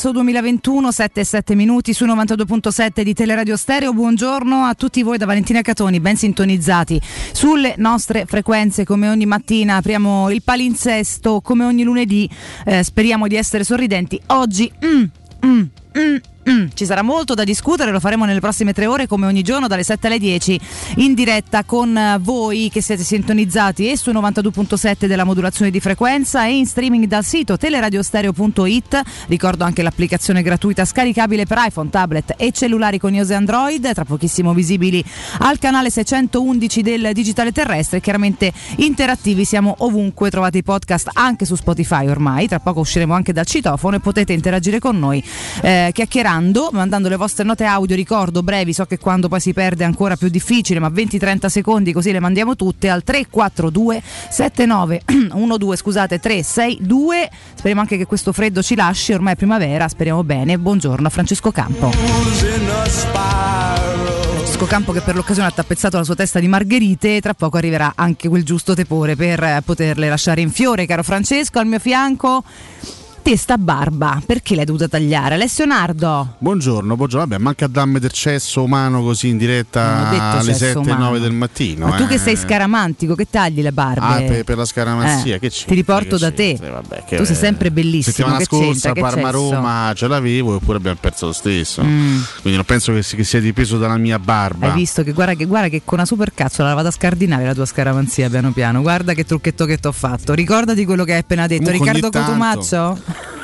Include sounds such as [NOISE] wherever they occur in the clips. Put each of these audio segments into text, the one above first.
22 marzo 2021, 7 e 7 minuti su 92.7 di Teleradio Stereo. Buongiorno a tutti voi da Valentina Catoni, ben sintonizzati sulle nostre frequenze come ogni mattina. Apriamo il palinsesto come ogni lunedì. Eh, speriamo di essere sorridenti. Oggi Mm, ci sarà molto da discutere, lo faremo nelle prossime tre ore come ogni giorno dalle 7 alle 10 in diretta con eh, voi che siete sintonizzati e su 92.7 della modulazione di frequenza e in streaming dal sito teleradiostereo.it. Ricordo anche l'applicazione gratuita scaricabile per iPhone, tablet e cellulari con iOS e Android, tra pochissimo visibili al canale 611 del Digitale Terrestre. Chiaramente interattivi, siamo ovunque, trovate i podcast anche su Spotify ormai, tra poco usciremo anche dal citofono e potete interagire con noi eh, chiacchierando chiacchierando, mandando le vostre note audio, ricordo brevi, so che quando poi si perde è ancora più difficile, ma 20-30 secondi così le mandiamo tutte al 342 7912 scusate 362. Speriamo anche che questo freddo ci lasci, ormai è primavera, speriamo bene. Buongiorno Francesco Campo. Francesco Campo che per l'occasione ha tappezzato la sua testa di margherite tra poco arriverà anche quel giusto tepore per poterle lasciare in fiore, caro Francesco, al mio fianco te sta barba, perché l'hai dovuta tagliare? Alessio Nardo. Buongiorno, buongiorno. Vabbè, manca a dammi del cesso umano così in diretta alle 7 e 9 del mattino. Ma eh. tu che sei scaramantico, che tagli le barbe? Ah, per, per la scaramanzia, Eh, che c'è? ti riporto da te. Vabbè, Tu sei sempre bellissimo, Settimana che scorsa che Parma? Roma ce l'avevo eppure abbiamo perso lo stesso. Mm. Quindi non penso che, si- che sia dipeso dalla mia barba. Hai visto che guarda, che guarda che con una super cazzo la vado a scardinare la tua scaramanzia piano piano. Guarda che trucchetto che ti ho fatto. Ricordati quello che hai appena detto. Comunque Riccardo Cotumaccio?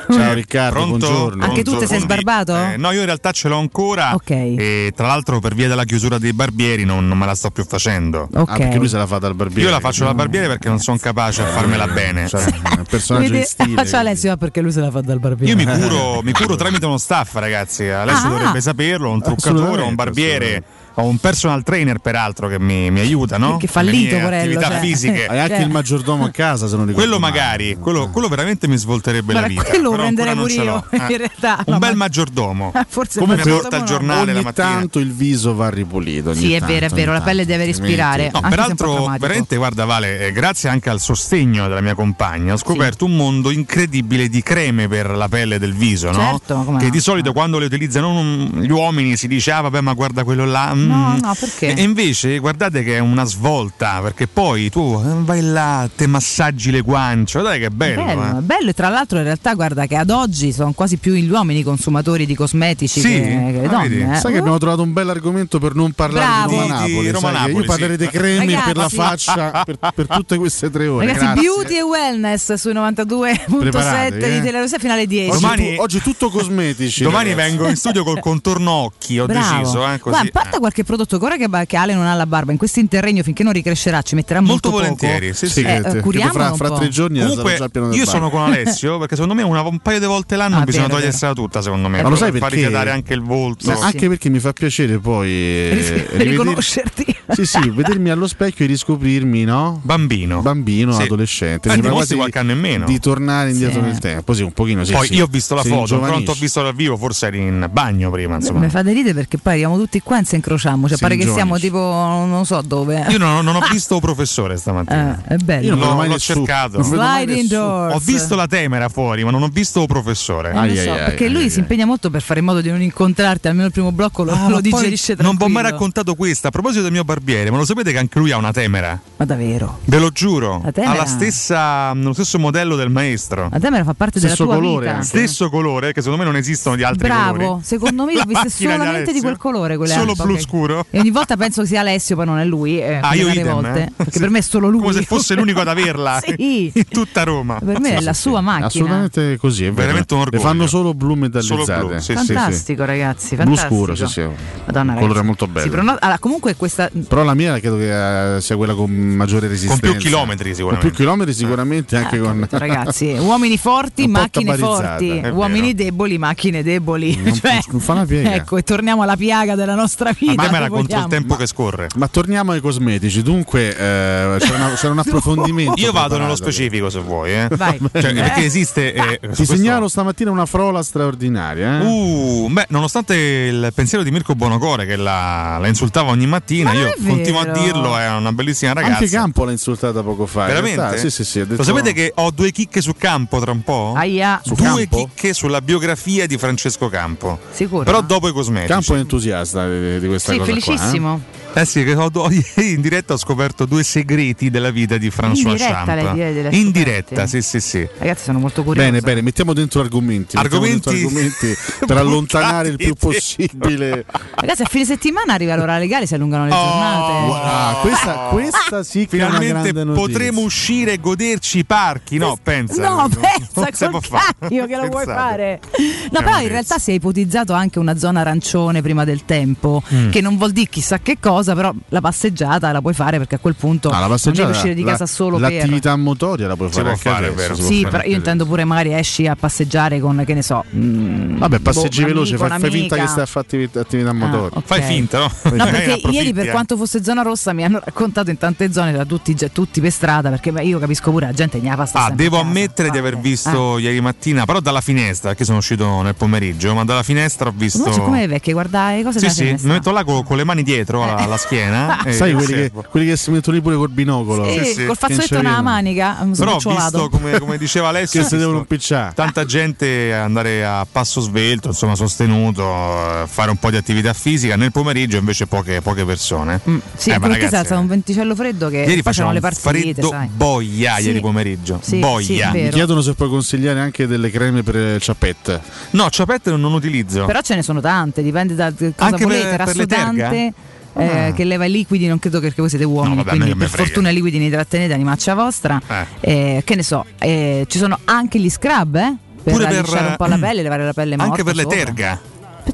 Ciao Riccardo, Pronto? buongiorno. Anche tu ti sei sbarbato? Eh, no, io in realtà ce l'ho ancora. Ok. E tra l'altro, per via della chiusura dei barbieri, non, non me la sto più facendo. Ok. Ah, perché lui se la fa dal barbiere. Io la faccio da barbiere perché non sono capace a farmela bene. Cioè, personaggio Vedi? di stile. Faccia Alessio ah, perché lui se la fa dal barbiere. Io mi curo, mi curo tramite uno staff, ragazzi. Alessio Ah. dovrebbe saperlo, un truccatore, un barbiere. Ho un personal trainer, peraltro, che mi, mi aiuta, no? Che fallito, mie porello, attività cioè. fisiche. Hai anche Cioè. il maggiordomo a casa, se non ricordo Quello magari, quello, quello veramente mi svolterebbe la Guarda, vita. quello però prenderei pure io. Eh. in realtà. Un No, bel ma- maggiordomo. [LAUGHS] Forse Come mi porta il giornale la Ogni mattina. tanto il viso va ripulito. ogni Sì, è vero, è vero, la pelle deve respirare. No, peraltro, veramente, guarda, Vale, eh, grazie anche al sostegno della mia compagna, ho scoperto un mondo incredibile di creme per la pelle del viso, no? Certo, Che di solito quando le utilizzano gli uomini si dice, ah, vabbè, ma guarda quello là. mm". No, no, perché? E invece, guardate che è una svolta, perché poi tu eh, vai là, te massaggi le guance, guardate che bello. bello, eh. bello e tra l'altro in realtà guarda che ad oggi sono quasi più gli uomini consumatori di cosmetici Sì? che, che le Ah, donne. vedi? eh. Sai che abbiamo trovato un bel argomento per non parlare Bravo. di Roma Di- di Napoli. Roma Napoli, io parlerei sì. dei cremi per la Ragazzi. faccia per, per tutte queste tre ore. Ragazzi, Grazie. beauty e wellness sui 92.7 Preparati, di eh? Telerosia finale 10. Oggi, Domani- tu- oggi tutto cosmetici. Domani ragazzi. vengo in studio col contorno occhi, ho Bravo. deciso. Eh, così. Guarda, porta qualche prodotto che ora che, che Ale non ha la barba in questo interregno finché non ricrescerà ci metterà molto, Molto volentieri, sì, Sì, sì. Eh, eh, che curiamola fra, fra tre giorni sarà Comunque, già pieno del io sono con Alessio [LAUGHS] perché secondo me una- un paio di volte l'anno Ah, bisogna vero, togliersela tutta. Secondo me, Ma lo per sai far perché? rifiatare anche il volto. Sì, anche sì. perché mi fa piacere poi eh, riconoscerti. Sì, sì, [LAUGHS] vedermi allo specchio e riscoprirmi, no? Bambino. Bambino, Sì. adolescente. Dimostri quasi qualche anno in meno. Di tornare indietro Sì. nel tempo. Sì, un pochino sì. Poi sì. io ho visto la Si foto, ti ho visto dal vivo, forse eri in bagno prima. Insomma. Mi fate ridere perché poi arriviamo tutti qua e se incrociamo. Cioè, pare che siamo tipo non so dove. Io non, non ho [LAUGHS] visto professore stamattina. Eh, è bello. Io non L'ho- mai l'ho cercato. Sliding doors. Ho visto la Temera fuori, ma non ho visto professore. Ai, so, perché lui si impegna molto per fare in modo di non incontrarti, almeno il primo blocco lo, Ah, lo digerisce Non vi ho mai raccontato questa. A proposito del mio barbiere, ma lo sapete che anche lui ha una Temera? Ma davvero? Ve lo giuro. La Temera? Ha la stessa, lo stesso modello del maestro. La Temera fa parte della Stesso tua colore vita. Stesso colore, che secondo me non esistono di altri Bravo, colori. secondo me [LAUGHS] le ho La viste macchina solamente di Alessio? quel colore. Quelle Solo altre, blu ok. scuro. E ogni volta penso che sia Alessio, poi non è lui. Eh, Ah, io idem, volte. eh? Perché per me è solo lui. Come se fosse l'unico ad averla [LAUGHS] sì. in tutta Roma. Per me è la sua macchina. Assolutamente così, è. Veramente un Le orgoglio. fanno solo blu Solo metallizzate. blu, sì, sì, Fantastico, ragazzi. Blu Fantastico. scuro, sì, sì. Madonna, Un colore ragazzi. molto bello. Sì, allora, comunque questa. Però la mia credo che eh, sia quella con maggiore resistenza. più chilometri, Con sicuramente. più chilometri sicuramente anche Ah, con... ragazzi, [LAUGHS] uomini forti, macchine forti, uomini deboli, macchine deboli. Non- [LAUGHS] Cioè, non fa una piega. Ecco, e torniamo alla piaga della nostra vita. Ma me era contro il tempo che scorre. Ma torniamo ai cosmetici. Dunque, eh, c'era, una- c'era un [LAUGHS] approfondimento. Io vado nello specifico se vuoi. Eh. Vai. Cioè, Eh. perché esiste. eh, Ti questo- segnalo stamattina una frola straordinaria. Eh? Uh, beh, nonostante il pensiero di Mirko Bonocore che la, la insultava ogni mattina, Ma io. Continuo a dirlo, è una bellissima ragazza. Anche Campo l'ha insultata poco fa. Veramente? Sì, sì, sì. Detto... Lo sapete che ho due chicche su Campo tra un po'? Aia. Su due Campo? chicche sulla biografia di Francesco Campo. Sicuro. Però dopo i cosmetici. Campo è entusiasta di, di questa sì, cosa felicissimo. Qua, eh? Eh sì, che ho, ieri [LAUGHS] in diretta ho scoperto due segreti della vita di François in diretta, Champ. In diretta, sì, sì, sì. Ragazzi, sono molto curioso. Bene, bene, mettiamo dentro argomenti. Argomenti, argomenti [LAUGHS] per allontanare il più possibile. Ragazzi, a fine settimana arriva l'ora legale, si allungano le oh, giornate. Wow, questa, questa sì che Finalmente potremo uscire e goderci i parchi, no? Pensa. No, pensa col cacchio che lo vuoi fare. No, però in realtà si è ipotizzato anche una zona arancione prima del tempo, mm. che non vuol dire chissà che cosa cosa, però la passeggiata la puoi fare perché a quel punto ah, non devi uscire di casa solo l'attività per l'attività motoria la puoi fare, anche fare adesso, sì, però io intendo pure magari esci a passeggiare con che ne so. Mh, mm, Vabbè, passeggi boh, veloce, fai, fai, finta che stai a fare attività, attività ah, motoria. Okay. Fai finta, no? No, perché ieri per quanto fosse zona rossa mi hanno raccontato in tante zone da tutti, tutti per strada, perché io capisco pure la gente ne ha pasta. Ah, devo ammettere di aver visto eh. ieri mattina, però dalla finestra, perché sono uscito nel pomeriggio, ma dalla finestra ho visto. Non so come le vecchie, guardare cose Sì, sì, mi metto là con, con le mani dietro alla, alla schiena [LAUGHS] Sai quelli che, quelli che, si mettono lì pure col binocolo. Sì, sì, col fazzoletto nella manica. Però ho visto, come, come [LAUGHS] diceva Alessio, che si devono picciare. Tanta gente andare a passo svelto, insomma sostenuto, eh, fare un po' di attività fisica. Nel pomeriggio invece poche, poche persone. Mm, sì, eh, perché ragazzi, un venticello freddo che ieri facevano le partite. Freddo sai. boia sì. ieri pomeriggio. Sì, boia. Mi chiedono se puoi consigliare anche delle creme per il ciappette. No, ciappette non, non utilizzo. Però ce ne sono tante, dipende da cosa anche volete. Per, per le terga? Eh, ah. che leva i liquidi, non credo perché voi siete uomini, no, vabbè, quindi per fortuna i liquidi ne trattenete animaccia vostra. Eh. Eh, che ne so, eh, ci sono anche gli scrub, eh? Per Pure per, un po' la pelle, levare la pelle morta. Anche per le sopra. terga.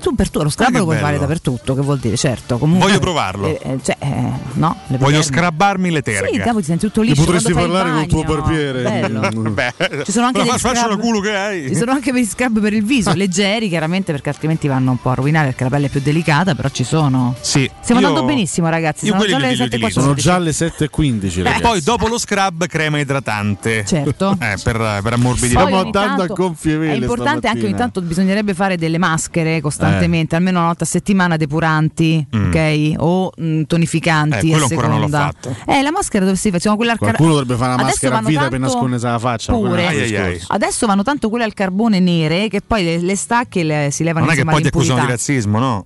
Per tu, per tu, lo scrub ah, lo puoi fare dappertutto, che vuol dire, certo. Comunque, Voglio provarlo. Eh, eh cioè, eh, no, Voglio scrabbarmi le terre. Sì, dopo ti senti tutto liscio. Ti potresti parlare con il tuo barbiere. Beh, [LAUGHS] ci sono anche degli scrub, culo che hai. Ci sono anche degli scrub per il viso, [LAUGHS] leggeri chiaramente, perché altrimenti vanno un po' a rovinare perché la pelle è più delicata, però ci sono. Sì. Stiamo io, andando benissimo, ragazzi. Sono già, le 7, sono già le 7.15. E poi dopo lo scrub crema idratante. Certo. [LAUGHS] Eh, per, per ammorbidire. Stiamo andando a gonfie vele. È importante anche ogni tanto bisognerebbe fare delle maschere costantemente, almeno una volta a settimana depuranti, mm. ok? O mh, mm, tonificanti. Eh, a seconda. non l'ho fatto. Eh, la maschera dove si facciamo quella al carbone. Qualcuno dovrebbe fare una maschera a vita per nascondersi la faccia. Pure. Ai, ai, ai. Adesso vanno tanto quelle al carbone nere che poi le, le stacche le, si levano Non è che poi ti accusano di razzismo, no?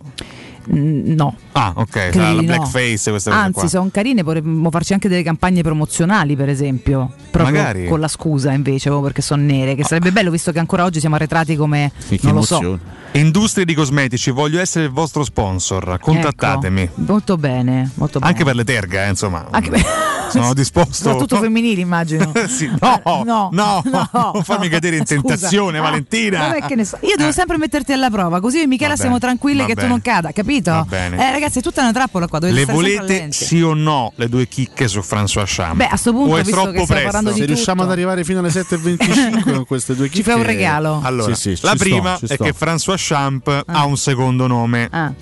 No. Ah, ok. Credi la blackface, cose. Anzi, sono carine, potremmo farci anche delle campagne promozionali, per esempio. Proprio Magari. con la scusa invece, perché sono nere. Che sarebbe bello visto che ancora oggi siamo arretrati come. Che non emozione. lo so. Industrie di cosmetici, voglio essere il vostro sponsor. Contattatemi. Ecco, molto bene, molto bene. Anche per le terga, eh, insomma. Anche per... [LAUGHS] Sono disposto. Soprattutto femminili, immagino. [LAUGHS] sì. no, ah, no, no, [LAUGHS] no, non farmi cadere in tentazione, Scusa. Valentina. Ah, so. Io devo eh. sempre metterti alla prova, così io e Michela siamo tranquilli che tu non cada, capito? Bene. Eh, ragazzi, è tutta una trappola qua. Le volete sì o no le due chicche su François Champ? Beh, a sto punto, o è visto troppo che presto? parlando di Se riusciamo ad arrivare fino alle 7.25 [LAUGHS] con queste due chicche, ci fai un regalo. Allora, sì, sì, la prima sto, è che François Champ ah. ha un secondo nome. Ah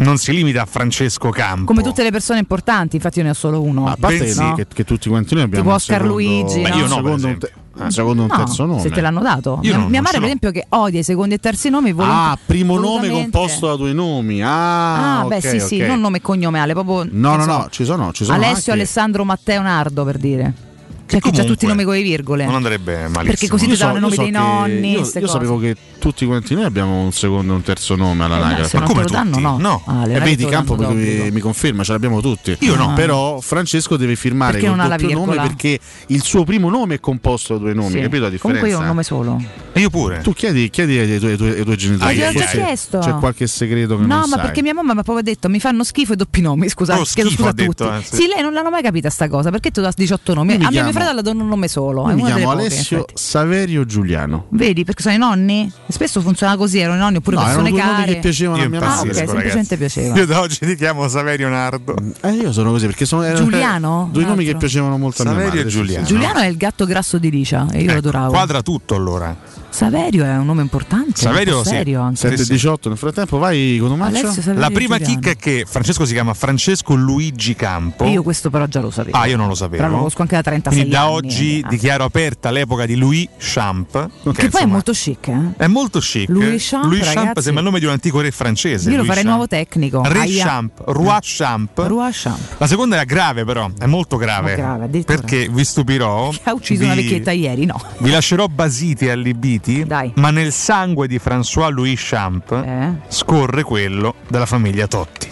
non si limita a Francesco Campo. Come tutte le persone importanti, infatti io ne ho solo uno. a parte Beh, sì, che, che, tutti quanti noi abbiamo tipo Oscar secondo, Luigi. Beh, no? io no, secondo un, te- secondo un no, terzo nome. Se te l'hanno dato. Io mia, non, mia madre, per esempio, che odia i secondi e terzi nomi. Volont- ah, primo nome composto da due nomi. Ah, ah okay, beh, sì, okay. sì, non nome e cognome, Ale, proprio. No, no, no, ci sono, ci sono Alessio, anche... Alessandro, Matteo, Nardo, per dire. Cioè, qui c'è tutti i nomi con le virgole. Non andrebbe malissimo. Perché così ti davano i nomi so dei nonni. Io, io sapevo che tutti quanti noi abbiamo un secondo e un terzo nome alla eh, ma come lo danno, no. no. Ah, e vedi Campo mi, mi, conferma, ce l'abbiamo tutti. Io no. Ah. Però Francesco deve firmare perché con il doppio nome perché il suo primo nome è composto da due nomi, sì. capito la differenza? Comunque io ho un nome solo. E io pure. Tu chiedi, chiedi ai, tuoi, ai, tuoi, ai tuoi genitori. Ma ah, già chiesto. C'è qualche segreto che no, non No, ma sai. perché mia mamma mi ha proprio detto mi fanno schifo i doppi nomi, scusate, chiedo scusa a tutti. Eh, sì, lei non l'hanno mai capita sta cosa, perché tu hai 18 nomi? A mio fratello danno un nome solo. Mi chiamo Alessio Saverio Giuliano. Vedi, perché sono i nonni? Spesso funziona così, erano i nonni oppure no, persone care. nomi che piacevano a mia mamma. Ah, ok, semplicemente piaceva. Io da oggi ti chiamo Saverio Nardo. Eh, io sono così perché sono Giuliano? [LAUGHS] Due nomi che piacevano molto Saverio a mia madre. e Giuliano. Giuliano è il gatto grasso di Licia e io ecco, lo adoravo. Quadra tutto allora. Saverio è un nome importante. Saverio, sì. 7-18. Nel frattempo vai con un match. La prima chicca è che Francesco si chiama Francesco Luigi Campo. Io questo però già lo sapevo. Ah, io non lo sapevo. Però lo conosco anche da 36 Quindi da anni. oggi dichiaro aperta l'epoca di Louis Champ. Che, che poi insomma, è molto chic, eh? È molto chic. Louis Champ, Louis Champ sembra il nome di un antico re francese. Io lo farei Champ. nuovo tecnico. Re Aia. Champ, Roi Champ. Roi Champ. La seconda è grave però, è molto grave. grave perché vi stupirò. Che ha ucciso vi, una vecchietta ieri, no. Vi lascerò basiti e allibiti. Dai. Ma nel sangue di François Louis Champ eh? scorre quello della famiglia Totti.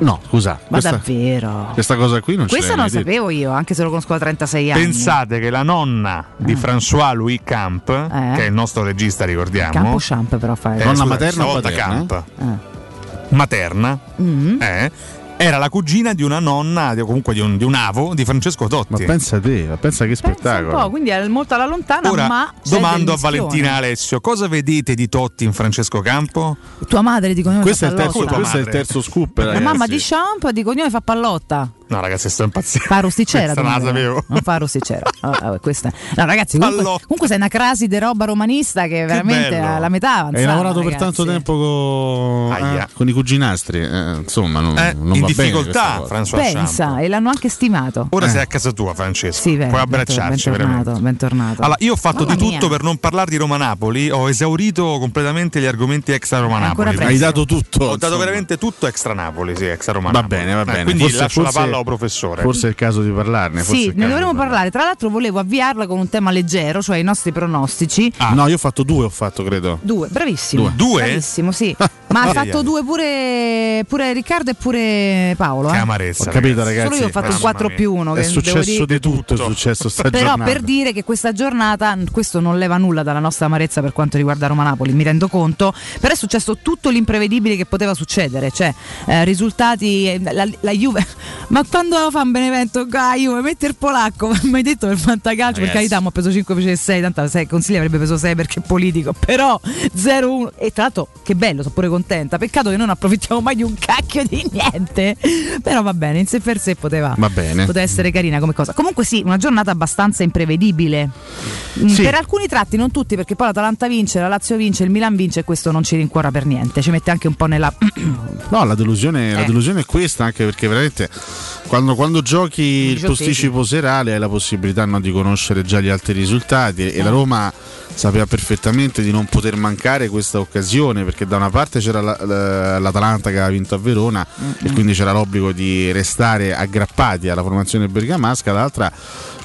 No, scusa. Ma questa, davvero? Questa cosa qui non Questa non la sapevo io, anche se lo conosco da 36 anni. Pensate che la nonna di eh. François Louis Camp, eh? che è il nostro regista, ricordiamo. Campo Champ, però fa. Eh, nonna materna o paterna? Camp. Materna. Mm-hmm. Eh? Era la cugina di una nonna, comunque di un, di un avo di Francesco Totti. Ma pensa te, ma pensa che spettacolo. Pensa quindi è molto alla lontana, Ora, ma domando a Valentina Alessio, cosa vedete di Totti in Francesco Campo? Tua madre di cognome questo fa è il terzo, questo è il terzo scoop. La mamma di Champ di cognome fa pallotta. No, ragazzi, sto impazzendo. Fa rosticera. non la sapevo. Non fa rosticera. Oh, questa. No, ragazzi, comunque, comunque, sei una crasi di roba romanista che, veramente bello. la metà avanzata. Hai lavorato ragazzi. per tanto tempo con, eh, con i cuginastri. Eh, insomma, non, eh, non in va difficoltà, François Pensa, Champ. e l'hanno anche stimato. Ora sei a casa tua, Francesco. Sì, beh, Puoi abbracciarci bentornato, veramente. bentornato. Allora, io ho fatto Mamma di tutto mia. per non parlare di Roma Napoli. Ho esaurito completamente gli argomenti extra Roma Napoli. Hai dato tutto. Ho dato insomma. veramente tutto extra Napoli, sì, extra Roma Va Napoli. bene, va Eh, bene. quindi Forse- lascio forse- la palla al professore. Forse è il caso di parlarne. Sì, ne dovremmo parlare. Tra l'altro volevo avviarla con un tema leggero, cioè i nostri pronostici. Ah. No, io ho fatto due, ho fatto credo. Due, bravissimo. Due? Bravissimo, sì. [LAUGHS] Ma ha fatto ai. due pure, pure Riccardo e pure Paolo. Che Eh? amarezza. Ho capito, ragazzi. ragazzi. Solo io ho fatto il mamma 4 mia. più 1. È successo di tutto, è successo sta [LAUGHS] Però giornata. per dire che questa giornata, questo non leva nulla dalla nostra amarezza per quanto riguarda Roma-Napoli, mi rendo conto, però è successo tutto l'imprevedibile che poteva succedere, cioè eh, risultati, eh, la, la Juve, [LAUGHS] ma quando fa un Benevento, la Juve, metti il polacco, [LAUGHS] mi hai detto per fantacalcio, per carità, mi ha preso 5 fece 6, tanto 6, Consigli avrebbe preso 6 perché è politico, però 0-1, e tra l'altro che bello, sono pure contenta, peccato che non approfittiamo mai di un cacchio di niente, però va bene, in sé per sé poteva, Va bene. poteva essere carina come cosa. Comunque sì, una giornata abbastanza imprevedibile. Mm, Sì. Per alcuni tratti, non tutti, perché poi l'Atalanta vince, la Lazio vince, il Milan vince e questo non ci rincuora per niente. Ci mette anche un po' nella. [CLEARS THROAT] No, la delusione, la Eh. delusione è questa, anche perché veramente quando, quando giochi il posticipo serale hai la possibilità no, di conoscere già gli altri risultati e la Roma sapeva perfettamente di non poter mancare questa occasione perché da una parte c'era la- la- l'Atalanta che aveva vinto a Verona e quindi c'era l'obbligo di restare aggrappati alla formazione bergamasca, dall'altra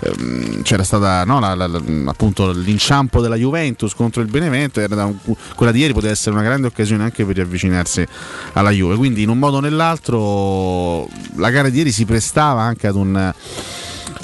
ehm, c'era stata no, la- la- appunto l'inciampo della Juventus contro il Benevento, un- quella di ieri poteva essere una grande occasione anche per riavvicinarsi alla Juve, quindi in un modo o nell'altro la gara di ieri si prestava anche ad un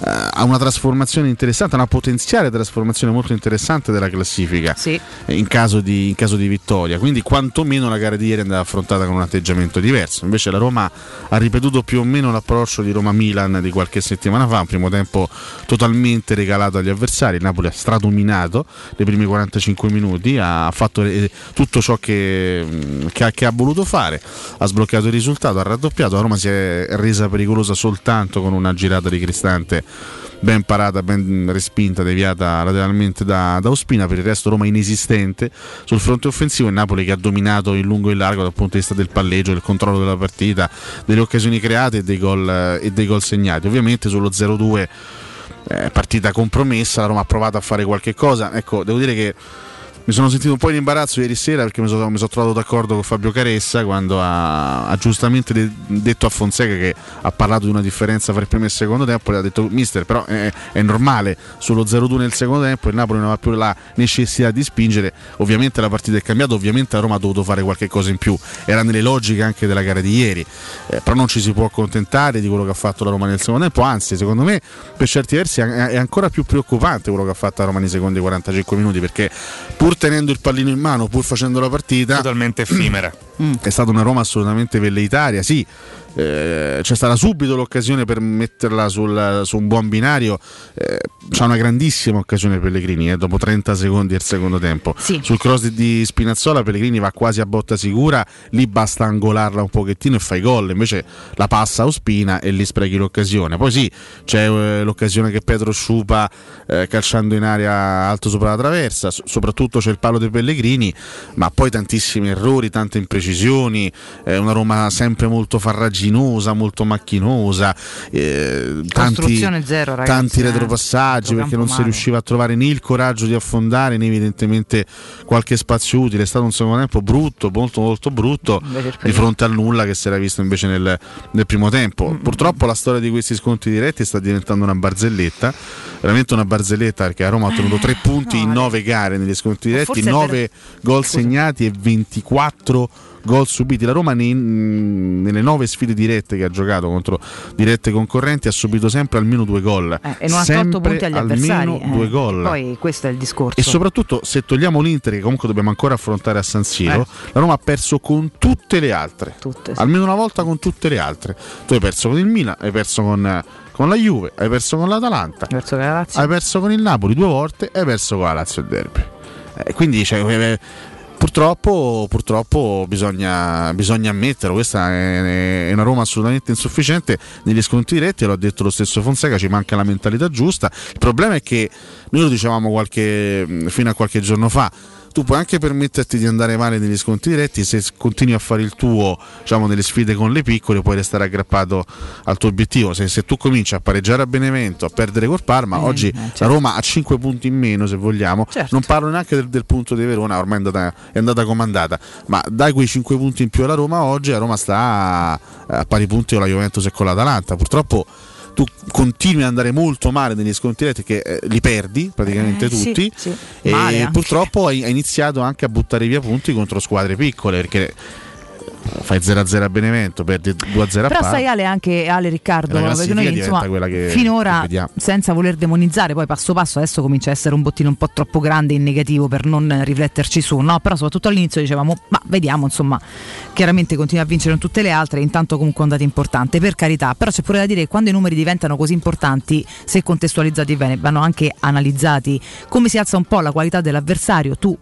a una trasformazione interessante, una potenziale trasformazione molto interessante della classifica Sì. eh, in caso, di, in caso di vittoria. Quindi quantomeno la gara di ieri andava affrontata con un atteggiamento diverso. Invece la Roma ha ripetuto più o meno l'approccio di Roma-Milan di qualche settimana fa, un primo tempo totalmente regalato agli avversari. Il Napoli ha stradominato nei primi 45 minuti, ha fatto eh, tutto ciò che, mh, che ha, che ha voluto fare, ha sbloccato il risultato, ha raddoppiato. La Roma si è resa pericolosa soltanto con una girata di Cristante ben parata, ben respinta, deviata lateralmente da, da Ospina. Per il resto Roma inesistente sul fronte offensivo e Napoli che ha dominato in lungo e in largo dal punto di vista del palleggio, del controllo della partita, delle occasioni create e dei gol, e dei gol segnati. Ovviamente sullo 0-2 eh, partita compromessa, la Roma ha provato a fare qualche cosa. Ecco, devo dire che mi sono sentito un po' in imbarazzo ieri sera perché mi sono, mi sono trovato d'accordo con Fabio Caressa quando ha, ha giustamente de- detto a Fonseca che ha parlato di una differenza fra il primo e il secondo tempo e ha detto mister però è, è normale sullo 0-2 nel secondo tempo il Napoli non aveva più la necessità di spingere. Ovviamente la partita è cambiata ovviamente la Roma ha dovuto fare qualche cosa in più. Era nelle logiche anche della gara di ieri. Eh, però non ci si può accontentare di quello che ha fatto la Roma nel secondo tempo anzi secondo me per certi versi è ancora più preoccupante quello che ha fatto la Roma nei secondi 45 minuti perché pur tenendo il pallino in mano, pur facendo la partita, Totalmente effimera. mm. [CLEARS THROAT] è stata una Roma assolutamente velleitaria, sì, eh, c'è stata subito l'occasione per metterla sul, su un buon binario. Eh, c'è una grandissima occasione Pellegrini eh, dopo 30 secondi del secondo tempo. Sì. Sul cross di Spinazzola Pellegrini va quasi a botta sicura, lì basta angolarla un pochettino e fai gol. Invece la passa a Ospina e lì sprechi l'occasione. Poi sì, c'è eh, l'occasione che Pedro sciupa eh, calciando in aria alto sopra la traversa, S- soprattutto c'è il palo dei Pellegrini, ma poi tantissimi errori, tante imprecisioni, una Roma sempre molto farraginosa molto macchinosa, eh, tanti, zero, ragazzi, tanti eh. retropassaggi perché non male. si riusciva a trovare né il coraggio di affondare né evidentemente qualche spazio utile. È stato un secondo tempo brutto, molto molto brutto di fronte al nulla che si era visto invece nel, nel primo tempo. Mm-hmm. Purtroppo la storia di questi sconti diretti sta diventando una barzelletta, veramente una barzelletta perché a Roma ha ottenuto tre [LAUGHS] punti no, in nove gare negli sconti diretti, Forse 9 gol Scusa. segnati e 24 gol subiti. La Roma nei- nelle nove sfide dirette che ha giocato contro dirette concorrenti ha subito sempre almeno due gol. Eh, e non ha tolto punti agli avversari. Eh. due gol. Poi questo è il discorso. E soprattutto se togliamo l'Inter, che comunque dobbiamo ancora affrontare a San Siro, Eh. la Roma ha perso con tutte le altre. Tutte, sì. Almeno una volta con tutte le altre. Tu hai perso con il Milan, hai perso con, con la Juve, hai perso con l'Atalanta, Verso la Lazio. hai perso con il Napoli due volte e hai perso con la Lazio e Derby. Eh, quindi cioè, eh, purtroppo, purtroppo bisogna, bisogna ammetterlo, questa è, una Roma assolutamente insufficiente negli sconti diretti, l'ha detto lo stesso Fonseca, ci manca la mentalità giusta. Il problema è che noi lo dicevamo qualche, fino a qualche giorno fa. Tu puoi anche permetterti di andare male negli sconti diretti se continui a fare il tuo diciamo, nelle sfide con le piccole, puoi restare aggrappato al tuo obiettivo. Se, se tu cominci a pareggiare a Benevento, a perdere col Parma, Eh, oggi eh, certo. la Roma ha 5 punti in meno se vogliamo. Certo. Non parlo neanche del, del punto di Verona, ormai è andata, è andata comandata, ma dai quei 5 punti in più alla Roma oggi, la Roma sta a, a pari punti con la Juventus e con l'Atalanta. Purtroppo tu continui ad andare molto male negli sconti diretti che eh, li perdi praticamente Eh, sì, tutti sì. e Male anche. purtroppo hai iniziato anche a buttare via punti contro squadre piccole perché fai 0-0 a Benevento, perdi 2-0 a Però Parma. sai Ale anche Ale Riccardo, perché noi insomma che- finora che senza voler demonizzare, poi passo passo adesso comincia a essere un bottino un po' troppo grande in negativo per non rifletterci su, no? Però soprattutto all'inizio dicevamo "Ma vediamo, insomma, chiaramente continua a vincere in tutte le altre, intanto comunque è andata importante, per carità, però c'è pure da dire che quando i numeri diventano così importanti, se contestualizzati bene, vanno anche analizzati come si alza un po' la qualità dell'avversario, tu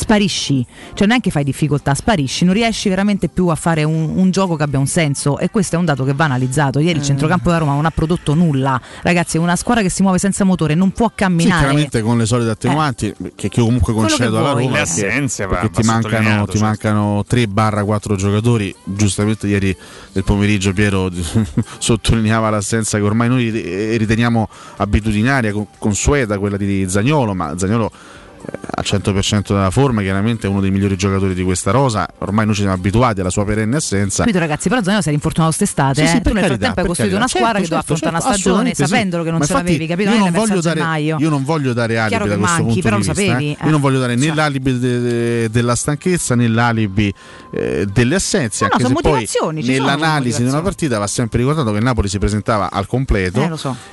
sparisci, cioè non è che fai difficoltà, sparisci, non riesci veramente più a fare un, un gioco che abbia un senso e questo è un dato che va analizzato. Ieri il centrocampo della Roma non ha prodotto nulla, ragazzi, è una squadra che si muove senza motore, non può Sì, camminare. chiaramente con le solite attenuanti che, che io comunque concedo che alla. Roma Le perché- assenze, va- perché va ti mancano, ti certo. mancano 3-4 giocatori giustamente ieri nel pomeriggio Piero [LAUGHS] sottolineava l'assenza che ormai noi riteniamo abitudinaria con, consueta quella di Zagnolo ma Zagnolo eh, al 100% della forma chiaramente è uno dei migliori giocatori di questa rosa ormai noi ci siamo abituati alla sua perenne assenza Capito ragazzi, però Zanino si era infortunato quest'estate, Sì, sì, eh. tu nel carità, frattempo hai costruito una squadra Certo, che doveva certo, affrontare una certo, stagione assolutamente sì. sapendolo che non Ma ce l'avevi, capito? Io Non è voglio dare, gennaio. io non voglio dare alibi da questo manchi, punto però di vista. sapevi, eh. eh. Io non voglio dare né Cioè. l'alibi de- de- della stanchezza né l'alibi eh, delle assenze. No, no, anche se poi nell'analisi di una partita va sempre ricordato che il Napoli si presentava al completo.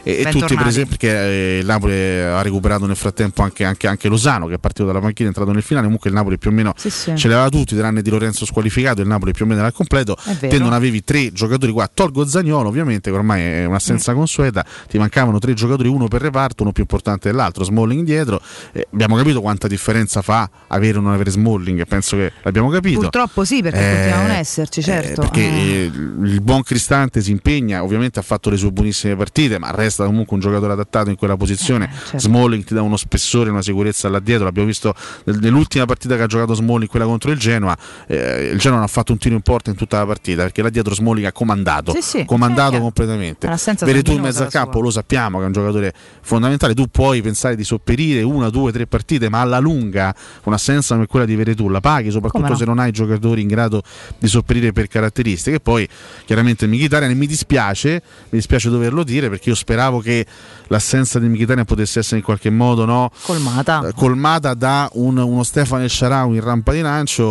Eh. E, tutti, per esempio, perché eh, Napoli ha recuperato nel frattempo anche, anche, Losano che è partito dalla panchina, è entrato nel finale. Comunque il Napoli più o meno Sì, sì. ce l'aveva tutti, tranne di Lorenzo squalificato. Il Napoli più o meno era al completo. Te non avevi tre giocatori qua. Tolgo Zagnolo, ovviamente, che ormai è un'assenza Mm. consueta. Ti mancavano tre giocatori, uno per reparto, uno più importante dell'altro. Smalling dietro. Eh, abbiamo capito quanta differenza fa avere o non avere Smalling. Penso che l'abbiamo capito. Purtroppo sì, perché Eh, continua a non esserci, eh, certo. perché Eh. eh, il buon Cristante si impegna, ovviamente ha fatto le sue buonissime partite, ma resta comunque un giocatore adattato in quella posizione. Eh, certo. Smalling ti dà uno spessore, una sicurezza là dietro. L'abbiamo visto nel- nell'ultima partita che ha giocato Smalling, quella contro il Genoa. eh, il Genoa non ha fatto un tiro in porta in tutta la partita perché là dietro Smalling ha comandato, Sì, sì, comandato eh, completamente. Veretù in mezzo al campo, lo sappiamo che è un giocatore fondamentale. Tu puoi pensare di sopperire una, due, tre partite, ma alla lunga un'assenza come quella di Veretù la paghi, soprattutto no? se non hai giocatori in grado di sopperire per caratteristiche. E poi chiaramente Mkhitaryan e mi dispiace, mi dispiace doverlo dire perché io speravo che l'assenza di Mkhitaryan potesse essere in qualche modo no, Colmata. eh, colmata da un- uno Stefano El Sharawi in rampa di lancio,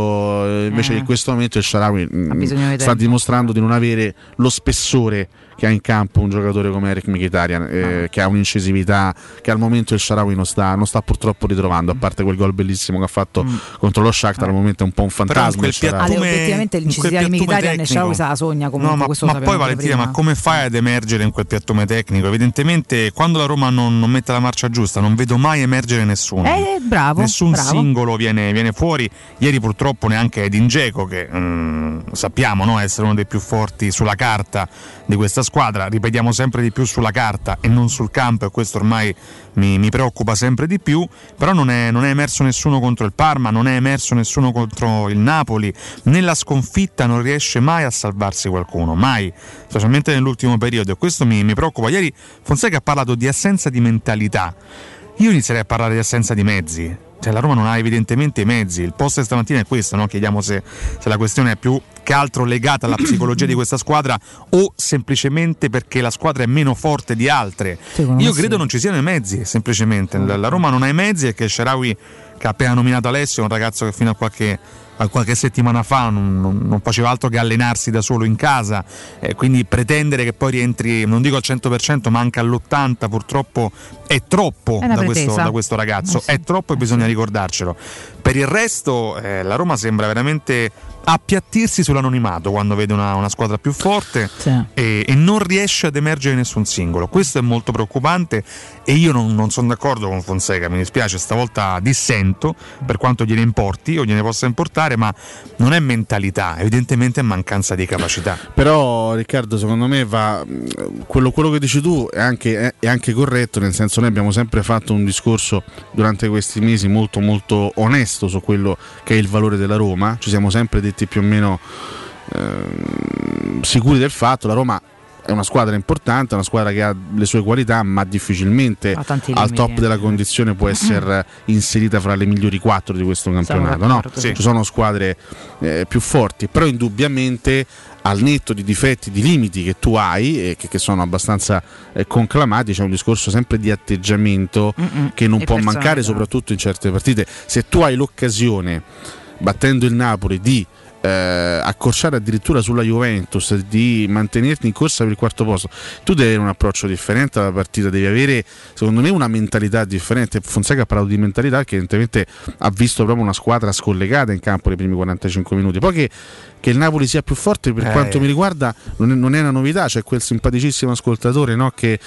invece Eh. in questo momento il Sharawi mm, sta dimostrando di non avere lo spessore che ha in campo un giocatore come Eric Mkhitaryan eh, ah. che ha un'incisività che al momento il Sharawi non sta, non sta purtroppo ritrovando a parte quel gol bellissimo che ha fatto mm. contro lo Shakhtar al momento è un po' un fantasma quel piattume, ah, obiettivamente l'incisività di Mkhitaryan e Sharawi se la sogna comunque no, ma, ma poi Valentina prima. ma come fai ad emergere in quel piattume tecnico evidentemente quando la Roma non, non mette la marcia giusta non vedo mai emergere nessuno eh, bravo, nessun bravo. singolo viene, viene, fuori ieri purtroppo neanche Edin Dzeko che mm, sappiamo no, essere uno dei più forti sulla carta di questa squadra, ripetiamo sempre di più sulla carta e non sul campo e questo ormai mi, mi preoccupa sempre di più, però non è, non è, emerso nessuno contro il Parma, non è emerso nessuno contro il Napoli, nella sconfitta non riesce mai a salvarsi qualcuno, mai, specialmente nell'ultimo periodo e questo mi, mi preoccupa. Ieri Fonseca ha parlato di assenza di mentalità, io inizierei a parlare di assenza di mezzi cioè, la Roma non ha evidentemente i mezzi. Il post stamattina è questo, no? chiediamo se, se, la questione è più che altro legata alla psicologia di questa squadra o semplicemente perché la squadra è meno forte di altre. Io credo sì. non ci siano i mezzi, semplicemente. La, Roma non ha i mezzi e che Sharawi, che ha appena nominato Alessio, è un ragazzo che fino a qualche qualche settimana fa non, non, non, faceva altro che allenarsi da solo in casa, eh, quindi pretendere che poi rientri, non dico al 100%, ma anche all'80% purtroppo è troppo è da, questo, da, questo, ragazzo, eh sì. è troppo e bisogna ricordarcelo. Per il resto eh, la Roma sembra veramente appiattirsi sull'anonimato quando vede una, una squadra più forte sì. e, e, non riesce ad emergere nessun singolo. Questo è molto preoccupante e io non, non sono d'accordo con Fonseca, mi dispiace, stavolta dissento per quanto gliene importi o gliene possa importare, ma non è mentalità, evidentemente è mancanza di capacità. Però Riccardo, secondo me va, quello, quello che dici tu è anche, è, è anche corretto, nel senso noi abbiamo sempre fatto un discorso durante questi mesi molto molto onesto su quello che è il valore della Roma, ci siamo sempre detti più o meno eh, sicuri del fatto, la Roma è una squadra importante, una squadra che ha le sue qualità, ma difficilmente al top della condizione può essere [LAUGHS] inserita fra le migliori quattro di questo campionato. No? Sì. Ci sono squadre eh, più forti, però indubbiamente al netto di difetti, di limiti che tu hai e che, che sono abbastanza eh, conclamati, c'è un discorso sempre di atteggiamento Mm-mm. che non può mancare, soprattutto in certe partite. Se tu hai l'occasione, battendo il Napoli, di eh, accorciare addirittura sulla Juventus, di mantenerti in corsa per il quarto posto, tu devi avere un approccio differente alla partita, devi avere secondo me una mentalità differente. Fonseca ha parlato di mentalità che evidentemente ha visto proprio una squadra scollegata in campo nei primi 45 minuti. Poi che, che il Napoli sia più forte per eh. quanto mi riguarda non è, non è, una novità, c'è quel simpaticissimo ascoltatore no, che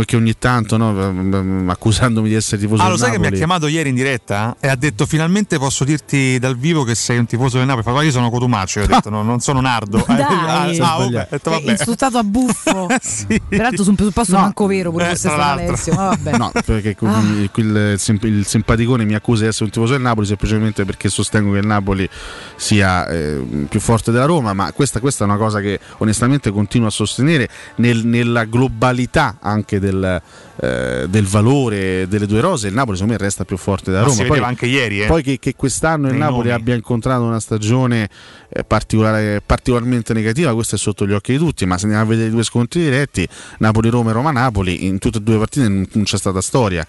che ogni tanto no, accusandomi di essere tifoso ah, del Napoli. Ah, lo sai che mi ha chiamato ieri in diretta e ha detto finalmente posso dirti dal vivo che sei un tifoso del Napoli. Ma io sono Cotumaccio, ho detto, no, non sono Nardo. [LAUGHS] Dai. [LAUGHS] Ah, ah, okay. detto, vabbè. insultato a buffo. [LAUGHS] sì. Peraltro sul presupposto no. manco vero pure eh, fosse stato Alessio. vabbè. No, perché ah. il, il, il, simpaticone mi accusa di essere un tifoso del Napoli semplicemente perché sostengo che il Napoli sia eh, più forte della Roma, ma questa, questa, è una cosa che onestamente continuo a sostenere nel, nella globalità anche del, eh, del, valore delle due rose. Il Napoli, secondo me, resta più forte da Roma. Si poi, anche ieri. Eh? Poi che, che quest'anno il Napoli nomi. abbia incontrato una stagione eh, particolarmente negativa, questo è sotto gli occhi di tutti. Ma se andiamo a vedere i due scontri diretti, Napoli-Roma e Roma-Napoli, in tutte e due le partite non, non, c'è stata storia.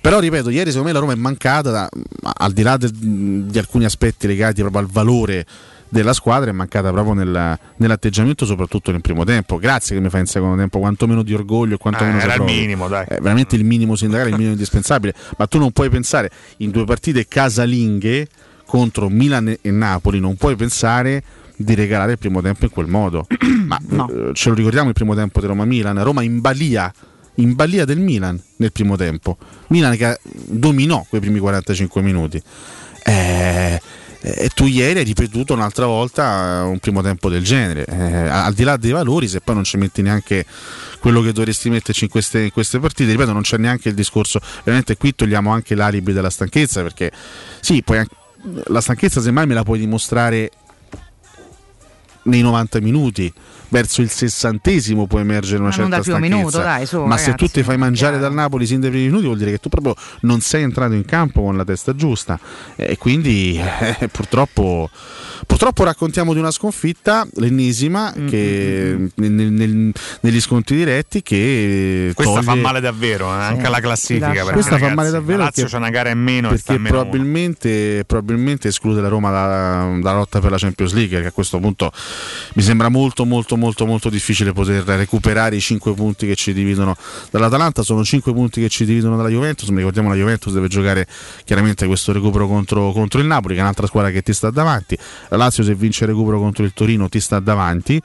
Però, ripeto, ieri secondo me la Roma è mancata, da, al di là de, di alcuni aspetti legati proprio al valore della squadra è mancata proprio nel, nell'atteggiamento, soprattutto nel primo tempo. Grazie che mi fai in secondo tempo, quantomeno di orgoglio e quantomeno eh, era il minimo, dai. È veramente il minimo sindacale, il minimo indispensabile. [LAUGHS] Ma tu non puoi pensare in due partite casalinghe contro Milan e Napoli, non puoi pensare di regalare il primo tempo in quel modo. [COUGHS] Ma no. eh, ce lo ricordiamo il primo tempo di Roma-Milan, Roma in balia in balia del Milan nel primo tempo. Milan che dominò quei primi 45 minuti. Eh, e tu ieri hai ripetuto un'altra volta un primo tempo del genere. Eh, al di là dei valori, se poi non ci metti neanche quello che dovresti metterci in queste, in queste, partite, ripeto, non c'è neanche il discorso. Veramente qui togliamo anche l'alibi della stanchezza, perché sì, poi anche, la stanchezza semmai me la puoi dimostrare nei 90 minuti verso il sessantesimo può emergere una ma certa stanchezza minuto, dai, su, ma ragazzi, se tu ti fai mangiare chiaro. dal Napoli sin dai primi minuti vuol dire che tu proprio non sei entrato in campo con la testa giusta e quindi eh, purtroppo Purtroppo raccontiamo di una sconfitta, l'ennesima, mm-hmm. che, mm, mm. nel, nel, negli sconti diretti che... Questa toglie... fa male davvero, eh? anche alla classifica. Questa ragazzi, fa male davvero. La Lazio c'è una gara in meno. Perché probabilmente, probabilmente, esclude la Roma dalla, dalla lotta per la Champions League, che a questo punto mi sembra molto molto molto molto difficile poter recuperare i 5 punti che ci dividono dall'Atalanta, sono 5 punti che ci dividono dalla Juventus, mi ricordiamo la Juventus deve giocare chiaramente questo recupero contro, contro il Napoli, che è un'altra squadra che ti sta davanti, la Lazio se vince il recupero contro il Torino ti sta davanti.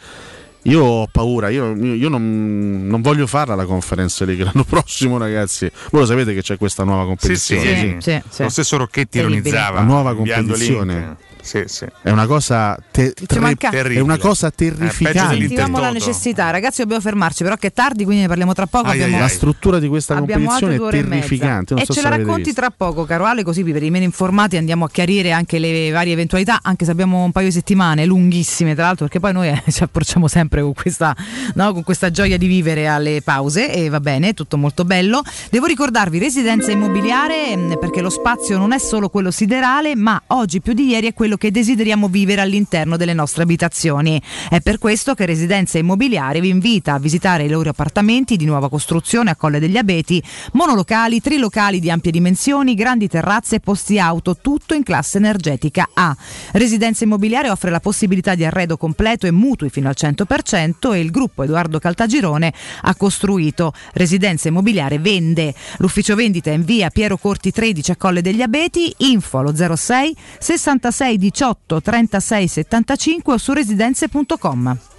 Io ho paura, io, io non, non, voglio farla la conferenza League l'anno [LAUGHS] prossimo, ragazzi. Voi lo sapete che c'è questa nuova competizione. Sì, sì, sì. sì. Lo stesso Rocchetti ironizzava. La nuova competizione sì, sì. È una cosa te- terri- terribile. È una cosa terrificante. Sentivamo la necessità, ragazzi, dobbiamo fermarci, però che è tardi, quindi ne parliamo tra poco. Ai, abbiamo... La struttura di questa competizione è terrificante. E, e so ce la racconti visto. tra poco, caro Ale, così per i meno informati andiamo a chiarire anche le varie eventualità, anche se abbiamo un paio di settimane lunghissime, tra l'altro, perché poi noi eh, [LAUGHS] ci approcciamo sempre con questa, no, con questa gioia di vivere alle pause e va bene, tutto molto bello. Devo ricordarvi residenza immobiliare mm, perché lo spazio non è solo quello siderale, ma oggi più di ieri è quello che desideriamo vivere all'interno delle nostre abitazioni. È per questo che Residenza Immobiliare vi invita a visitare i loro appartamenti di nuova costruzione a Colle degli Abeti, monolocali, trilocali di ampie dimensioni, grandi terrazze e posti auto, tutto in classe energetica A. Residenza Immobiliare offre la possibilità di arredo completo e mutui fino al 100% e il gruppo Edoardo Caltagirone ha costruito. Residenza Immobiliare vende. L'ufficio vendita è in via Piero Corti 13 a Colle degli Abeti, info allo 06 66 18 30 3675 o su residenze.com.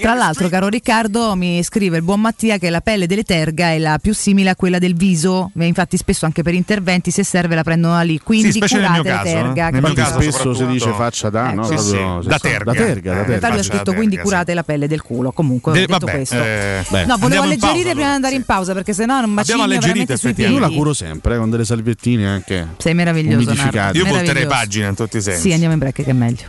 Tra l'altro, caro Riccardo, mi scrive il buon Mattia che la pelle delle terga è la più simile a quella del viso. Infatti, spesso anche per interventi, se serve, la prendono da lì. Quindi, sì, curate nel mio caso, terga. Eh? Nel mio caso spesso si dice faccia da, ecco. no? Sì, sì. Da, terga. da terga. Da terga. terga. ho scritto quindi curate sì. la pelle del culo. Comunque, De- detto vabbè, questo. Eh, no, volevo alleggerire prima di andare in pausa perché sennò non macigno veramente sui piedi. Io la curo sempre eh, con delle salviettine anche. Sei meraviglioso. Io volterei pagina in tutti i sensi. Sì, andiamo in break che è meglio.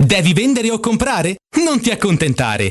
Devi vendere o comprare? Non ti accontentare.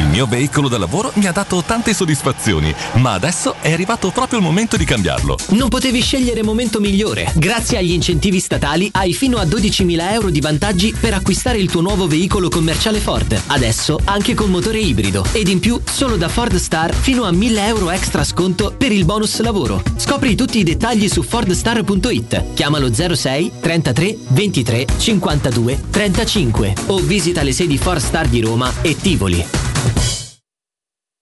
el Mio veicolo da lavoro mi ha dato tante soddisfazioni, ma adesso è arrivato proprio il momento di cambiarlo. Non potevi scegliere momento migliore. Grazie agli incentivi statali hai fino a 12.000 euro di vantaggi per acquistare il tuo nuovo veicolo commerciale Ford. Adesso anche con motore ibrido. Ed in più solo da Ford Star fino a 1.000 euro extra sconto per il bonus lavoro. Scopri tutti i dettagli su fordstar.it. Chiamalo 06 33 23 52 35 o visita le sedi Ford Star di Roma e Tivoli.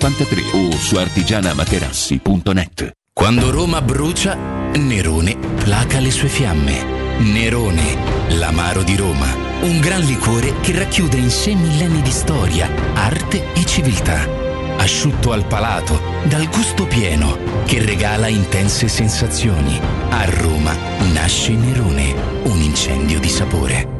53 o su artigianamaterassi.net. Quando Roma brucia, Nerone placa le sue fiamme. Nerone, l'amaro di Roma. Un gran liquore che racchiude in sé millenni di storia, arte e civiltà. Asciutto al palato, dal gusto pieno, che regala intense sensazioni. A Roma nasce Nerone, un incendio di sapore.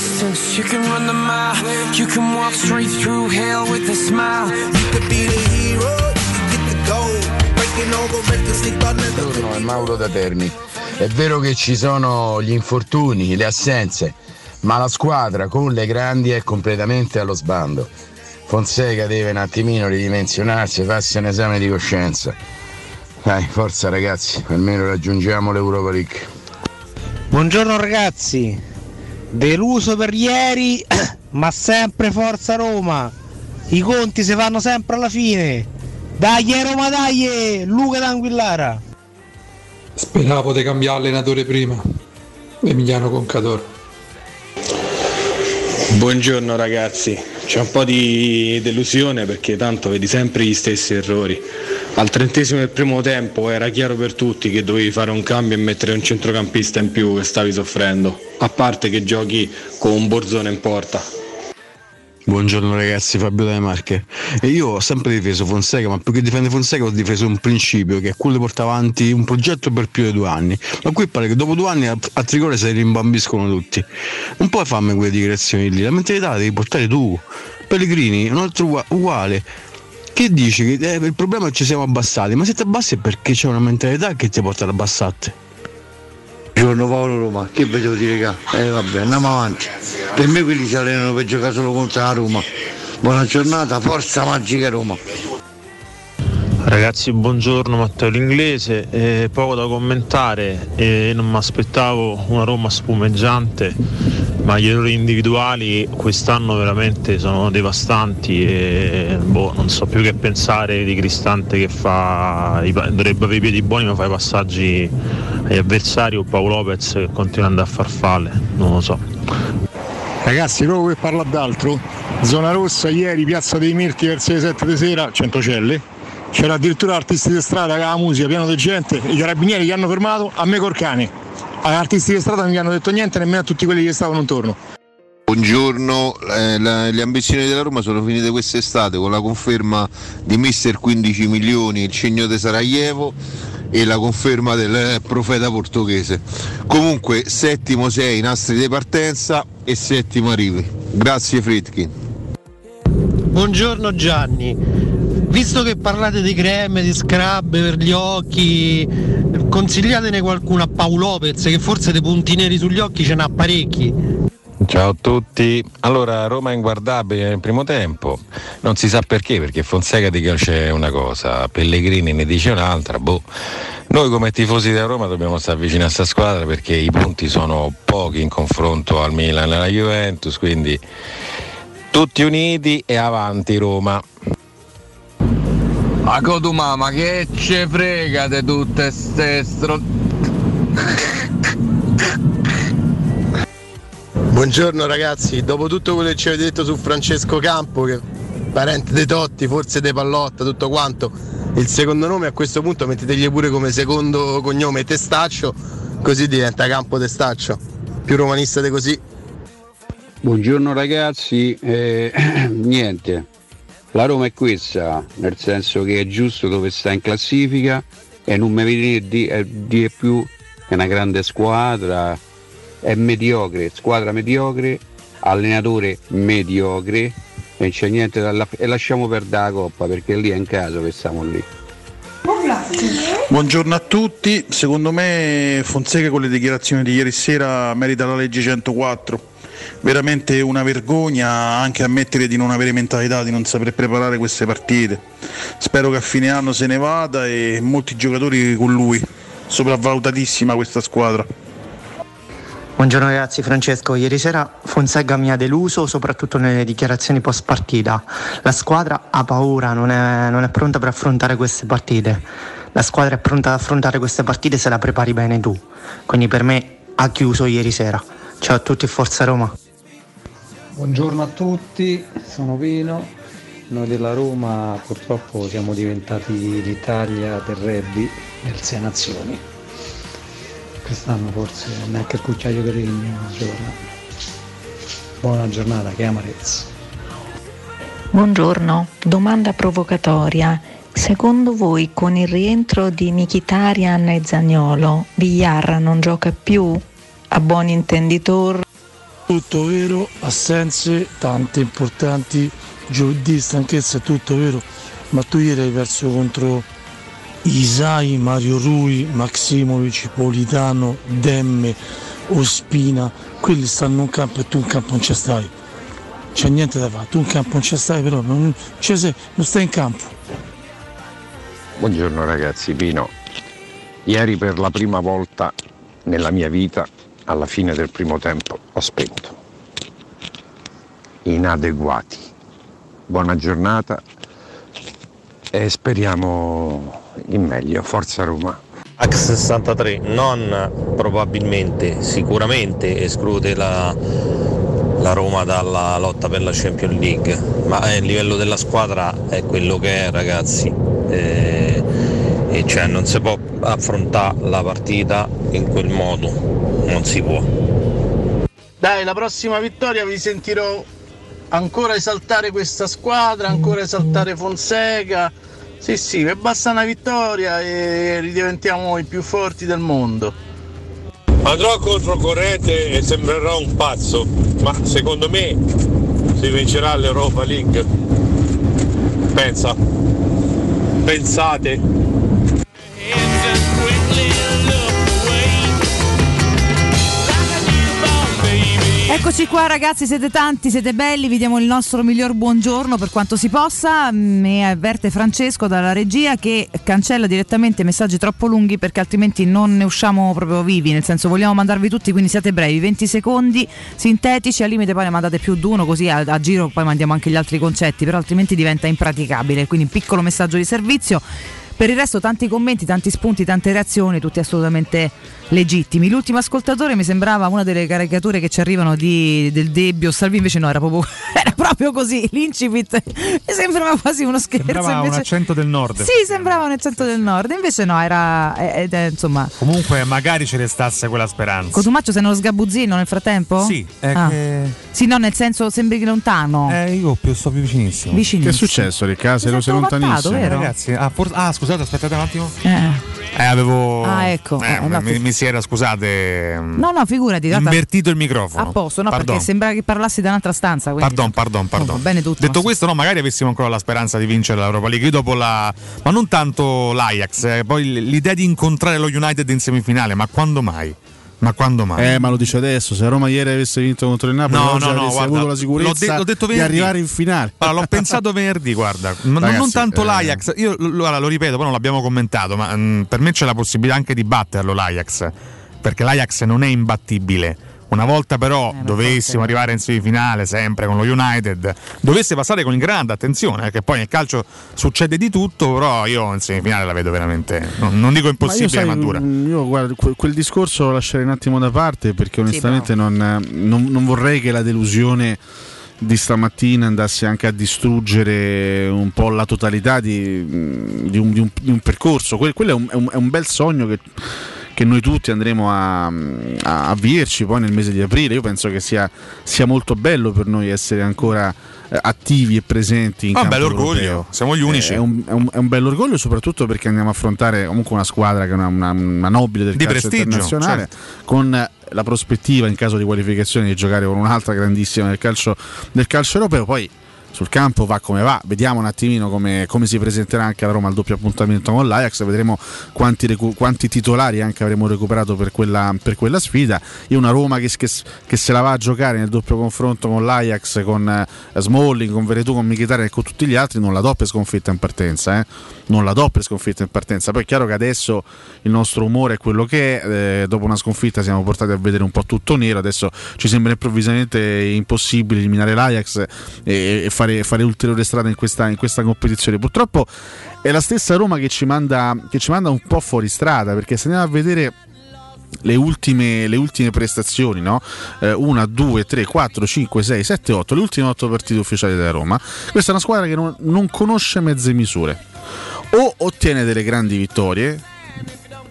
distance, you can run the mile. You can walk straight through hell with a smile. You could be the hero, you get the gold. Breaking all the records they thought never could Buongiorno, è Mauro da Terni. È vero che ci sono gli infortuni, le assenze, ma la squadra con le grandi è completamente allo sbando. Fonseca deve un attimino ridimensionarsi, farsi un esame di coscienza. Dai, forza ragazzi, almeno raggiungiamo l'Europa League. Buongiorno ragazzi, deluso per ieri, [CLEARS THROAT] ma sempre forza Roma. I conti si fanno sempre alla fine. Dai Roma, dai! Luca d'Anguillara. Speravo di cambiare allenatore prima. Emiliano Concador. Buongiorno ragazzi, c'è un po' di delusione perché tanto vedi sempre gli stessi errori. Al trentesimo del primo tempo era chiaro per tutti che dovevi fare un cambio e mettere un centrocampista in più che stavi soffrendo, a parte che giochi con un borzone in porta. Buongiorno ragazzi, Fabio Dalle Marche. E io ho sempre difeso Fonseca, ma più che difendere Fonseca ho difeso un principio che è quello di portare avanti un progetto per più di due anni. Ma qui pare che dopo due anni a, a Tricore si rimbambiscono tutti. Non puoi farmi quelle dichiarazioni lì, la mentalità la devi portare tu. Pellegrini, un altro ugua- uguale. Che dici? Che eh, il problema è che ci siamo abbassati, ma se ti abbassi è perché c'è una mentalità che ti porta ad abbassarti. Buongiorno Paolo Roma, che vi devo dire qua? Eh vabbè, andiamo avanti. Per me quelli si allenano per giocare solo contro la Roma. Buona giornata, forza magica Roma. Ragazzi, buongiorno Matteo L'Inglese, eh, poco da commentare, eh, non mi aspettavo una Roma spumeggiante, ma gli errori individuali quest'anno veramente sono devastanti e boh, non so più che pensare di Cristante che fa, dovrebbe avere i piedi buoni ma fa i passaggi agli avversari o Paolo Lopez che continua ad andare a farfalle, non lo so. Ragazzi, proprio per parlare d'altro, zona rossa ieri, piazza dei Mirti verso le 7 di sera, Centocelle. C'era addirittura artisti di strada che la musica, pieno di gente, i carabinieri che hanno fermato, a me col cane. Agli artisti di strada non gli hanno detto niente nemmeno a tutti quelli che stavano intorno. Buongiorno, eh, la- le ambizioni della Roma sono finite quest'estate con la conferma di mister 15 milioni, il cigno di Sarajevo e la conferma del eh, profeta portoghese. Comunque settimo 6 nastri di partenza e settimo arrivi. Grazie Fritkin. Buongiorno Gianni. Visto che parlate di creme, di scrub per gli occhi, consigliatene qualcuno a Paolo Lopez che forse dei punti neri sugli occhi ce n'ha parecchi. Ciao a tutti. Allora, Roma è inguardabile nel primo tempo. Non si sa perché, perché Fonseca dice una cosa, Pellegrini ne dice un'altra. Boh. Noi come tifosi della Roma dobbiamo stare vicini a questa squadra perché i punti sono pochi in confronto al Milan e alla Juventus, quindi tutti uniti e avanti Roma. Ma Codumà, ma che ce frega di tutte ste stro... Buongiorno ragazzi, dopo tutto quello che ci avete detto su Francesco Campo, che parente dei Totti, forse dei Pallotta, tutto quanto, il secondo nome a questo punto mettetegli pure come secondo cognome Testaccio, così diventa Campo Testaccio, più romanista di così. Buongiorno ragazzi, Eh, [CLEARS THROAT] niente, la Roma è questa, nel senso che è giusto dove sta in classifica e non mi viene di, eh, di più, è una grande squadra, è mediocre, squadra mediocre, allenatore mediocre non c'è niente da e lasciamo perdere la coppa perché lì è in caso che stiamo lì. Buongiorno a tutti, secondo me Fonseca con le dichiarazioni di ieri sera merita la legge 104. Veramente una vergogna anche ammettere di non avere mentalità, di non saper preparare queste partite. Spero che a fine anno se ne vada e molti giocatori con lui. Sopravvalutatissima questa squadra. Buongiorno ragazzi, Francesco. Ieri sera Fonseca mi ha deluso, soprattutto nelle dichiarazioni post partita. La squadra ha paura, non è, non è pronta per affrontare queste partite. La squadra è pronta ad affrontare queste partite se la prepari bene tu. Quindi per me ha chiuso ieri sera. Ciao a tutti Forza Roma. Buongiorno a tutti, sono Pino. Noi della Roma purtroppo siamo diventati l'Italia del rugby del Sei Nazioni. Quest'anno forse neanche il cucciaio di legno gioca. Buona giornata, che amarezza. Buongiorno, domanda provocatoria. Secondo voi con il rientro di Mkhitaryan e Zagnolo, Villarra non gioca più? A buon intenditor? Tutto vero, assenze tante importanti, giovedì stanchezza tutto vero, ma tu ieri hai perso contro Isai, Mario Rui, Maximovic, Politano, Demme, Ospina, quelli stanno in campo e tu in campo non ci stai. C'è niente da fare, tu in campo non ci stai però, non, ci sei, non stai in campo. Buongiorno ragazzi, Pino. Ieri per la prima volta nella mia vita, alla fine del primo tempo, ho spento. Inadeguati. Buona giornata e speriamo in meglio. Forza Roma. X63 non probabilmente, sicuramente esclude la, la Roma dalla lotta per la Champions League, ma il livello della squadra è quello che è ragazzi. Eh, e cioè non si può affrontare la partita in quel modo, non si può. Dai, la prossima vittoria vi sentirò ancora esaltare questa squadra, ancora esaltare Fonseca. Sì, sì, che basta una vittoria e ridiventiamo i più forti del mondo. Andrò contro corrente e sembrerò un pazzo, ma secondo me si vincerà l'Europa League. Pensa. Pensate. Eccoci qua ragazzi, siete tanti, siete belli, vi diamo il nostro miglior buongiorno per quanto si possa. Mi avverte Francesco dalla regia che cancella direttamente messaggi troppo lunghi perché altrimenti non ne usciamo proprio vivi, nel senso vogliamo mandarvi tutti, quindi siate brevi, 20 secondi, sintetici, al limite poi ne mandate più di uno così a, a giro poi mandiamo anche gli altri concetti, però altrimenti diventa impraticabile, quindi un piccolo messaggio di servizio. Per il resto tanti commenti, tanti spunti, tante reazioni, tutti assolutamente legittimi. L'ultimo ascoltatore mi sembrava una delle caricature che ci arrivano di, del Debbio Salvi, invece no, era proprio, [LAUGHS] era proprio così, l'incipit mi sembrava quasi uno scherzo. Sembrava un invece- accento del nord. Sì, sembrava un accento del nord, invece no, era eh, è, insomma. Comunque magari ci restasse quella speranza. Cotumaccio sei nello sgabuzzino nel frattempo? Sì, è Ah. che- Sì, no, nel senso sembri lontano. Eh, io più, sto più vicinissimo. Vicinissimo. Che è successo, Riccardo? Sei, sei lontanissimo. vero? Ragazzi, ah, forse- ah, scusate, aspettate un attimo. Eh. Eh, avevo. Ah, ecco. eh, no, mi, mi si era, scusate. No, no, figurati. Invertito il microfono. A posto, no, Pardon. perché sembra che parlassi da un'altra stanza. Quindi... Pardon, pardon, pardon. va bene tutto, Detto questo, no, magari avessimo ancora la speranza di vincere l'Europa League. Io dopo la. Ma non tanto l'Ajax, eh, poi l'idea di incontrare lo United in semifinale, ma quando mai? Ma quando mai? Eh, ma lo dice adesso. Se Roma ieri avesse vinto contro il Napoli, No, no, no, guarda, avuto la sicurezza l'ho de- l'ho detto di arrivare in finale. Allora, l'ho pensato venerdì, guarda, non- Ragazzi, non tanto eh, l'Ajax, io lo, guarda, lo ripeto, poi non l'abbiamo commentato, ma mm, per me c'è la possibilità anche di batterlo l'Ajax, perché l'Ajax non è imbattibile. Una volta però dovessimo arrivare in semifinale sempre con lo United, dovesse passare con il grande, attenzione, perché poi nel calcio succede di tutto, però io in semifinale la vedo veramente, non, non dico impossibile, ma, io, sai, dura. mm, Io guarda, que- quel discorso lo lascerei un attimo da parte perché onestamente non, eh, non- non vorrei che la delusione di stamattina andasse anche a distruggere un po' la totalità di, mm, di un, di un- di un percorso. Que- quello è un, è un- è un bel sogno che, che noi tutti andremo a, a, vierci poi nel mese di aprile. Io penso che sia, sia molto bello per noi essere ancora eh, attivi e presenti in Ah, campo orgoglio, europeo. siamo gli unici. Eh, È un, è un- è un bello orgoglio soprattutto perché andiamo a affrontare comunque una squadra che è una, una- una nobile del Di calcio prestigio, internazionale certo. con la prospettiva in caso di qualificazione di giocare con un'altra grandissima del calcio, del calcio europeo. Poi sul campo va come va, vediamo un attimino come, come si presenterà anche la Roma al doppio appuntamento con l'Ajax, vedremo quanti, recu- quanti titolari anche avremo recuperato per quella, per quella sfida. Io una Roma che, che- che se la va a giocare nel doppio confronto con l'Ajax, con eh, Smalling, con Veretù, con Mkhitaryan e con tutti gli altri, non la do per sconfitta in partenza, eh. non la do per sconfitta in partenza. Poi è chiaro che adesso il nostro umore è quello che è, eh, dopo una sconfitta siamo portati a vedere un po' tutto nero, adesso ci sembra improvvisamente impossibile eliminare l'Ajax e, e fare, fare ulteriore strada in questa, in questa competizione. Purtroppo è la stessa Roma che ci, manda, che ci manda un po' fuori strada, perché se andiamo a vedere le ultime, le ultime prestazioni, no? Eh, 1, 2, 3, 4, 5, 6, 7, 8, le ultime 8 partite ufficiali della Roma. Questa è una squadra che non, non conosce mezze misure. O ottiene delle grandi vittorie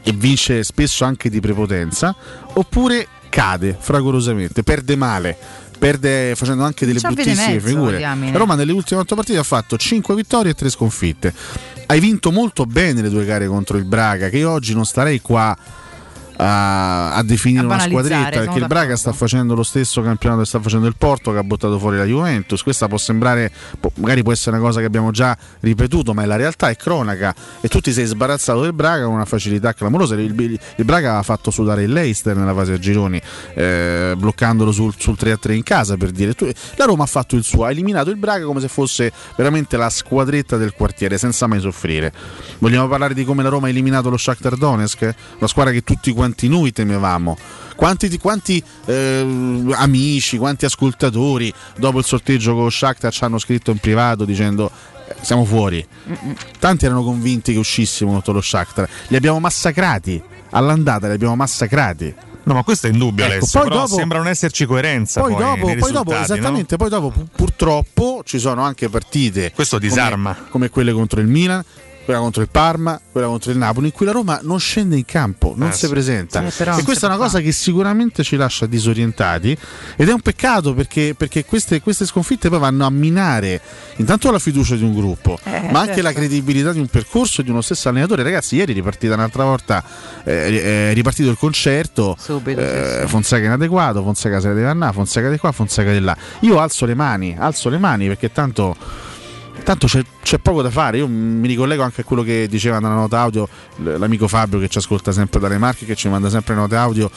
e vince spesso anche di prepotenza, oppure cade fragorosamente, perde male. Perde facendo anche delle C'ha bruttissime mezzo, figure. diamine. Roma nelle ultime 8 partite ha fatto 5 vittorie e 3 sconfitte. Hai vinto molto bene le due gare contro il Braga, che io oggi non starei qua a, a definire A una squadretta perché il Braga sta facendo lo stesso campionato che sta facendo il Porto che ha buttato fuori la Juventus. Questa può sembrare magari può essere una cosa che abbiamo già ripetuto ma la realtà è cronaca. E tu ti sei sbarazzato del Braga con una facilità clamorosa. Il, il- il Braga aveva fatto sudare il Leicester nella fase a gironi eh, bloccandolo sul, sul 3-3 in casa per dire. Tu- la Roma ha fatto il suo ha eliminato il Braga come se fosse veramente la squadretta del quartiere senza mai soffrire. Vogliamo parlare di come la Roma ha eliminato lo Shakhtar Donetsk? La squadra che tutti quanti noi temevamo quanti, quanti, eh, amici, quanti ascoltatori dopo il sorteggio con lo Shakhtar ci hanno scritto in privato dicendo eh, siamo fuori tanti erano convinti che uscissimo contro lo Shakhtar li abbiamo massacrati all'andata li abbiamo massacrati No, ma questo è indubbio, Ecco, Alessio. poi Però dopo- sembra non esserci coerenza. poi, Poi, dopo, nei poi dopo, risultati, no? esattamente, poi dopo pu- purtroppo ci sono anche partite Questo come- disarma. come, quelle contro il Milan quella contro il Parma, quella contro il Napoli, in cui la Roma non scende in campo, non Eh, si sì. presenta. Però e questa è una cosa che sicuramente ci lascia disorientati ed è un peccato perché, perché queste, queste sconfitte poi vanno a minare intanto la fiducia di un gruppo, Eh, ma anche certo. la credibilità di un percorso e di uno stesso allenatore. Ragazzi, ieri è ripartita un'altra volta, eh, è ripartito il concerto, Subito, eh, sì, sì. Fonseca inadeguato, Fonseca se ne deve andare, Fonseca di qua, Fonseca di là. Io alzo le mani, alzo le mani perché tanto tanto c'è, c'è poco da fare. Io mi ricollego anche a quello che diceva nella nota audio l'amico Fabio che ci ascolta sempre dalle marche, che ci manda sempre note audio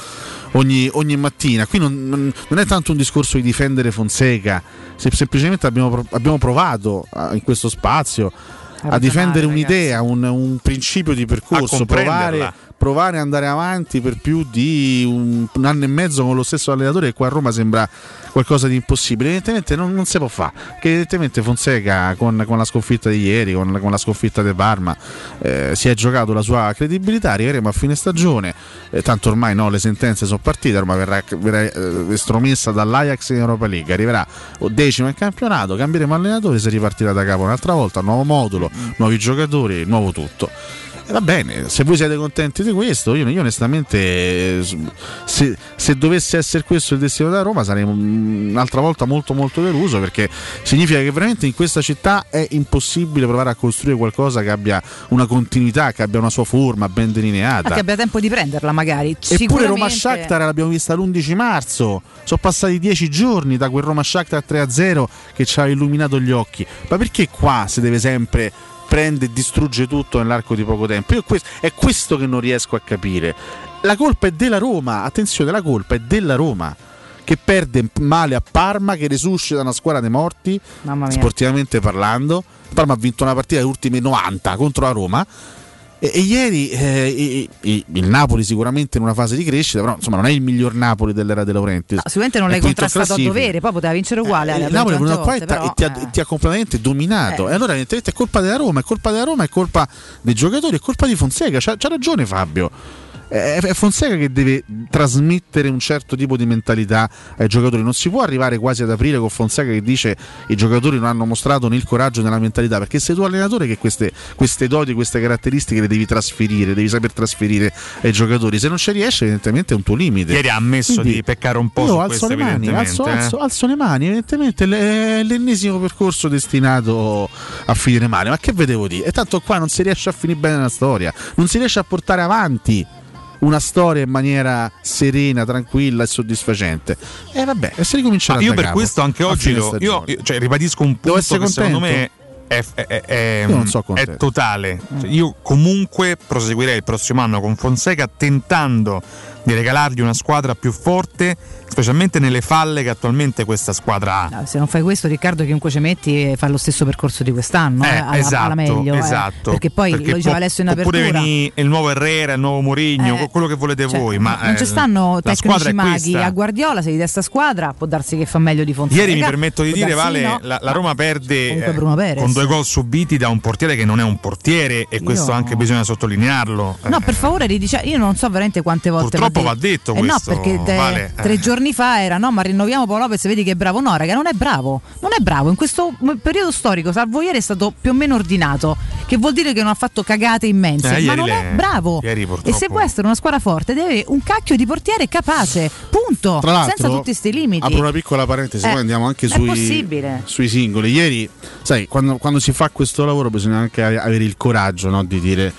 ogni, ogni mattina. Qui non, non- è tanto un discorso di difendere Fonseca, se- semplicemente abbiamo, abbiamo provato a- in questo spazio a difendere un'idea, un, un principio di percorso, provare, provare ad andare avanti per più di un, un anno e mezzo con lo stesso allenatore che qua a Roma sembra qualcosa di impossibile. Evidentemente non, non si può fare, che evidentemente Fonseca con, con la sconfitta di ieri, con, con la sconfitta del Parma, eh, si è giocato la sua credibilità, arriveremo a fine stagione, eh, tanto ormai no, le sentenze sono partite, Roma verrà, verrà eh, estromessa dall'Ajax in Europa League, arriverà decima in campionato, cambieremo allenatore, si ripartirà da capo un'altra volta, nuovo modulo, nuovi giocatori, nuovo tutto. E va bene, se voi siete contenti di questo, io, io onestamente, eh, se, se dovesse essere questo il destino della Roma, sarei un'altra volta molto molto deluso perché significa che veramente in questa città è impossibile provare a costruire qualcosa che abbia una continuità, che abbia una sua forma ben delineata. Ma che abbia tempo di prenderla, magari. Eppure Roma Shakhtar l'abbiamo vista l'11 marzo. Sono passati dieci giorni da quel Roma Shakhtar 3-0 che ci ha illuminato gli occhi. Ma perché qua si deve sempre prende e distrugge tutto nell'arco di poco tempo? Io questo- è questo che non riesco a capire. La colpa è della Roma, attenzione, la colpa è della Roma che perde male a Parma, che resuscita una squadra dei morti, sportivamente parlando. Parma ha vinto una partita delle ultime 90 contro la Roma. E, e ieri eh, i- il Napoli sicuramente in una fase di crescita, però insomma non è il miglior Napoli dell'era De Laurentiis. No, sicuramente non È l'hai contrastato a dovere, poi poteva vincere uguale. Eh, il Napoli venuto qua tante e ti ha- volte, e ti, ha, però, completamente dominato. Eh. E allora evidentemente è colpa della Roma, è colpa della Roma, è colpa dei giocatori, è colpa di Fonseca. C'ha, c'ha ragione Fabio. È, Fonseca che deve trasmettere un certo tipo di mentalità ai giocatori. Non si può arrivare quasi ad aprile con Fonseca che dice i giocatori non hanno mostrato né il coraggio né la mentalità. Perché sei tu allenatore che queste, queste doti, queste caratteristiche le devi trasferire, devi saper trasferire ai giocatori. Se non ci riesci, evidentemente è un tuo limite. Ieri ha ammesso Quindi di peccare un po' io su alzo questo, le mani, alzo, evidentemente, eh. alzo- alzo le mani, evidentemente è l'ennesimo percorso destinato a finire male. Ma che vedevo dire? E tanto qua non si riesce a finire bene la storia, non si riesce a portare avanti una storia in maniera serena, tranquilla e soddisfacente. E vabbè, e si ricomincia Ah, io per capo, questo anche oggi lo- io, io- cioè, ribadisco un punto che secondo me è, è- è- so è totale. Cioè, io comunque proseguirei il prossimo anno con Fonseca tentando di regalargli una squadra più forte, specialmente nelle falle che attualmente questa squadra ha. No, se non fai questo, Riccardo, chiunque ci metti eh, fa lo stesso percorso di quest'anno. Eh, eh, alla, esatto, alla meglio. eh. esatto. Perché poi lo diceva può- Alessio in apertura. venire il nuovo Herrera, il nuovo Mourinho, Eh, quello che volete cioè, voi. Ma non ci eh, stanno tecnici maghi a Guardiola, sei di testa squadra, può darsi che fa meglio di Fonseca. Ieri mi permetto di dire, Vale, no. la, la Roma perde eh, con due gol subiti da un portiere che non è un portiere e questo Io- anche bisogna sottolinearlo. No, per favore, ridice- io non so veramente quante volte. Purtroppo va va detto Eh no, questo, perché te- Vale. tre giorni fa era no, ma rinnoviamo Paolo Lopez, vedi che è bravo. No, raga, non è bravo. Non è bravo. In questo periodo storico, salvo ieri, è stato più o meno ordinato. Che vuol dire che non ha fatto cagate immense. Eh, ma non le- è bravo. ieri E purtroppo- se può essere una squadra forte, deve avere un cacchio di portiere capace. Punto. Senza tutti questi limiti. Apro una piccola parentesi, Eh, poi andiamo anche sui, sui singoli. Ieri, sai, quando, quando si fa questo lavoro bisogna anche ave- avere il coraggio no, di dire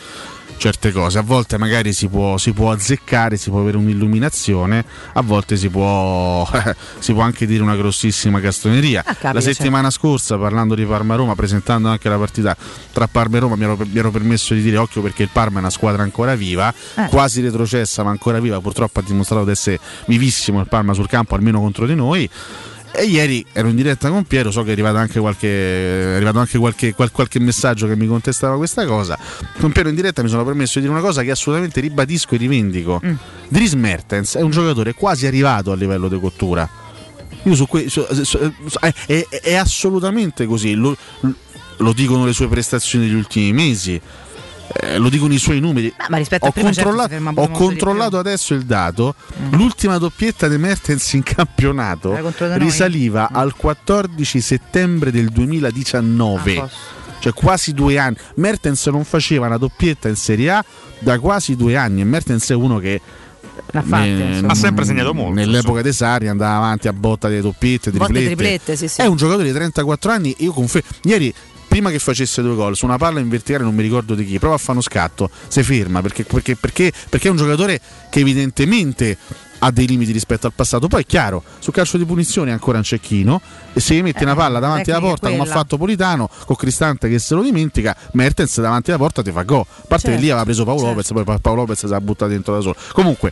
certe cose. A volte magari si può, si può azzeccare, si può avere un'illuminazione, a volte si può, [LAUGHS] si può anche dire una grossissima castoneria. Ah, la settimana scorsa, parlando di Parma-Roma, presentando anche la partita tra Parma e Roma, mi ero, mi ero permesso di dire occhio perché il Parma è una squadra ancora viva, Eh. quasi retrocessa ma ancora viva, purtroppo ha dimostrato di essere vivissimo il Parma sul campo, almeno contro di noi. E ieri ero in diretta con Piero, so che è arrivato anche qualche, è arrivato anche qualche, qual- qualche messaggio che mi contestava questa cosa. Con Piero in diretta mi sono permesso di dire una cosa che assolutamente ribadisco e rivendico. Mm. Dries Mertens è un giocatore quasi arrivato a livello di cottura. Io su questo è, è- è assolutamente così. Lo, lo dicono le sue prestazioni degli ultimi mesi. Eh, lo dicono i suoi numeri. Ma rispetto Ho a prima, certo, controllato, ferma ho controllato adesso il dato. L'ultima doppietta di Mertens in campionato risaliva al 14 settembre del 2019. Ah, cioè quasi due anni. Mertens non faceva una doppietta in Serie A da quasi due anni. E Mertens è uno che fatta, ne- insomma. Ha sempre segnato molto, Nell'epoca dei Sari andava avanti a botta delle doppiette, Botte triplette. triplette, sì, sì. È un giocatore di 34 anni. Io confermo. Ieri, prima che facesse due gol, su una palla in verticale, non mi ricordo di chi, prova a fare uno scatto, si ferma perché, perché, perché, perché è un giocatore che evidentemente ha dei limiti rispetto al passato. Poi è chiaro, sul calcio di punizione è ancora un cecchino e se gli metti una palla davanti alla porta come ha fatto Politano con Cristante che se lo dimentica, Mertens davanti alla porta ti fa gol. A parte che lì Certo, aveva preso Paolo certo. Lopez, poi Pa- Paolo Lopez si è buttato dentro da solo. Comunque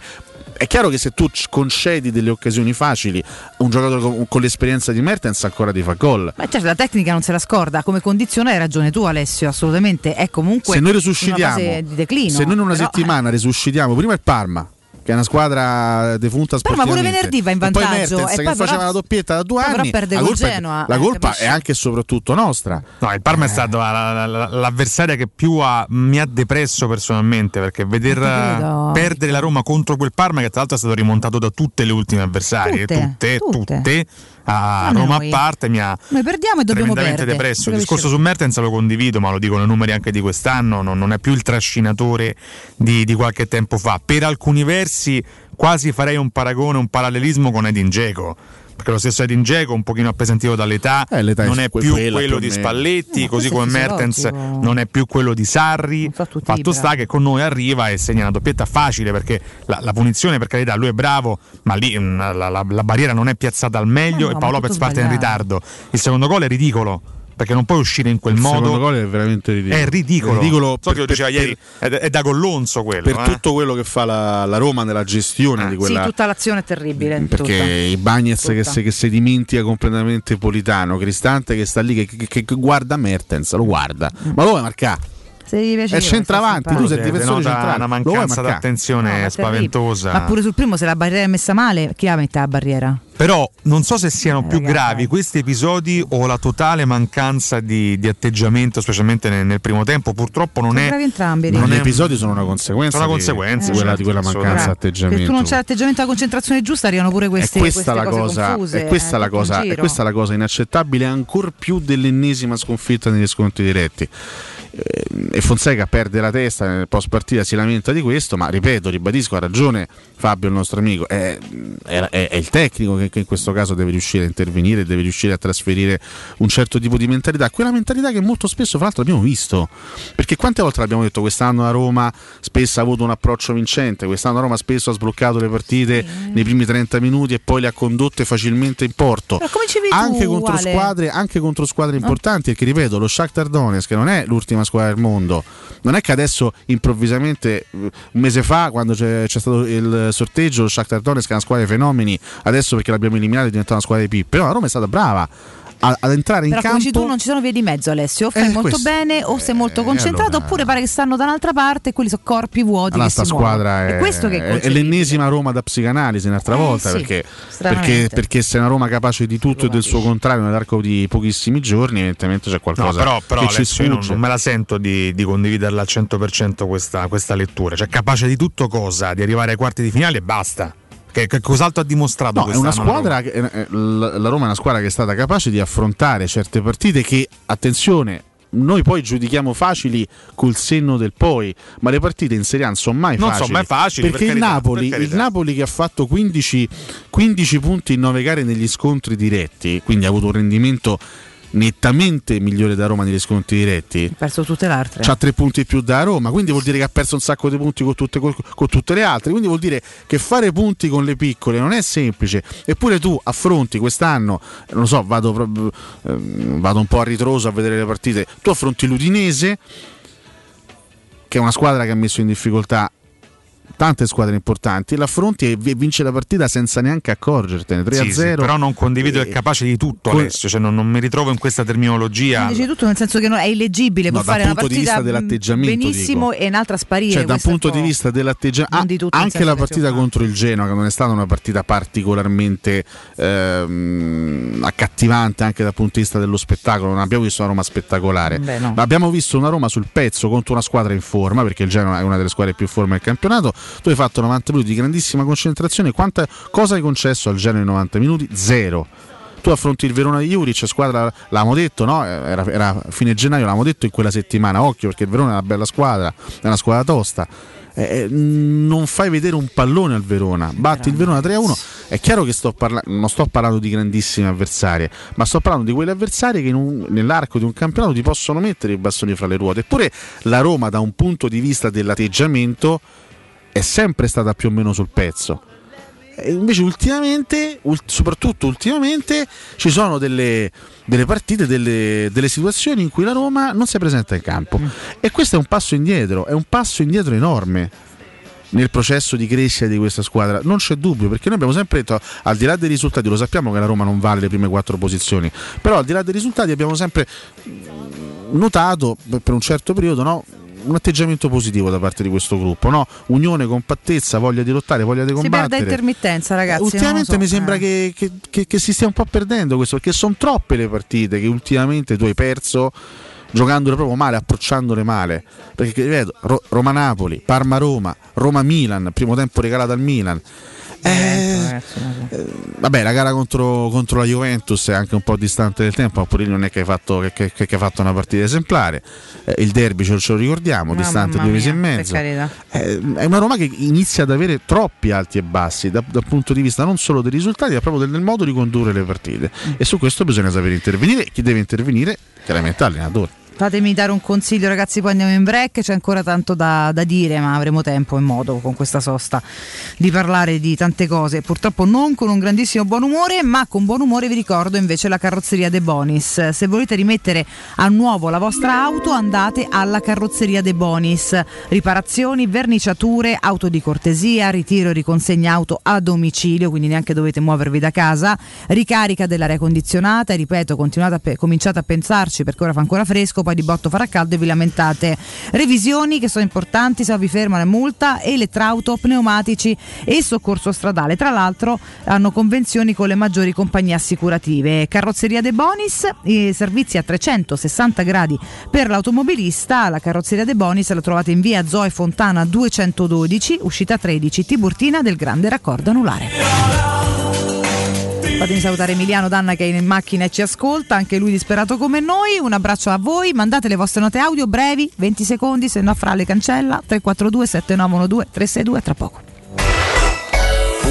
è chiaro che se tu concedi delle occasioni facili, un giocatore con, con l'esperienza di Mertens ancora ti fa gol. Ma certo, la tecnica non se la scorda, come condizione hai ragione tu Alessio, assolutamente. È comunque se noi resuscitiamo, di declino. se noi in una però, settimana resuscitiamo prima il Parma. Che è una squadra defunta Però ma pure venerdì va in e poi vantaggio, Mertens e che poi faceva però- la doppietta da due però anni. perde la col colpa, è- Genoa, la eh, colpa è anche e soprattutto nostra. No, il Parma è stato la- la- la- l'avversaria che più ha- mi ha depresso personalmente perché veder perdere la Roma contro quel Parma che tra l'altro è stato rimontato da tutte le ultime avversarie, Tutte, tutte, tutte. tutte, a Ma Roma noi- a parte mi ha Noi perdiamo e dobbiamo perdere. depresso. Il discorso su Mertens lo condivido, ma lo dicono i numeri anche di quest'anno, non, non è più il trascinatore di, di qualche tempo fa. Per alcuni versi quasi farei un paragone, un parallelismo con Edin Dzeko. Perché lo stesso Edin Dzeko, un pochino appesantito dall'età, Eh, è non è più quella, quello di. Spalletti, No, così questo è come Mertens fisiologico. non è più quello di Sarri. Fatto sta che con noi arriva e segna una doppietta facile perché la, la punizione, per carità, lui è bravo, ma lì mm, la, la- la barriera non è piazzata al meglio Eh no, e Paolo Lopez parte in sbagliato. ritardo. Il secondo gol è ridicolo. Perché non puoi uscire in quel il modo. secondo gol è veramente ridicolo È ridicolo. È ridicolo so per- che lo diceva per- ieri, è, è da Gollonzo quello. per eh. tutto quello che fa la, la Roma nella gestione di Sì, quella tutta l'azione è terribile. perché tutta. i Bagnets che, che si dimentica completamente Politano, Cristante che sta lì che, che- che guarda Mertens, lo guarda, ma lo vuoi marcare? Se gli piace È io, centravanti, tu sei difensore centrale. una mancanza d'attenzione No, spaventosa. Ma pure sul primo, se la barriera è messa male, chi la mette la barriera? Però non so se siano più ragazzi. gravi questi episodi o la totale mancanza di, di atteggiamento, specialmente nel, nel primo tempo. Purtroppo non Sono è. gravi entrambi. non gli è- episodi sono una conseguenza, Sono una di- conseguenza, di quella, certo, di quella mancanza assolutamente. Perché d'atteggiamento. tu non c'è l'atteggiamento alla concentrazione giusta, arrivano pure queste, è questa, queste la cose cosa, confuse. è, questa eh, la cosa, è questa la cosa inaccettabile, ancor più dell'ennesima sconfitta negli scontri diretti. Eh, E Fonseca perde la testa nel post partita, si lamenta di questo, ma ripeto, ribadisco, ha ragione Fabio, il nostro amico, è, è- è- il tecnico che, che in questo caso deve riuscire a intervenire, deve riuscire a trasferire un certo tipo di mentalità, quella mentalità che molto spesso, fra l'altro, abbiamo visto, perché quante volte l'abbiamo detto, quest'anno la Roma spesso ha avuto un approccio vincente, quest'anno la Roma spesso ha sbloccato le partite nei primi 30 minuti e poi le ha condotte facilmente in porto, vedi tu, anche contro, squadre, anche contro squadre importanti, perché ripeto, lo Shakhtar Donetsk che non è l'ultima squadra del mondo, non è che adesso improvvisamente un mese fa quando c'è, c'è stato il sorteggio lo Shakhtar Donetsk è una squadra dei fenomeni, adesso perché l'abbiamo eliminato è diventata una squadra dei pippe, no, la Roma è stata brava a- ad entrare in Però campo dici tu non ci sono vie di mezzo Alessio, o fai Eh, molto questo- bene o sei molto concentrato allora- oppure pare che stanno da un'altra parte e quelli sono corpi vuoti Allora, sta squadra è, è questo che è l'ennesima Roma da psicanalisi un'altra Eh, volta sì, perché, perché, perché se è una Roma capace di tutto e del suo contrario nell'arco di pochissimi giorni evidentemente c'è No, qualcosa però, però che ci Alessio, io non, non me la sento di, di condividerla al 100% questa, questa lettura. Cioè, capace di tutto cosa? Di arrivare ai quarti di finale e basta. Che, che cos'altro ha dimostrato No, è una la Roma? squadra, che- eh, la la Roma è una squadra che è stata capace di affrontare certe partite che, attenzione, noi poi giudichiamo facili col senno del poi, ma le partite in Serie A non sono mai Non facili. sono mai facili, perché per il, carità, Napoli, per il. Napoli che ha fatto 15, 15 punti in 9 gare negli scontri diretti, quindi ha avuto un rendimento nettamente migliore da Roma negli scontri diretti. Ha perso tutte le altre. C'ha tre punti in più da Roma, quindi vuol dire che ha perso un sacco di punti con tutte, con- tutte le altre. Quindi vuol dire che fare punti con le piccole non è semplice. Eppure tu affronti quest'anno, non so, vado, ehm, vado un po' a ritroso a vedere le partite. Tu affronti l'Udinese, che è una squadra che ha messo in difficoltà tante squadre importanti, l'affronti e vi- vince la partita senza neanche accorgertene. 3 Sì, a sì, 0. però non condivido il capace di tutto, que- Alessio. Cioè, non, non mi ritrovo in questa terminologia. Dici tutto nel senso che non- è illeggibile, No, può dal fare una punto di partita vista dell'atteggiamento, benissimo dico. e un'altra sparire. Cioè, da un è punto un di vista dell'atteggiamento, di nel anche la partita contro il Genoa, che non è stata una partita particolarmente ehm, accattivante anche dal punto di vista dello spettacolo, non abbiamo visto una Roma spettacolare, Beh, no. ma abbiamo visto una Roma sul pezzo contro una squadra in forma, perché il Genoa è una delle squadre più in forma del campionato. Tu hai fatto 90 minuti di grandissima concentrazione, Quanta- cosa hai concesso al Genoa in 90 minuti? Zero tu affronti il Verona di Juric, squadra, l'avevamo detto, no? era, era fine gennaio, l'avevamo detto in quella settimana, occhio perché il Verona è una bella squadra, è una squadra tosta. Eh, eh, non fai vedere un pallone al Verona, batti il Verona 3-1. È chiaro che sto parla- non sto parlando di grandissime avversarie, ma sto parlando di quelle avversarie che un- nell'arco di un campionato ti possono mettere i bastoni fra le ruote. Eppure la Roma, da un punto di vista dell'atteggiamento, è sempre stata più o meno sul pezzo. E invece ultimamente, ult- soprattutto ultimamente, ci sono delle, delle partite, delle, delle, situazioni in cui la Roma non si presenta in campo. Mm. E questo è un passo indietro, è un passo indietro enorme nel processo di crescita di questa squadra. Non c'è dubbio, perché noi abbiamo sempre detto, al di là dei risultati, lo sappiamo che la Roma non vale le prime quattro posizioni, però al di là dei risultati abbiamo sempre notato per un certo periodo no, un atteggiamento positivo da parte di questo gruppo, no? Unione, compattezza, voglia di lottare, voglia di combattere. Si perde intermittenza, ragazzi. Ultimamente so. mi sembra eh. che, che, che, si stia un po' perdendo questo, perché sono troppe le partite che ultimamente tu hai perso giocandole proprio male, approcciandole male. Perché ripeto, Ro- Roma-Napoli, Parma-Roma, Roma-Milan, primo tempo regalato al Milan. Eh, eh, vabbè, la gara contro, contro, la Juventus è anche un po' distante nel tempo, pure non è che hai fatto, che, che, che fatto una partita esemplare. Eh, il derby ce, ce lo ricordiamo, no, distante due mesi e mezzo. Eh, è una Roma che inizia ad avere troppi alti e bassi da, dal punto di vista non solo dei risultati, ma proprio del, del modo di condurre le partite. Mm. E su questo bisogna sapere intervenire. Chi deve intervenire? Chiaramente l'allenatore. Fatemi dare un consiglio, ragazzi. Poi andiamo in break. C'è ancora tanto da, da, dire, ma avremo tempo e modo con questa sosta di parlare di tante cose. Purtroppo non con un grandissimo buon umore, ma con buon umore vi ricordo invece la carrozzeria De Bonis. Se volete rimettere a nuovo la vostra auto, andate alla carrozzeria De Bonis. Riparazioni, verniciature, auto di cortesia, ritiro e riconsegna auto a domicilio, quindi neanche dovete muovervi da casa. Ricarica dell'aria condizionata. E ripeto, continuate a pe- cominciate a pensarci perché ora fa ancora fresco poi di botto farà caldo e vi lamentate. Revisioni che sono importanti, se vi fermano è multa, elettrauto, pneumatici e soccorso stradale. Tra l'altro hanno convenzioni con le maggiori compagnie assicurative. Carrozzeria De Bonis, servizi a 360 gradi per l'automobilista. La carrozzeria De Bonis la trovate in via Zoe Fontana 212, uscita 13, Tiburtina del Grande Raccordo Anulare. Fatemi salutare Emiliano Danna che è in macchina e ci ascolta, anche lui disperato come noi. Un abbraccio a voi, mandate le vostre note audio brevi, 20 secondi, se no fra le cancella 342 7912 362 tra poco.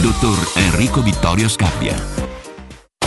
dottor Enrico Vittorio Scappia.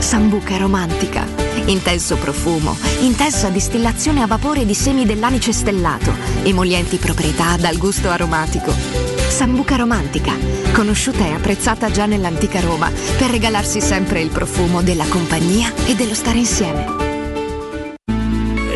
Sambuca romantica. Intenso profumo, intensa distillazione a vapore di semi dell'anice stellato, emolienti proprietà dal gusto aromatico. Sambuca romantica, conosciuta e apprezzata già nell'antica Roma per regalarsi sempre il profumo della compagnia e dello stare insieme.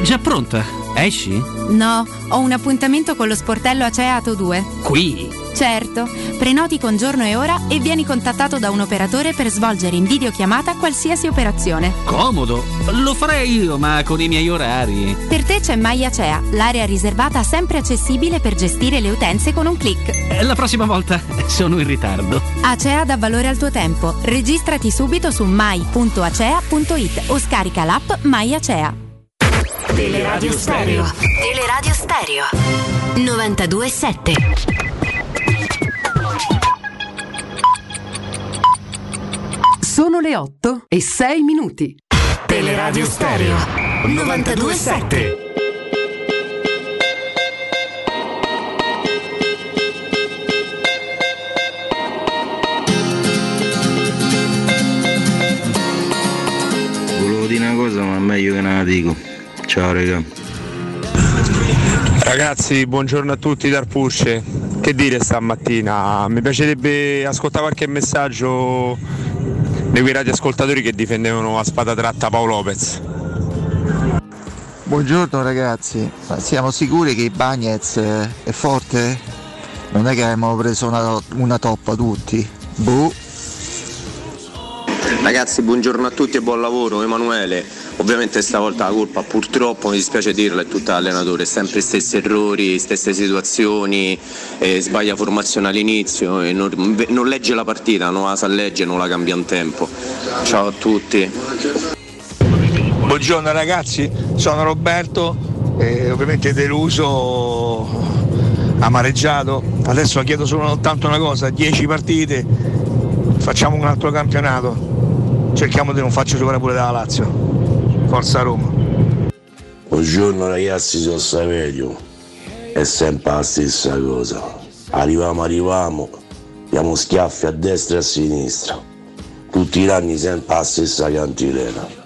Già pronta? Esci? No, ho un appuntamento con lo sportello Aceato 2. Qui? Certo, prenoti con giorno e ora e vieni contattato da un operatore per svolgere in videochiamata qualsiasi operazione. Comodo. Lo farei io, ma con i miei orari. Per te c'è MyAcea, l'area riservata sempre accessibile per gestire le utenze con un clic. Eh, La prossima volta [LAUGHS] sono in ritardo. Acea dà valore al tuo tempo. Registrati subito su mai.acea.it o scarica l'app MyAcea. Teleradio Stereo. Teleradio Stereo. 92.7. Sono le 8 e 6 minuti. Teleradio Stereo. 92.7. Volevo dire una cosa, ma meglio che non la dico. Ciao, raga. Ragazzi, buongiorno a tutti dal Pusce. Che dire stamattina? Mi piacerebbe ascoltare qualche messaggio di quei radioascoltatori che difendevano a spada tratta Paolo Lopez. Buongiorno ragazzi, ma siamo sicuri che i Bagnets eh, è forte? Non è che abbiamo preso una, una toppa tutti? Boh. Ragazzi, buongiorno a tutti e buon lavoro, Emanuele. Ovviamente stavolta la colpa purtroppo, mi dispiace dirlo, è tutta l'allenatore, sempre stessi errori, stesse situazioni, eh, sbaglia formazione all'inizio e non, non legge la partita, non la sa leggere, non la cambia in tempo. Ciao a tutti. Buongiorno ragazzi, sono Roberto, eh, ovviamente deluso, amareggiato. Adesso chiedo solo tanto una cosa, 10 partite, facciamo un altro campionato, cerchiamo di non farci giocare pure dalla Lazio. Forza Roma. Buongiorno ragazzi, sono Saverio. È sempre la stessa cosa. Arriviamo, arriviamo, diamo schiaffi a destra e a sinistra. Tutti gli anni sempre la stessa cantilena.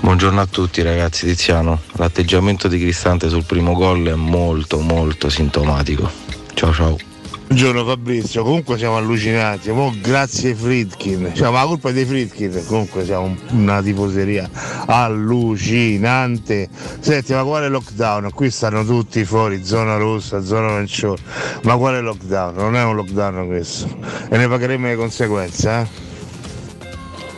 Buongiorno a tutti ragazzi, Tiziano. L'atteggiamento di Cristante sul primo gol è molto molto sintomatico. Ciao ciao. Buongiorno Fabrizio, comunque siamo allucinati, Mo grazie Fritkin, cioè, ma la colpa è dei Fritkin, comunque siamo una tifoseria allucinante. Senti, ma quale lockdown? Qui stanno tutti fuori, zona rossa, zona arancione, ma quale lockdown? Non è un lockdown questo e ne pagheremo le conseguenze, eh?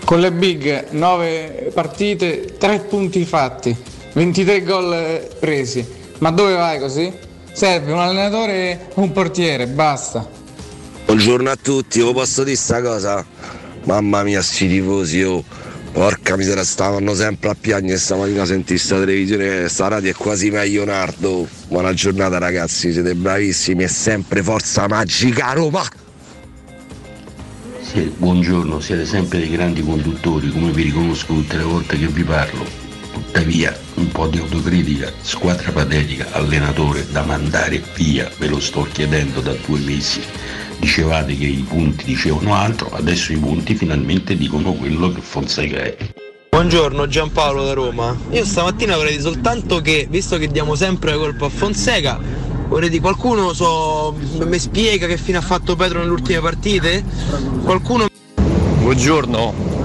Con le big 9 partite, 3 punti fatti, 23 gol eh, presi. Ma dove vai così? Serve un allenatore e un portiere, basta. Buongiorno a tutti, vi posso dire sta cosa? Mamma mia, sti tifosi, oh. Porca miseria, stavano sempre a piangere stamattina sentì sta televisione, sta radio è quasi meglio Nardo. Buona giornata ragazzi, siete bravissimi e sempre forza magica Roma! Sì, buongiorno, siete sempre dei grandi conduttori, come vi riconosco tutte le volte che vi parlo. Tuttavia, un po' di autocritica, squadra patetica, allenatore da mandare via, ve lo sto chiedendo da due mesi. Dicevate che i punti dicevano altro, adesso i punti finalmente dicono quello che Fonseca è. Buongiorno Giampaolo da Roma. Io stamattina vorrei dire soltanto che, visto che diamo sempre la colpa a Fonseca, vorrei dire qualcuno so, mi spiega che fine ha fatto Pedro nelle ultime partite? Qualcuno Buongiorno,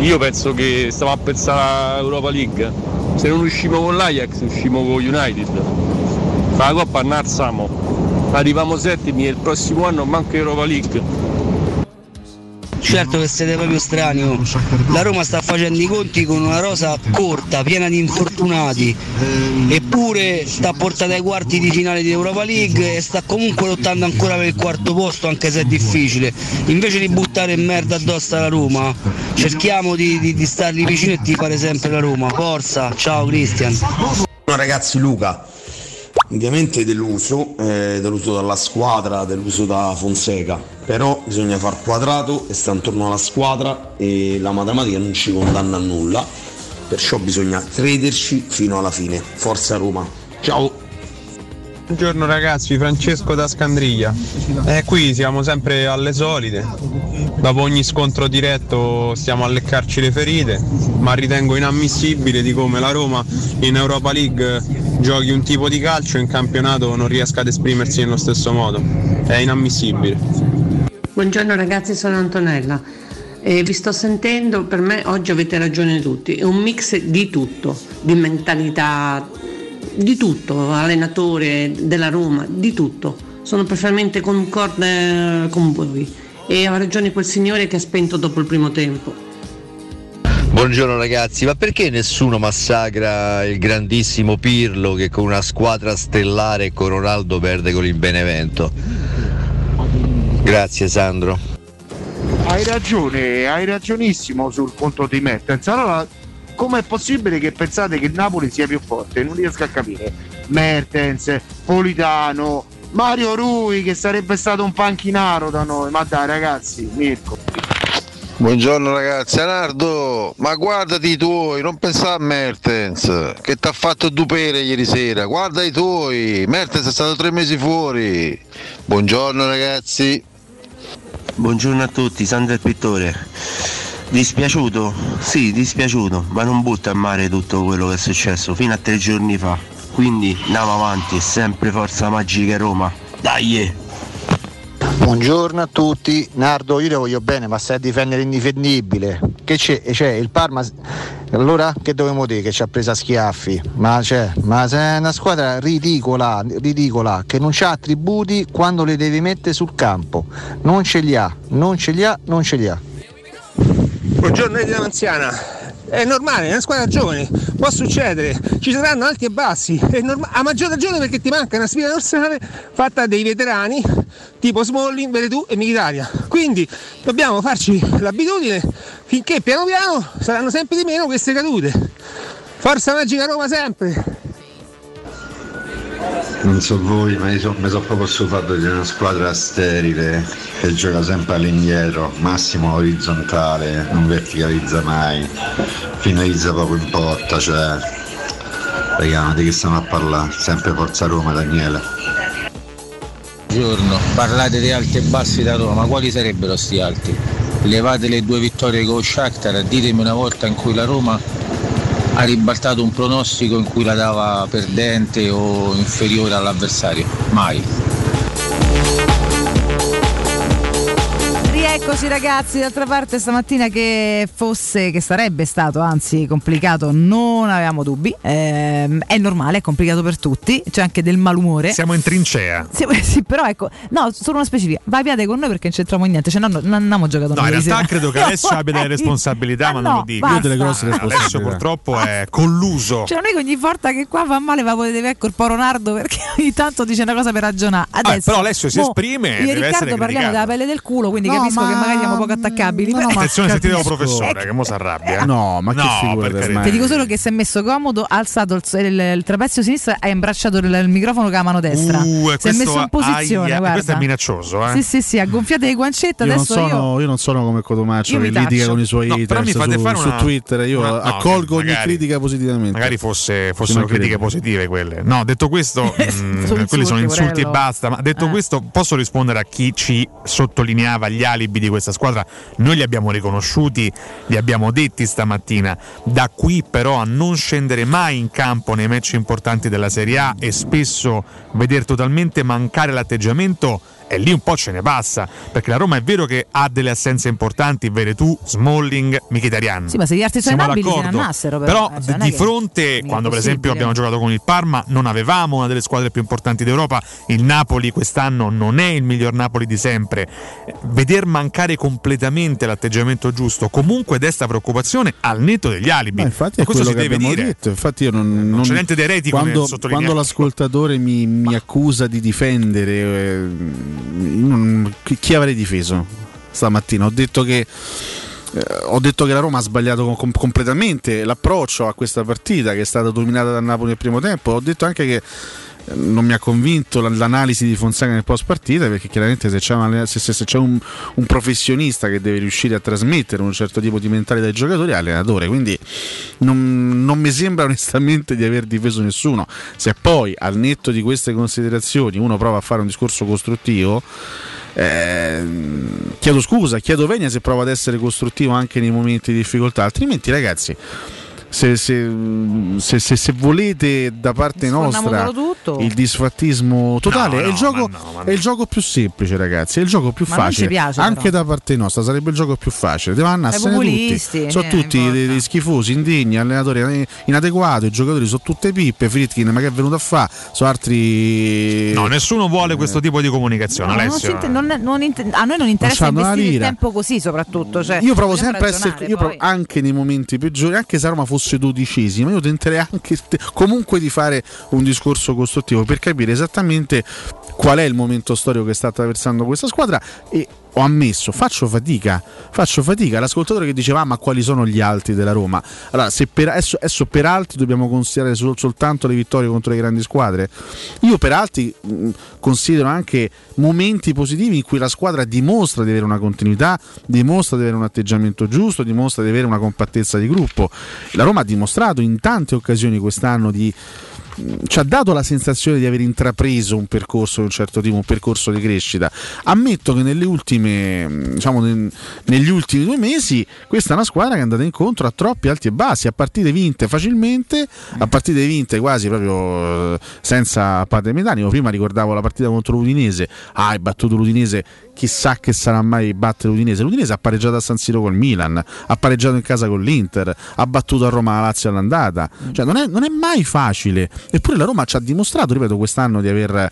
io penso che stiamo a pensare all'Europa League. Se non uscimo con l'Ajax, uscimo con United. Ma la coppa ne alziamo. Arriviamo settimi e il prossimo anno manca Europa League. Certo che siete proprio strani. La Roma sta facendo i conti con una rosa corta, piena di infortunati, eppure sta portata ai quarti di finale di Europa League e sta comunque lottando ancora per il quarto posto, anche se è difficile. Invece di buttare merda addosso alla Roma, cerchiamo di, di, di stargli vicino e di fare sempre la Roma. Forza, ciao Cristian. No, ragazzi, Luca, ovviamente deluso, eh, deluso dalla squadra, deluso da Fonseca, però bisogna far quadrato e sta intorno alla squadra e la matematica non ci condanna a nulla, perciò bisogna crederci fino alla fine. Forza Roma, ciao! Buongiorno ragazzi, Francesco da Scandriglia. Eh, qui siamo sempre alle solite. Dopo ogni scontro diretto stiamo a leccarci le ferite, ma ritengo inammissibile di come la Roma in Europa League giochi un tipo di calcio e in campionato non riesca ad esprimersi nello stesso modo. È inammissibile. Buongiorno ragazzi, sono Antonella. Eh, vi sto sentendo, per me oggi avete ragione tutti, è un mix di tutto, di mentalità, di tutto, allenatore della Roma, di tutto. Sono perfettamente concorde con voi e ha ragione quel signore che ha spento dopo il primo tempo. Buongiorno ragazzi, ma perché nessuno massacra il grandissimo Pirlo che con una squadra stellare e con Ronaldo perde con il Benevento? Grazie Sandro. Hai ragione, hai ragionissimo sul punto di Mertens. Allora, com'è possibile che pensate che il Napoli sia più forte? Non riesco a capire. Mertens, Politano, Mario Rui che sarebbe stato un panchinaro da noi. Ma dai ragazzi, Mirko. Buongiorno ragazzi, Anardo, ma guardati i tuoi, non pensare a Mertens, che ti ha fatto dupere ieri sera, guarda i tuoi, Mertens è stato tre mesi fuori. Buongiorno ragazzi. Buongiorno a tutti, Sandro il pittore. Dispiaciuto? Sì, dispiaciuto, ma non butta a mare tutto quello che è successo fino a tre giorni fa. Quindi andiamo avanti, sempre forza magica Roma. Dai! Buongiorno a tutti, Nardo io le voglio bene ma stai a difendere l'indifendibile. Che c'è? C'è il Parma. Allora che dobbiamo dire che ci ha preso a schiaffi? Ma c'è, ma è una squadra ridicola, ridicola, che non ha attributi quando le devi mettere sul campo. Non ce li ha, non ce li ha, non ce li ha. Buongiorno Edina Anziana. È normale, è una squadra giovane, può succedere, ci saranno alti e bassi, norma- a maggior ragione perché ti manca una spina dorsale fatta dai veterani tipo Smalling, Veretù e Militaria. Quindi dobbiamo farci l'abitudine finché piano piano saranno sempre di meno queste cadute. Forza magica Roma sempre! Non so voi, ma io so- mi sono proprio stufato di una squadra sterile che gioca sempre all'indietro, massimo orizzontale, non verticalizza mai, finalizza proprio in porta, cioè. Raga, di che stiamo a parlare? Sempre Forza Roma, Daniele. Buongiorno, parlate di alti e bassi da Roma, ma quali sarebbero sti alti? Levate le due vittorie con Shakhtar, ditemi una volta in cui la Roma ha ribaltato un pronostico in cui la dava perdente o inferiore all'avversario. Mai. Rieccoci ragazzi, d'altra parte stamattina che fosse, che sarebbe stato anzi complicato, non avevamo dubbi, Ehm, è normale, è complicato per tutti, c'è anche del malumore. Siamo in trincea. Sì, [LAUGHS] sì, però ecco, no, solo una specifica, vai piade con noi perché non c'entriamo niente, cioè no, no, non abbiamo giocato No, in noi realtà ieri credo che sera. Alessio No, [LAUGHS] abbia delle dai. responsabilità, ma non no, lo dico. basta. Io ho delle grosse Alessio purtroppo è colluso. Cioè non è che ogni volta che qua fa male va a vedere ecco il Poronardo perché [LAUGHS] ogni tanto dice una cosa per ragionare. Adesso, però Alessio si esprime, Io e Riccardo parliamo criticato. della pelle del culo, quindi No, capisco ma- che magari siamo poco attaccabili. no, però- ma Attenzione, sentite il capisco. professore, che mo si arrabbia. No, ma che No, figura per per carità. Ti dico solo che si è messo comodo, ha alzato il, il, il trapezio sinistro e ha imbracciato il, il microfono con la mano destra. Uh, si è messo in posizione, aia, guarda. questo è minaccioso, eh. Sì, sì, sì, ha gonfiato le guancette, Io non, adesso sono, io io non sono come Cotomaccio Io che litiga con i suoi No, però mi fate su, fare su una- Twitter. Io una- no, accolgo ogni critica positivamente. Magari fosse- fossero critiche positive quelle. No, detto questo, [LAUGHS] mm, quelli sono insulti e basta. Ma detto Eh. questo, posso rispondere a chi ci sottolineava gli alibi di questa squadra? Noi li abbiamo riconosciuti, li abbiamo detti stamattina. Da qui, però, a non scendere mai in campo nei match importanti della Serie A e spesso veder totalmente mancare l'atteggiamento e lì un po' ce ne passa, perché la Roma è vero che ha delle assenze importanti, Veretù, Smalling, Mkhitaryan. Sì, ma se gli altri sono Siamo inabili se ne d'accordo. andassero però. Però eh, cioè, non di fronte, quando per esempio abbiamo giocato con il Parma, non avevamo una delle squadre più importanti d'Europa. Il Napoli quest'anno non è il miglior Napoli di sempre. Veder mancare completamente l'atteggiamento giusto comunque desta preoccupazione al netto degli alibi. Ma infatti è questo quello si che deve abbiamo dire. detto. Infatti io non, non- c'è niente di eretico quando, quando l'ascoltatore mi, mi accusa di difendere, eh, non- chi, avrei difeso stamattina? Ho detto che. eh, ho detto che la Roma ha sbagliato com- completamente l'approccio a questa partita che è stata dominata dal Napoli nel primo tempo. Ho detto anche che non mi ha convinto l'analisi di Fonseca nel post partita perché chiaramente se c'è, un, se- se- c'è un- un professionista che deve riuscire a trasmettere un certo tipo di mentalità ai giocatori è l'allenatore quindi non, non mi sembra [LAUGHS] onestamente di aver difeso nessuno. Se poi al netto di queste considerazioni uno prova a fare un discorso costruttivo ehm, chiedo scusa, chiedo venia se prova ad essere costruttivo anche nei momenti di difficoltà, altrimenti ragazzi se, se- se- se- se volete da parte nostra il disfattismo totale No, è, il no, gioco, ma no, ma è il gioco più semplice ragazzi è il gioco più Ma non facile. ci piace, anche però. da parte nostra sarebbe il gioco più facile. Devono andarsene tutti. sono eh, tutti dei, dei schifosi indegni allenatori inadeguati i giocatori sono tutte pippe Fritkin ma che è venuto a fare sono altri No, nessuno vuole questo tipo di comunicazione, No, non Alessio. si inter- non- non inter- a noi non interessa investire il tempo così soprattutto. Cioè, io provo sempre a essere io provo- anche nei momenti peggiori anche se Roma fosse dodicesima io tenterei anche comunque di fare un discorso costruttivo per capire esattamente qual è il momento storico che sta attraversando questa squadra e ho ammesso, faccio fatica, faccio fatica. L'ascoltatore che diceva "Ah, ma quali sono gli altri della Roma? Allora, se per, adesso, adesso per altri dobbiamo considerare sol- soltanto le vittorie contro le grandi squadre, io per altri mh, considero anche momenti positivi in cui la squadra dimostra di avere una continuità, dimostra di avere un atteggiamento giusto, dimostra di avere una compattezza di gruppo. La Roma ha dimostrato in tante occasioni quest'anno di ci ha dato la sensazione di aver intrapreso un percorso di un certo tipo, un percorso di crescita. Ammetto che nelle ultime, diciamo, negli ultimi due mesi questa è una squadra che è andata incontro a troppi alti e bassi, a partite vinte facilmente, a partite vinte quasi proprio eh, senza patemi d'animo. Prima ricordavo la partita contro l'Udinese, ah, hai battuto l'Udinese, chissà che sarà mai battere l'Udinese. L'Udinese ha pareggiato a San Siro col Milan, ha pareggiato in casa con l'Inter, ha battuto a Roma la Lazio all'andata. Cioè, non, è, non è mai facile. Eppure la Roma ci ha dimostrato, ripeto, quest'anno di aver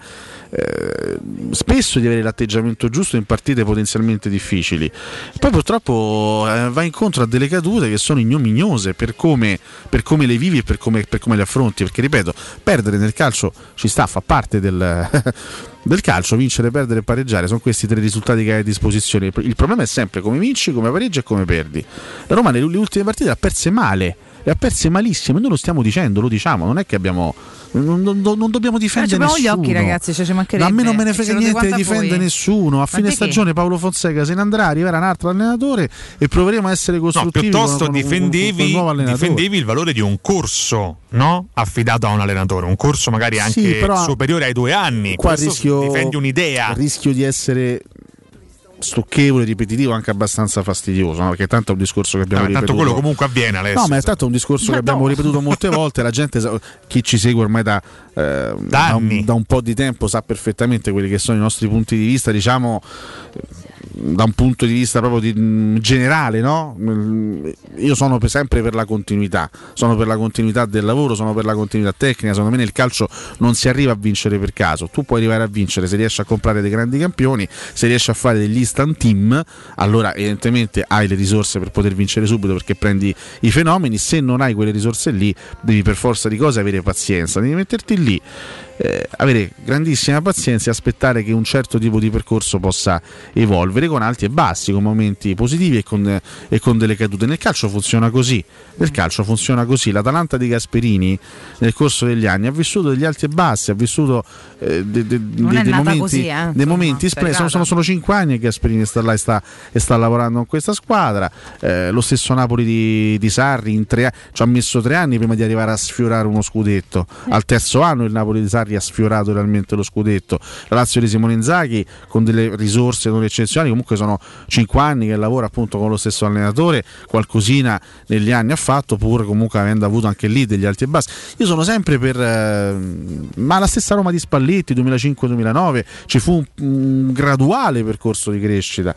eh, spesso di avere l'atteggiamento giusto in partite potenzialmente difficili. Poi purtroppo eh, va incontro a delle cadute che sono ignominiose per come, per come le vivi e per come, per come le affronti. Perché ripeto, perdere nel calcio ci sta, fa parte del, [LAUGHS] del calcio, vincere, perdere e pareggiare, sono questi tre risultati che hai a disposizione. Il problema è sempre come vinci, come pareggi e come perdi. La Roma nelle ultime partite ha perse male, le ha perse malissimo noi lo stiamo dicendo, lo diciamo, non è che abbiamo... Non, non- non dobbiamo difendere gli nessuno. occhi, ragazzi, cioè, ci mancherebbe. a me non me ne frega niente di difendere nessuno. A Ma fine stagione Paolo Fonseca se ne andrà, arriverà un altro allenatore e proveremo a essere No, costruttivi. piuttosto con- con- con- con difendevi, difendevi il valore di un corso no? affidato a un allenatore, un corso magari anche Sì, però- superiore ai due anni. Qua Questo rischio, difendi un'idea. rischio di essere stucchevole, ripetitivo, anche abbastanza fastidioso, no? perché tanto è un discorso che abbiamo Ah, tanto ripetuto. quello comunque avviene Alessio. No, ma è tanto un discorso che abbiamo ripetuto molte volte. La gente, sa- chi ci segue ormai da, eh, da, un, da un po' di tempo, sa perfettamente quelli che sono i nostri punti di vista, diciamo da un punto di vista proprio di- mh, generale, no? Mm, Io sono sempre per la continuità, sono per la continuità del lavoro, sono per la continuità tecnica. Secondo me nel calcio non si arriva a vincere per caso. Tu puoi arrivare a vincere se riesci a comprare dei grandi campioni, se riesci a fare degli instant team, allora evidentemente hai le risorse per poter vincere subito perché prendi i fenomeni. Se non hai quelle risorse lì, devi per forza di cose avere pazienza, devi metterti lì. Eh, avere grandissima pazienza e aspettare che un certo tipo di percorso possa evolvere con alti e bassi, con momenti positivi e con, e con delle cadute. Nel calcio funziona così. Nel calcio funziona così. L'Atalanta di Gasperini nel corso degli anni ha vissuto degli alti e bassi, ha vissuto eh, de- de- de- dei momenti, così, eh, dei momenti spre- sono, sono solo cinque anni che Gasperini sta là e sta, e sta lavorando con questa squadra. Eh, lo stesso Napoli di, di Sarri in tre, ci ha messo tre anni prima di arrivare a sfiorare uno scudetto. Al terzo anno il Napoli di Sarri Sarri ha sfiorato realmente lo scudetto. La Lazio di Simone Inzaghi con delle risorse non eccezionali, comunque sono 5 anni che lavora appunto con lo stesso allenatore, qualcosina negli anni ha fatto, pur comunque avendo avuto anche lì degli alti e bassi. Io sono sempre per... Eh, ma la stessa Roma di Spalletti 2005-2009 ci fu un, un graduale percorso di crescita.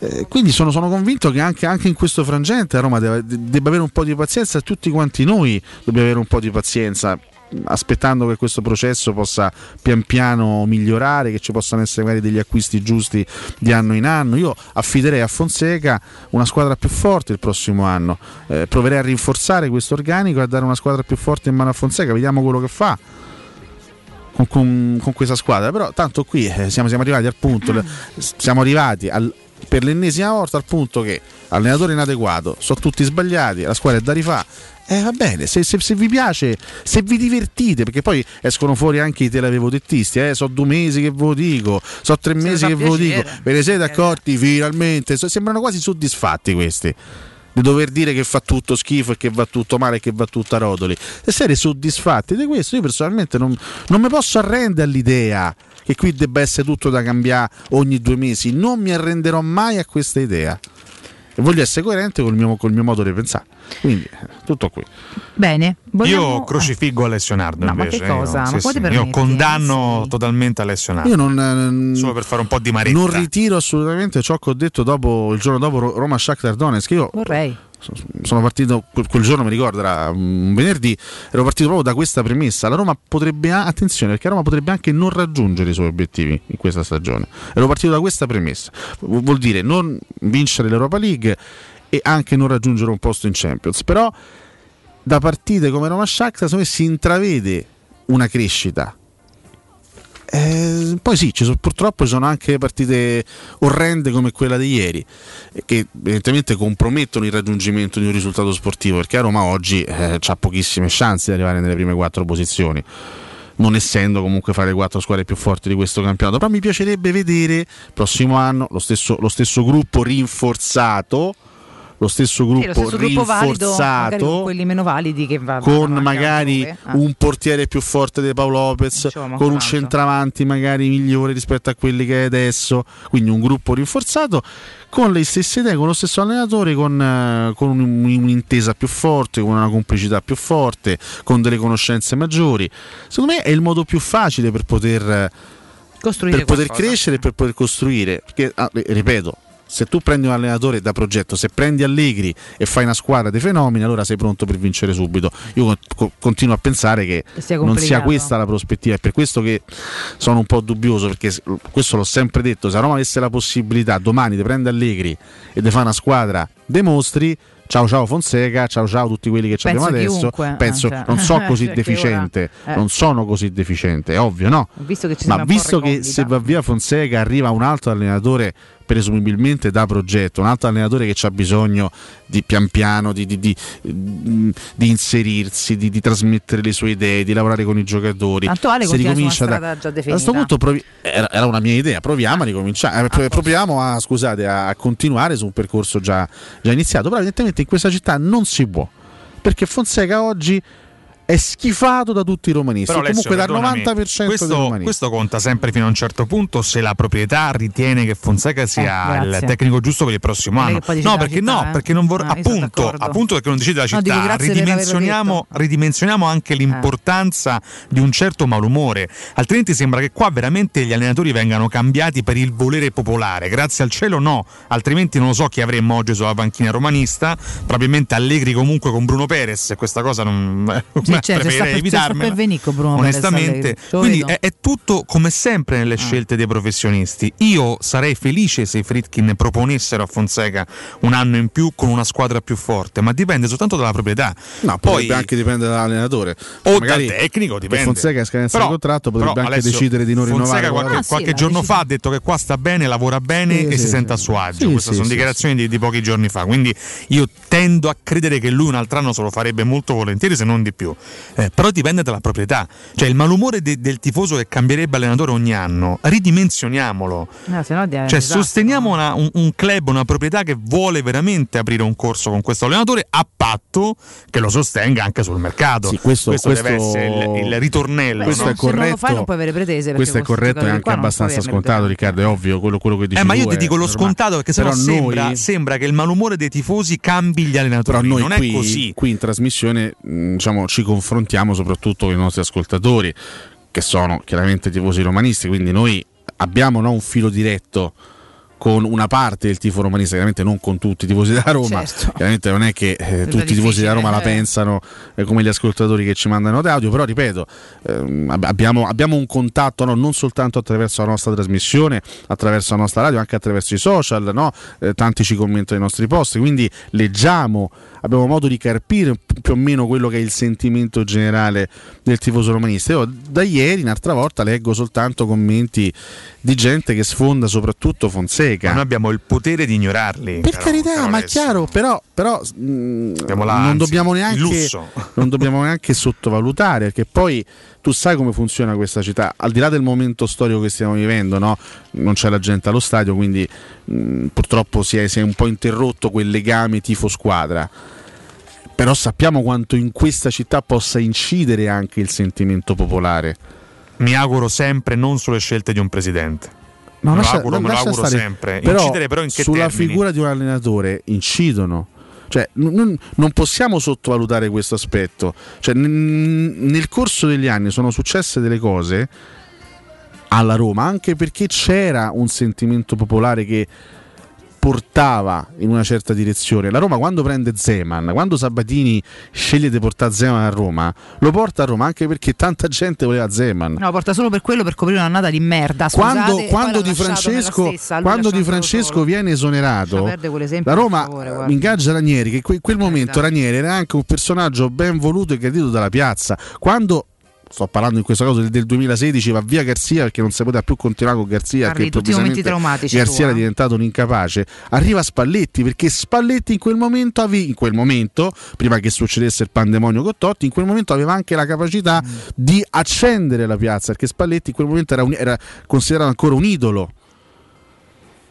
Eh, quindi sono, sono, convinto che anche, anche, in questo frangente a Roma debba, debba avere un po' di pazienza tutti quanti noi dobbiamo avere un po' di pazienza aspettando che questo processo possa pian piano migliorare, che ci possano essere magari degli acquisti giusti di anno in anno. Io affiderei a Fonseca una squadra più forte il prossimo anno, eh, proverei a rinforzare questo organico e a dare una squadra più forte in mano a Fonseca, vediamo quello che fa. Con, con, questa squadra, però tanto qui eh, siamo, siamo, arrivati al punto, siamo arrivati al, per l'ennesima volta al punto che allenatore inadeguato, sono tutti sbagliati, la squadra è da rifare eh, va bene, se, se, se, vi piace, se vi divertite, perché poi escono fuori anche i te l'avevo dettisti, eh, so due mesi che ve lo dico, so tre se mesi che ve lo dico, ve ne siete accorti finalmente, so, sembrano quasi soddisfatti questi di dover dire che fa tutto schifo e che va tutto male e che va tutto a rotoli. E siete soddisfatti di questo? Io personalmente non, non mi posso arrendere all'idea che qui debba essere tutto da cambiare ogni due mesi, non mi arrenderò mai a questa idea e voglio essere coerente col mio, col mio modo di pensare. Quindi tutto qui. Bene. Vogliamo... Io crocifiggo Alessio Nardo no, invece. Ma che cosa? Io, ma sì, sì. io condanno sì. totalmente Alessio Nardo. Io non, Solo per fare un po' di maretta. Non ritiro assolutamente ciò che ho detto dopo, il giorno dopo Roma Shakhtar Donetsk. Io vorrei sono partito quel giorno, mi ricordo, era un venerdì, ero partito proprio da questa premessa. La Roma potrebbe, attenzione, perché la Roma potrebbe anche non raggiungere i suoi obiettivi in questa stagione. Ero partito da questa premessa, vuol dire non vincere l'Europa League e anche non raggiungere un posto in Champions. Però da partite come Roma Shakhtar si intravede una crescita eh, poi sì, ci sono, purtroppo ci sono anche partite orrende come quella di ieri, che evidentemente compromettono il raggiungimento di un risultato sportivo, perché Roma oggi eh, ha pochissime chance di arrivare nelle prime quattro posizioni. Non essendo comunque fra le quattro squadre più forti di questo campionato, però mi piacerebbe vedere prossimo anno lo stesso, lo stesso gruppo rinforzato lo stesso gruppo, sì, lo stesso gruppo rinforzato valido, con quelli meno validi che va, con magari ah. un portiere più forte di Paolo Lopez diciamo, con un centravanti magari migliore rispetto a quelli che è adesso quindi un gruppo rinforzato con le stesse idee, con lo stesso allenatore, con, uh, con un, un'intesa più forte, con una complicità più forte, con delle conoscenze maggiori. Secondo me è il modo più facile per poter, per poter crescere e per poter costruire. Perché, ah, ripeto, se tu prendi un allenatore da progetto, se prendi Allegri e fai una squadra di fenomeni, allora sei pronto per vincere subito. Io co- continuo a pensare che sia non sia questa la prospettiva, è per questo che sono un po' dubbioso, perché questo l'ho sempre detto, se Roma avesse la possibilità domani di prendere Allegri e di fare una squadra dei mostri, ciao ciao Fonseca, ciao ciao tutti quelli che abbiamo adesso. Chiunque, Penso, cioè. non so [LAUGHS] così cioè, deficiente, eh. non sono così deficiente, è ovvio, no? Visto Ma visto che se va via Fonseca arriva un altro allenatore presumibilmente da progetto, un altro allenatore che ha bisogno di pian piano di, di, di, di inserirsi, di, trasmettere le sue idee, di lavorare con i giocatori. Tanto Ale se ricomincia da, già definita. a questo punto provi- era, era, una mia idea, proviamo a ricominciare, eh, ah, proviamo a, scusate, a, continuare su un percorso già, già iniziato, però evidentemente in questa città non si può, perché Fonseca oggi è schifato da tutti i romanisti. Però, comunque dal 90% questo, dei romanisti. Questo conta sempre fino a un certo punto se la proprietà ritiene che Fonseca sia Eh, il tecnico giusto per il prossimo anno. No, perché città, no, eh? perché non vor- No, appunto, appunto perché non decide No, città, dico averlo ridimensioniamo. Eh. ridimensioniamo anche l'importanza di un certo malumore. Altrimenti sembra che qua veramente gli allenatori vengano cambiati per il volere popolare. Grazie al cielo no, altrimenti non lo so chi avremmo oggi sulla panchina romanista, probabilmente Allegri comunque con Bruno Perez questa cosa non [LAUGHS] Sì, sta preferirei per, sta per evitarmela onestamente. Quindi è, è tutto come sempre nelle scelte dei professionisti. Io sarei felice se i Fritkin proponessero a Fonseca un anno in più con una squadra più forte, ma dipende soltanto dalla proprietà. No, Poi anche dipendere dall'allenatore. o Magari dal tecnico dipende. Fonseca a scadenza Però- di contratto potrebbe però, anche Alessio, decidere di non rinnovare. Fonseca qualche. Ah, sì, qualche giorno decisione. fa ha detto che qua sta bene, lavora bene Sì, e sì, si sì. sente a suo agio. Sì, Queste sì, sono sì, dichiarazioni di, di pochi giorni fa. Quindi io tendo a credere che lui un altro anno se lo farebbe molto volentieri, se non di più. Eh, però dipende dalla proprietà. Cioè il malumore de- del tifoso che cambierebbe allenatore ogni anno, ridimensioniamolo. No, Cioè, esatto. sosteniamo una- un, un club, una proprietà che vuole veramente aprire un corso con questo allenatore a patto che lo sostenga anche sul mercato. Sì, questo- deve questo- essere il, il ritornello. Questo no? è Se non lo corretto. fai non puoi avere pretese. perché Questo è questo corretto e anche abbastanza scontato, Riccardo. È ovvio quello, quello che dici Eh, ma io ti dico lo normale. scontato perché sennò Però sembra, noi- sembra che il malumore dei tifosi cambi gli Però allenatori. noi non qui, è così. qui in trasmissione mh, diciamo, ci confrontiamo soprattutto con i nostri ascoltatori, che sono chiaramente tifosi romanisti, quindi noi abbiamo no, un filo diretto con una parte del tifo romanista, chiaramente non con tutti i tifosi della Roma, Certo. chiaramente non è che eh, tutti i tifosi della Roma la eh. pensano eh, come gli ascoltatori che ci mandano note audio, però ripeto, ehm, ab- abbiamo, abbiamo un contatto no, non soltanto attraverso la nostra trasmissione, attraverso la nostra radio, anche attraverso i social, no? Eh, tanti ci commentano i nostri post, quindi leggiamo, abbiamo modo di carpire più o meno quello che è il sentimento generale del tifoso romanista. Io da ieri, un'altra volta, leggo soltanto commenti di gente che sfonda soprattutto Fonseca. Ma noi abbiamo il potere di ignorarli. Per però, carità, però ma è chiaro, però, però mh, la- non, dobbiamo neanche, [LAUGHS] non dobbiamo neanche sottovalutare, perché poi tu sai come funziona questa città, al di là del momento storico che stiamo vivendo, no? non c'è la gente allo stadio, quindi mh, purtroppo si è, si è un po' interrotto quel legame tifo-squadra. Però sappiamo quanto in questa città possa incidere anche il sentimento popolare. Mi auguro sempre non sulle scelte di un presidente. No, me lo lascia- auguro, me lo auguro stare. sempre. Però, Incidere però in che sulla termini? figura di un allenatore incidono. Cioè, non, non possiamo sottovalutare questo aspetto. Cioè, n- nel corso degli anni sono successe delle cose alla Roma anche perché c'era un sentimento popolare che portava in una certa direzione. La Roma quando prende Zeman, quando Sabatini sceglie di portare Zeman a Roma, lo porta a Roma anche perché tanta gente voleva Zeman. No, porta solo per quello per coprire un'annata di merda. Scusate, Quando, quando Di Francesco, stessa, quando Di Francesco viene esonerato, la Roma favore, ingaggia Ranieri, che in que- quel momento Ranieri era anche un personaggio ben voluto e gradito dalla piazza. Quando sto parlando in questo caso del, del 2016 va via Garzia perché non si poteva più continuare con Garzia Parli tutti momenti traumatici Garzia era diventato un incapace. Arriva Spalletti perché Spalletti in quel momento in quel momento prima che succedesse il pandemonio con Totti in quel momento aveva anche la capacità Mm. di accendere la piazza perché Spalletti in quel momento era, un- era considerato ancora un idolo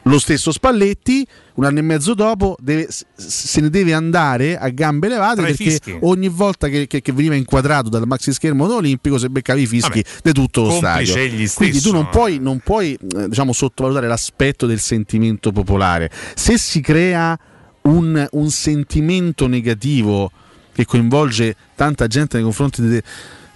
lo stesso Spalletti, un anno e mezzo dopo, deve- se ne deve andare a gambe levate perché fischi. ogni volta che, che- che veniva inquadrato dal maxi schermo olimpico si beccavi i fischi di tutto lo stadio. egli Quindi tu stesso, non puoi, non puoi, eh, diciamo, sottovalutare l'aspetto del sentimento popolare. Se si crea un, un sentimento negativo che coinvolge tanta gente nei confronti de-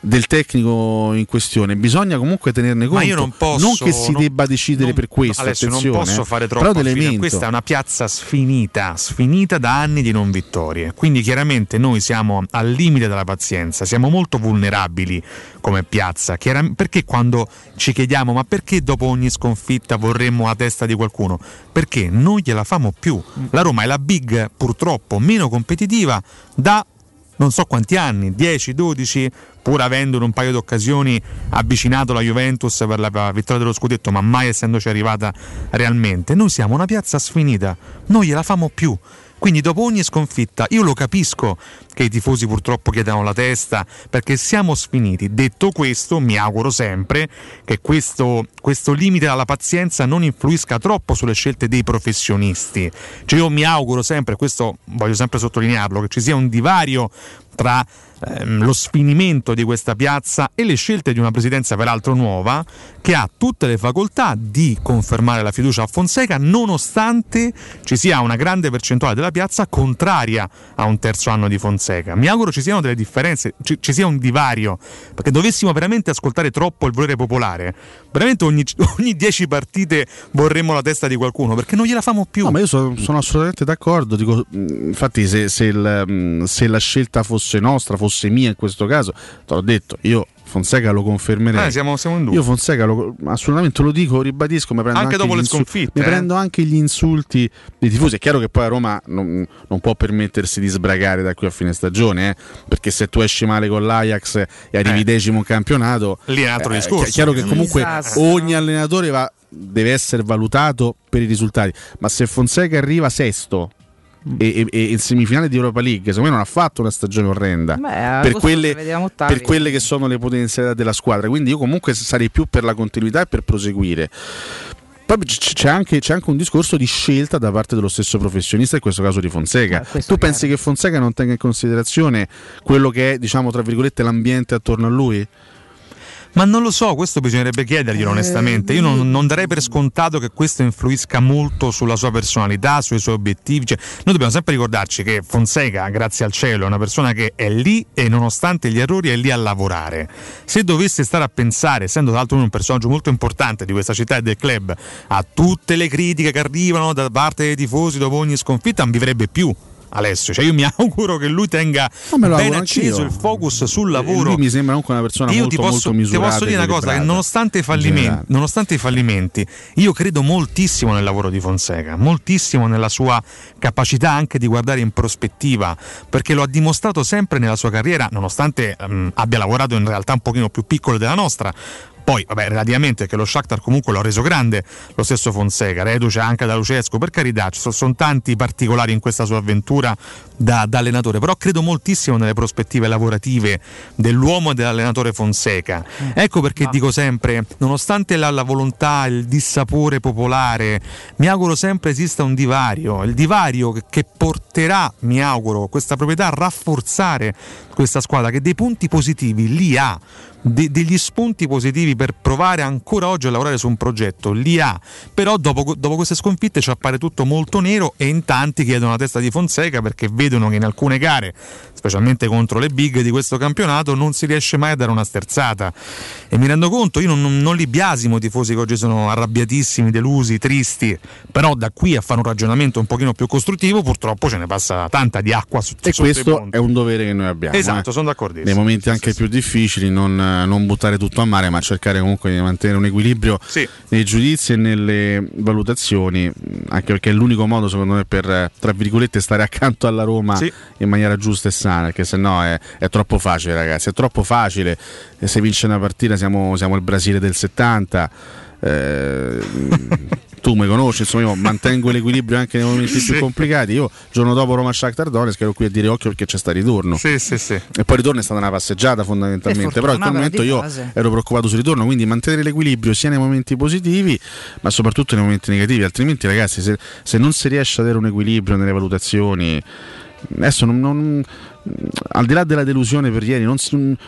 del tecnico in questione, bisogna comunque tenerne conto. Ma io non posso. che si non- debba decidere non- per questo. Alessio, attenzione, non posso eh. fare Però troppo. elemento. Questa è una piazza sfinita, sfinita da anni di non vittorie. Quindi chiaramente noi siamo al limite della pazienza, siamo molto vulnerabili come piazza. Chiaram- perché quando ci chiediamo ma perché dopo ogni sconfitta vorremmo la testa di qualcuno? Perché non gliela famo più. La Roma è la big purtroppo meno competitiva da non so quanti anni, 10, 12, pur avendo in un paio di occasioni avvicinato la Juventus per la vittoria dello scudetto, ma mai essendoci arrivata realmente. Noi siamo una piazza sfinita, non gliela famo più. Quindi dopo ogni sconfitta io lo capisco che i tifosi purtroppo chiedano la testa perché siamo sfiniti. Detto questo, mi auguro sempre che questo, questo limite alla pazienza non influisca troppo sulle scelte dei professionisti. Cioè io mi auguro sempre, questo voglio sempre sottolinearlo, che ci sia un divario tra ehm, lo sfinimento di questa piazza e le scelte di una presidenza peraltro nuova che ha tutte le facoltà di confermare la fiducia a Fonseca nonostante ci sia una grande percentuale della piazza contraria a un terzo anno di Fonseca. Mi auguro ci siano delle differenze, ci, ci sia un divario, perché dovessimo veramente ascoltare troppo il volere popolare, veramente ogni, [LAUGHS] ogni dieci partite vorremmo la testa di qualcuno, perché non gliela famo più. No, ma io sono, sono assolutamente d'accordo. Dico, infatti, se, se il, se la scelta fosse nostra, fosse mia in questo caso, te l'ho detto, io Fonseca lo confermerei. Eh, siamo, siamo in due. Io Fonseca lo- assolutamente lo dico, ribadisco, mi prendo Anche anche, dopo le insu- sconfitte, mi eh. prendo anche gli insulti dei tifosi. È chiaro che poi a Roma non, non può permettersi di sbragare da qui a fine stagione, eh, perché se tu esci male con l'Ajax e arrivi Eh. decimo in campionato, Lì è un altro eh, discorso. È chiaro che comunque ogni allenatore va- deve essere valutato per i risultati, ma se Fonseca arriva sesto e, e- in semifinale di Europa League, secondo me non ha fatto una stagione orrenda Beh, per, quelle, per quelle che sono le potenzialità della squadra. Quindi io comunque sarei più per la continuità e per proseguire. Poi c'è anche, c'è anche un discorso di scelta da parte dello stesso professionista, in questo caso di Fonseca. tu pensi che Fonseca non tenga in considerazione quello che è, diciamo, tra virgolette, l'ambiente attorno a lui? Ma non lo so, questo bisognerebbe chiederglielo onestamente. Io non, non darei per scontato che questo influisca molto sulla sua personalità, sui suoi obiettivi. Cioè, noi dobbiamo sempre ricordarci che Fonseca, grazie al cielo, è una persona che è lì e nonostante gli errori è lì a lavorare. Se dovesse stare a pensare, essendo tra l'altro un personaggio molto importante di questa città e del club, a tutte le critiche che arrivano da parte dei tifosi dopo ogni sconfitta, non vivrebbe più. Alessio, cioè io mi [LAUGHS] auguro che lui tenga ben acceso anch'io. il focus sul lavoro. Lui mi sembra comunque una persona Io molto, ti posso, molto ti posso dire una cosa: nonostante i, fallimenti, nonostante i fallimenti, io credo moltissimo nel lavoro di Fonseca, moltissimo nella sua capacità anche di guardare in prospettiva, perché lo ha dimostrato sempre nella sua carriera, nonostante ehm, abbia lavorato in realtà un pochino più piccole della nostra. Poi, vabbè, relativamente che lo Shakhtar comunque lo ha reso grande, lo stesso Fonseca, reduce anche da Lucescu, per carità, ci sono, sono tanti particolari in questa sua avventura da, da allenatore, però credo moltissimo nelle prospettive lavorative dell'uomo e dell'allenatore Fonseca. Ecco perché dico sempre, nonostante la, la volontà, il dissapore popolare, mi auguro sempre esista un divario, il divario che porterà, mi auguro, questa proprietà a rafforzare questa squadra che dei punti positivi li ha. de- degli spunti positivi per provare ancora oggi a lavorare su un progetto, li ha, però dopo, dopo queste sconfitte ci appare tutto molto nero e in tanti chiedono la testa di Fonseca perché vedono che in alcune gare, specialmente contro le big di questo campionato, non si riesce mai a dare una sterzata. E mi rendo conto, io non, non li biasimo i tifosi che oggi sono arrabbiatissimi, delusi, tristi, però da qui a fare un ragionamento un pochino più costruttivo purtroppo ce ne passa tanta di acqua su E questo è un dovere che noi abbiamo. Esatto, eh. sono d'accordissimo. Nei momenti anche più difficili, non, non buttare tutto a mare, ma cercare comunque di mantenere un equilibrio nei giudizi e nelle valutazioni, anche perché è l'unico modo, secondo me, per eh, tra virgolette stare accanto alla Roma in maniera giusta e sana, perché sennò è, è troppo facile, ragazzi. È troppo facile. Se vince una partita siamo, siamo il Brasile del 70. eh, [LAUGHS] tu mi conosci, insomma, io mantengo l'equilibrio anche nei momenti Sì. più complicati. Io, giorno dopo Roma Shakhtar Donetsk, ero qui a dire occhio perché c'è sta ritorno. Sì, sì, sì. E poi il ritorno è stata una passeggiata fondamentalmente. Per Però in quel momento io ero preoccupato sul ritorno, quindi mantenere l'equilibrio sia nei momenti positivi, ma soprattutto nei momenti negativi. Altrimenti, ragazzi, se, se non si riesce ad avere un equilibrio nelle valutazioni, adesso non. non- al di là della delusione per ieri, non,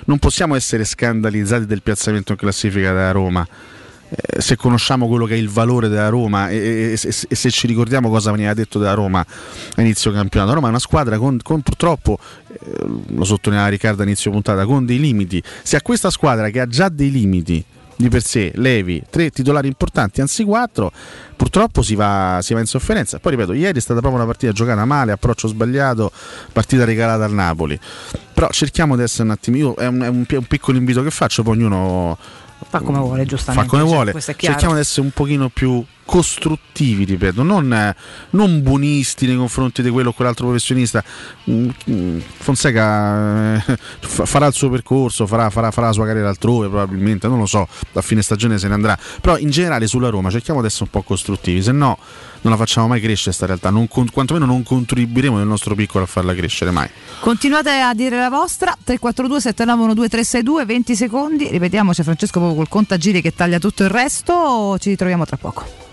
non possiamo essere scandalizzati del piazzamento in classifica della Roma. Se conosciamo quello che è il valore della Roma e, e- e se- ci ricordiamo cosa veniva detto della Roma a inizio campionato, la Roma è una squadra con, con purtroppo, eh, lo sottolineava Riccardo a inizio puntata, con dei limiti. Se a questa squadra che ha già dei limiti di per sé, levi tre titolari importanti, anzi quattro, purtroppo si va, si va in sofferenza. Poi ripeto, ieri è stata proprio una partita giocata male, approccio sbagliato, partita regalata al Napoli. Però cerchiamo di essere un attimo, io è un, è un pi- un piccolo invito che faccio, poi ognuno Fa come vuole, giustamente. fa come cioè, vuole. questo è chiaro. Cerchiamo di essere un pochino più costruttivi, ripeto, non, non buonisti nei confronti di quello o quell'altro professionista. Mm, mm, Fonseca eh, fa- farà il suo percorso, farà, farà- farà la sua carriera altrove probabilmente, non lo so, a fine stagione se ne andrà. Però in generale sulla Roma cerchiamo di essere un po' costruttivi, se no non la facciamo mai crescere sta realtà, non quantomeno non contribuiremo nel nostro piccolo a farla crescere mai. Continuate a dire la vostra 342 791 2362 20 secondi ripetiamo c'è Francesco proprio col contagiri che taglia tutto il resto ci ritroviamo tra poco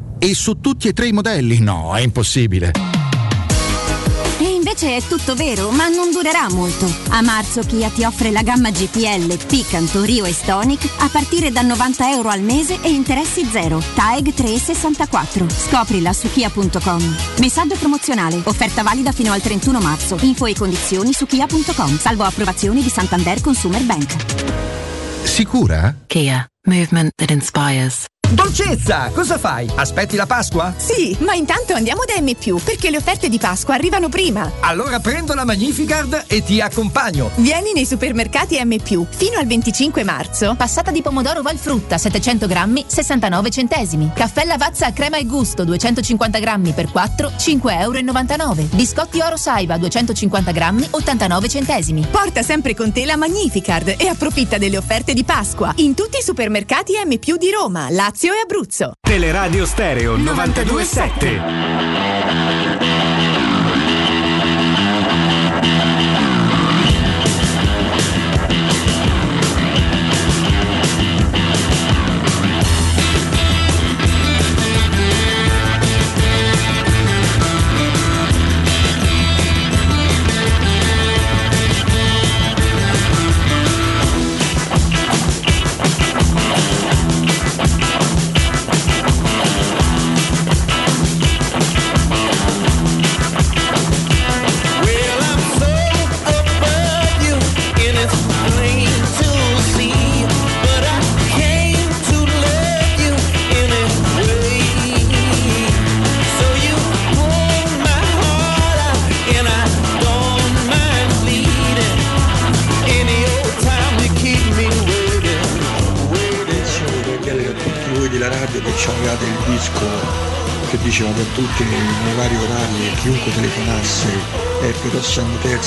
e su tutti e tre i modelli? No, è impossibile. E invece è tutto vero, ma non durerà molto. A marzo Kia ti offre la gamma GPL, Picanto, Rio e Stonic a partire da 90 euro al mese e interessi zero. TAEG 3,64. Scoprila su kia.com. Messaggio promozionale. Offerta valida fino al 31 marzo. Info e condizioni su kia.com. Salvo approvazioni di Santander Consumer Bank. Sicura? Kia. Movement that inspires. Dolcezza, cosa fai? Aspetti la Pasqua? Sì, ma intanto andiamo da M, perché le offerte di Pasqua arrivano prima. Allora prendo la Magnificard e ti accompagno. Vieni nei supermercati M, fino al 25 marzo. Passata di pomodoro Valfrutta 700 grammi 69 centesimi. Caffè Lavazza a crema e gusto 250 grammi per 4 5,99 euro. Biscotti Oro Saiba 250 grammi 89 centesimi. Porta sempre con te la Magnificard e approfitta delle offerte di Pasqua in tutti i supermercati M, di Roma, Lazio e Abruzzo. Teleradio Stereo 927.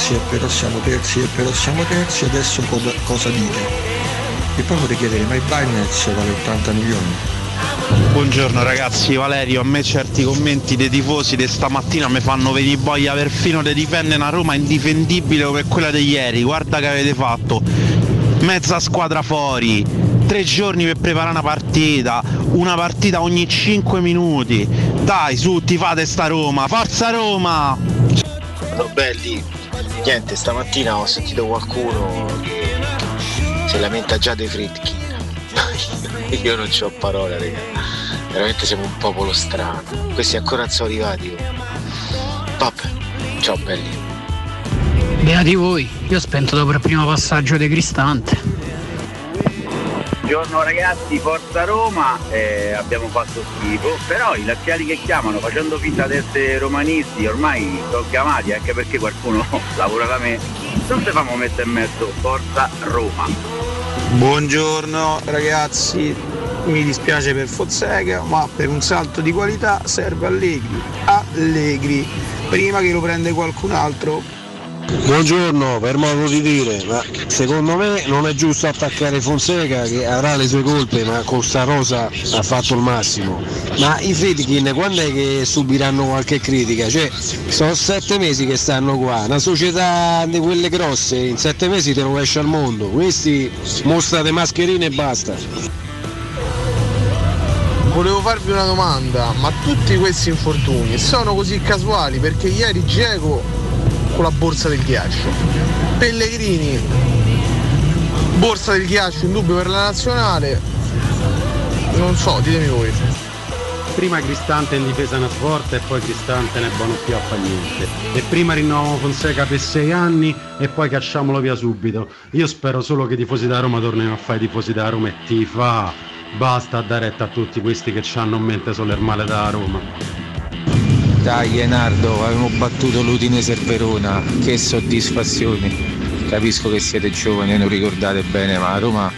Terzi, e però siamo terzi, e però siamo terzi, adesso cosa, cosa dite? E poi vorrei chiedere, ma il Binance vale 80 milioni? Buongiorno ragazzi, Valerio, a me certi commenti dei tifosi di stamattina mi fanno venire voglia perfino di difendere una Roma indifendibile come quella di ieri, guarda che avete fatto, mezza squadra fuori, tre giorni per preparare una partita, una partita ogni 5 minuti, dai su, ti fate sta Roma, forza Roma! Belli, niente, stamattina ho sentito qualcuno che si lamenta già dei Fritkin. [LAUGHS] Io non ho parole, raga. Veramente siamo un popolo strano. Questi ancora non sono arrivati. Vabbè, ciao belli. Beati voi, io ho spento dopo il primo passaggio di Cristante. Buongiorno ragazzi, Forza Roma, eh, abbiamo fatto schifo, però i laziali che chiamano facendo finta di essere romanisti ormai sono chiamati anche perché qualcuno [LAUGHS] lavora da me, non si fanno mettere in mezzo Forza Roma. Buongiorno ragazzi, mi dispiace per Fonseca, ma per un salto di qualità serve Allegri. Allegri, prima che lo prende qualcun altro. Buongiorno, per modo di dire, ma secondo me non è giusto attaccare Fonseca che avrà le sue colpe, ma con sta rosa ha fatto il massimo. Ma i Friedkin quando è che subiranno qualche critica? Cioè, sono sette mesi che stanno qua, una società di quelle grosse, in sette mesi te lo esce al mondo. Questi mostrate mascherine e basta. Volevo farvi una domanda, ma tutti questi infortuni sono così casuali perché ieri Diego con la borsa del ghiaccio, Pellegrini, borsa del ghiaccio in dubbio per la nazionale, non so, ditemi voi. Prima Cristante in difesa una svolta e poi Cristante ne buono più a fa niente. E prima rinnoviamo Fonseca per sei anni e poi cacciamolo via subito. Io spero solo che i tifosi da Roma tornino a fare i tifosi da Roma e tifa. Basta dare retta a tutti questi che hanno in mente solo il male da Roma. Dai Enardo, avevamo battuto l'Udinese e Verona, che soddisfazione. Capisco che siete giovani e non ricordate bene, ma a Roma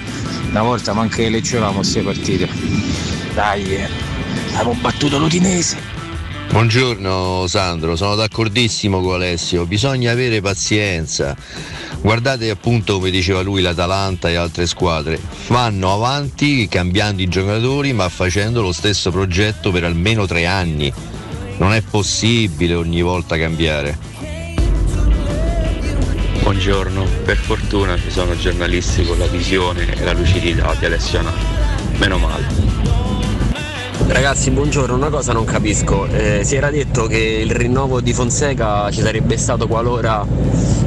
una volta manca che leggevamo queste partite. Dai, eh, abbiamo battuto l'Udinese. Buongiorno Sandro, sono d'accordissimo con Alessio, bisogna avere pazienza. Guardate appunto come diceva lui l'Atalanta e altre squadre, vanno avanti cambiando i giocatori ma facendo lo stesso progetto per almeno tre anni. Non è possibile ogni volta cambiare. Buongiorno, per fortuna ci sono giornalisti con la visione e la lucidità di Alessio Nardo. Meno male. Ragazzi, buongiorno, una cosa non capisco. Eh, si era detto che il rinnovo di Fonseca ci sarebbe stato qualora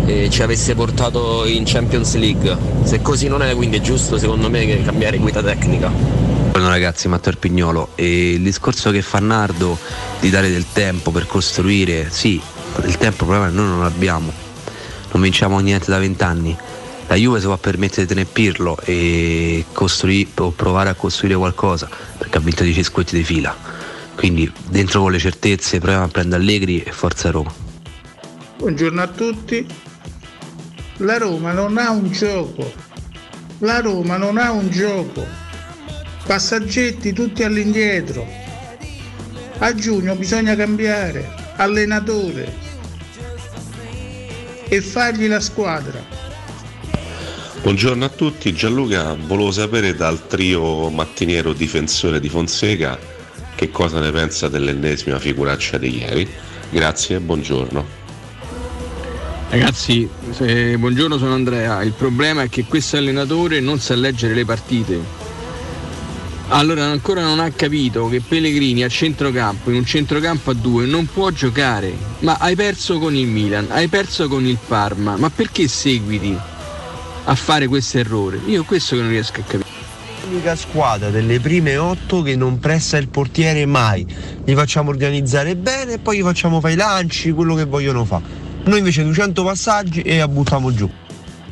eh, ci avesse portato in Champions League. Se così non è, quindi è giusto secondo me cambiare guida tecnica. Buongiorno ragazzi, Matteo Arpignolo. E il discorso che fa Nardo di dare del tempo per costruire, sì, il tempo problema noi non l'abbiamo, non vinciamo niente da vent'anni. La Juve si può permettere di tenere Pirlo e costruire, o provare a costruire qualcosa perché ha vinto 10 scudetti di fila. Quindi dentro con le certezze proviamo a prendere Allegri e forza Roma. Buongiorno a tutti. La Roma non ha un gioco. La Roma non ha un gioco. Passaggetti tutti all'indietro. A giugno bisogna cambiare allenatore e fargli la squadra. Buongiorno a tutti, Gianluca, volevo sapere dal trio mattiniero difensore di Fonseca che cosa ne pensa dell'ennesima figuraccia di ieri. Grazie e buongiorno. Ragazzi, se- buongiorno sono Andrea. Il problema è che questo allenatore non sa leggere le partite. Allora ancora non ha capito che Pellegrini a centrocampo, in un centrocampo a due, non può giocare. Ma hai perso con il Milan, hai perso con il Parma, ma perché seguiti a fare questo errore? Io questo che non riesco a capire. L'unica squadra delle prime otto che non pressa il portiere mai. Li facciamo organizzare bene e poi gli facciamo fare i lanci, quello che vogliono fare. Noi invece 200 passaggi e la buttiamo giù.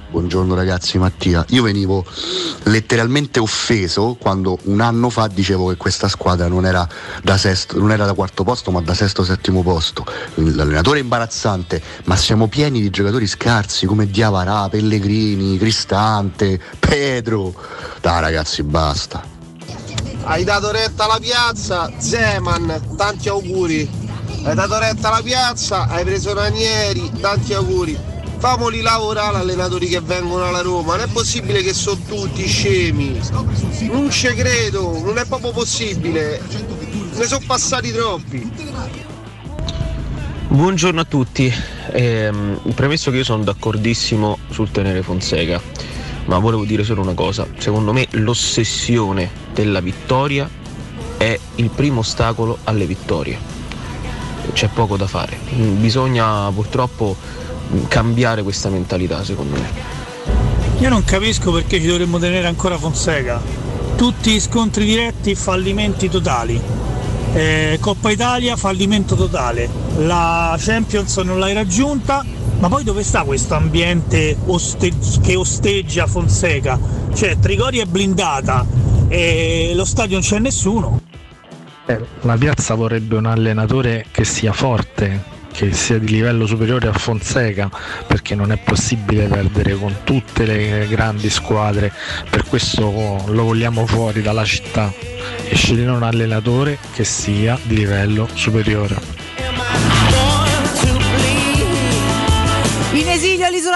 Buongiorno ragazzi, Mattia. Io venivo letteralmente offeso quando un anno fa dicevo che questa squadra non era da, sesto, non era da quarto posto ma da sesto settimo posto. L'allenatore è imbarazzante, ma siamo pieni di giocatori scarsi come Diavarà, Pellegrini, Cristante, Pedro. Dai ragazzi, basta. hai dato retta alla piazza, Zeman, tanti auguri. Hai dato retta alla piazza, hai preso Ranieri, tanti auguri. Famoli lavorare allenatori che vengono alla Roma, non è possibile che sono tutti scemi. Non ci credo, non è proprio possibile. Ne sono passati troppi. Buongiorno a tutti, Ehm, premesso che io sono d'accordissimo sul tenere Fonseca, ma volevo dire solo una cosa, secondo me l'ossessione della vittoria è il primo ostacolo alle vittorie, c'è poco da fare, bisogna purtroppo cambiare questa mentalità secondo me. Io non capisco perché ci dovremmo tenere ancora Fonseca. Tutti gli scontri diretti, fallimenti totali. Eh, Coppa Italia, fallimento totale. La Champions non l'hai raggiunta, ma poi dove sta questo ambiente oste- che osteggia Fonseca? Cioè, Trigori è blindata e lo stadio non c'è nessuno. Eh, la piazza vorrebbe un allenatore che sia forte, che sia di livello superiore a Fonseca, perché non è possibile perdere con tutte le grandi squadre, per questo lo vogliamo fuori dalla città e scegliere un allenatore che sia di livello superiore.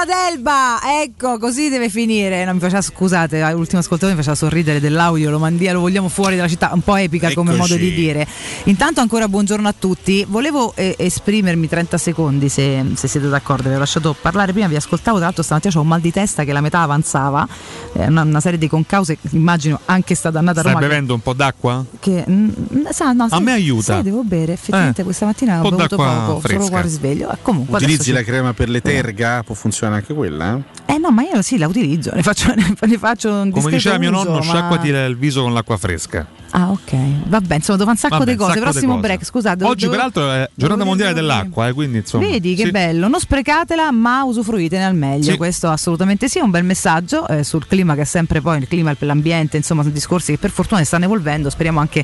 All'isola d'Elba, ecco così deve finire. No, mi faceva, scusate, l'ultimo ascoltatore mi faceva sorridere dell'audio, lo mandia, lo vogliamo fuori dalla città, un po' epica come Eccoci. modo di dire. Intanto ancora buongiorno a tutti, volevo eh, esprimermi 30 secondi se, se siete d'accordo, vi ho lasciato parlare prima, vi ascoltavo, tra l'altro stamattina ho un mal di testa che la metà avanzava, eh, una, una serie di concause, immagino anche sta dannata Stai Roma. che- bevendo un po' d'acqua? Che, mm, sa, no, A sai- me aiuta. sai, devo bere, effettivamente Eh, questa mattina ho bevuto poco, fresca. solo qua risveglio. Eh, Comunque Utilizzi la crema per le terga? Può funzionare anche quella? eh? No, ma io sì, la utilizzo, ne faccio, [LAUGHS] ne faccio un Come diceva mio nonno, ma- sciacquati il viso con l'acqua fresca. Ah, ok. Vabbè, insomma, devo un sacco Vabbè, di cose. sacco Prossimo cose. break, scusate. Oggi, devo- peraltro, è giornata mondiale dell'acqua, eh, quindi insomma. Vedi che sì. bello, non sprecatela ma usufruitene al meglio, Sì. questo assolutamente sì, è un bel messaggio eh, sul clima che è sempre poi il clima per l'ambiente, insomma sono discorsi che per fortuna stanno evolvendo, speriamo anche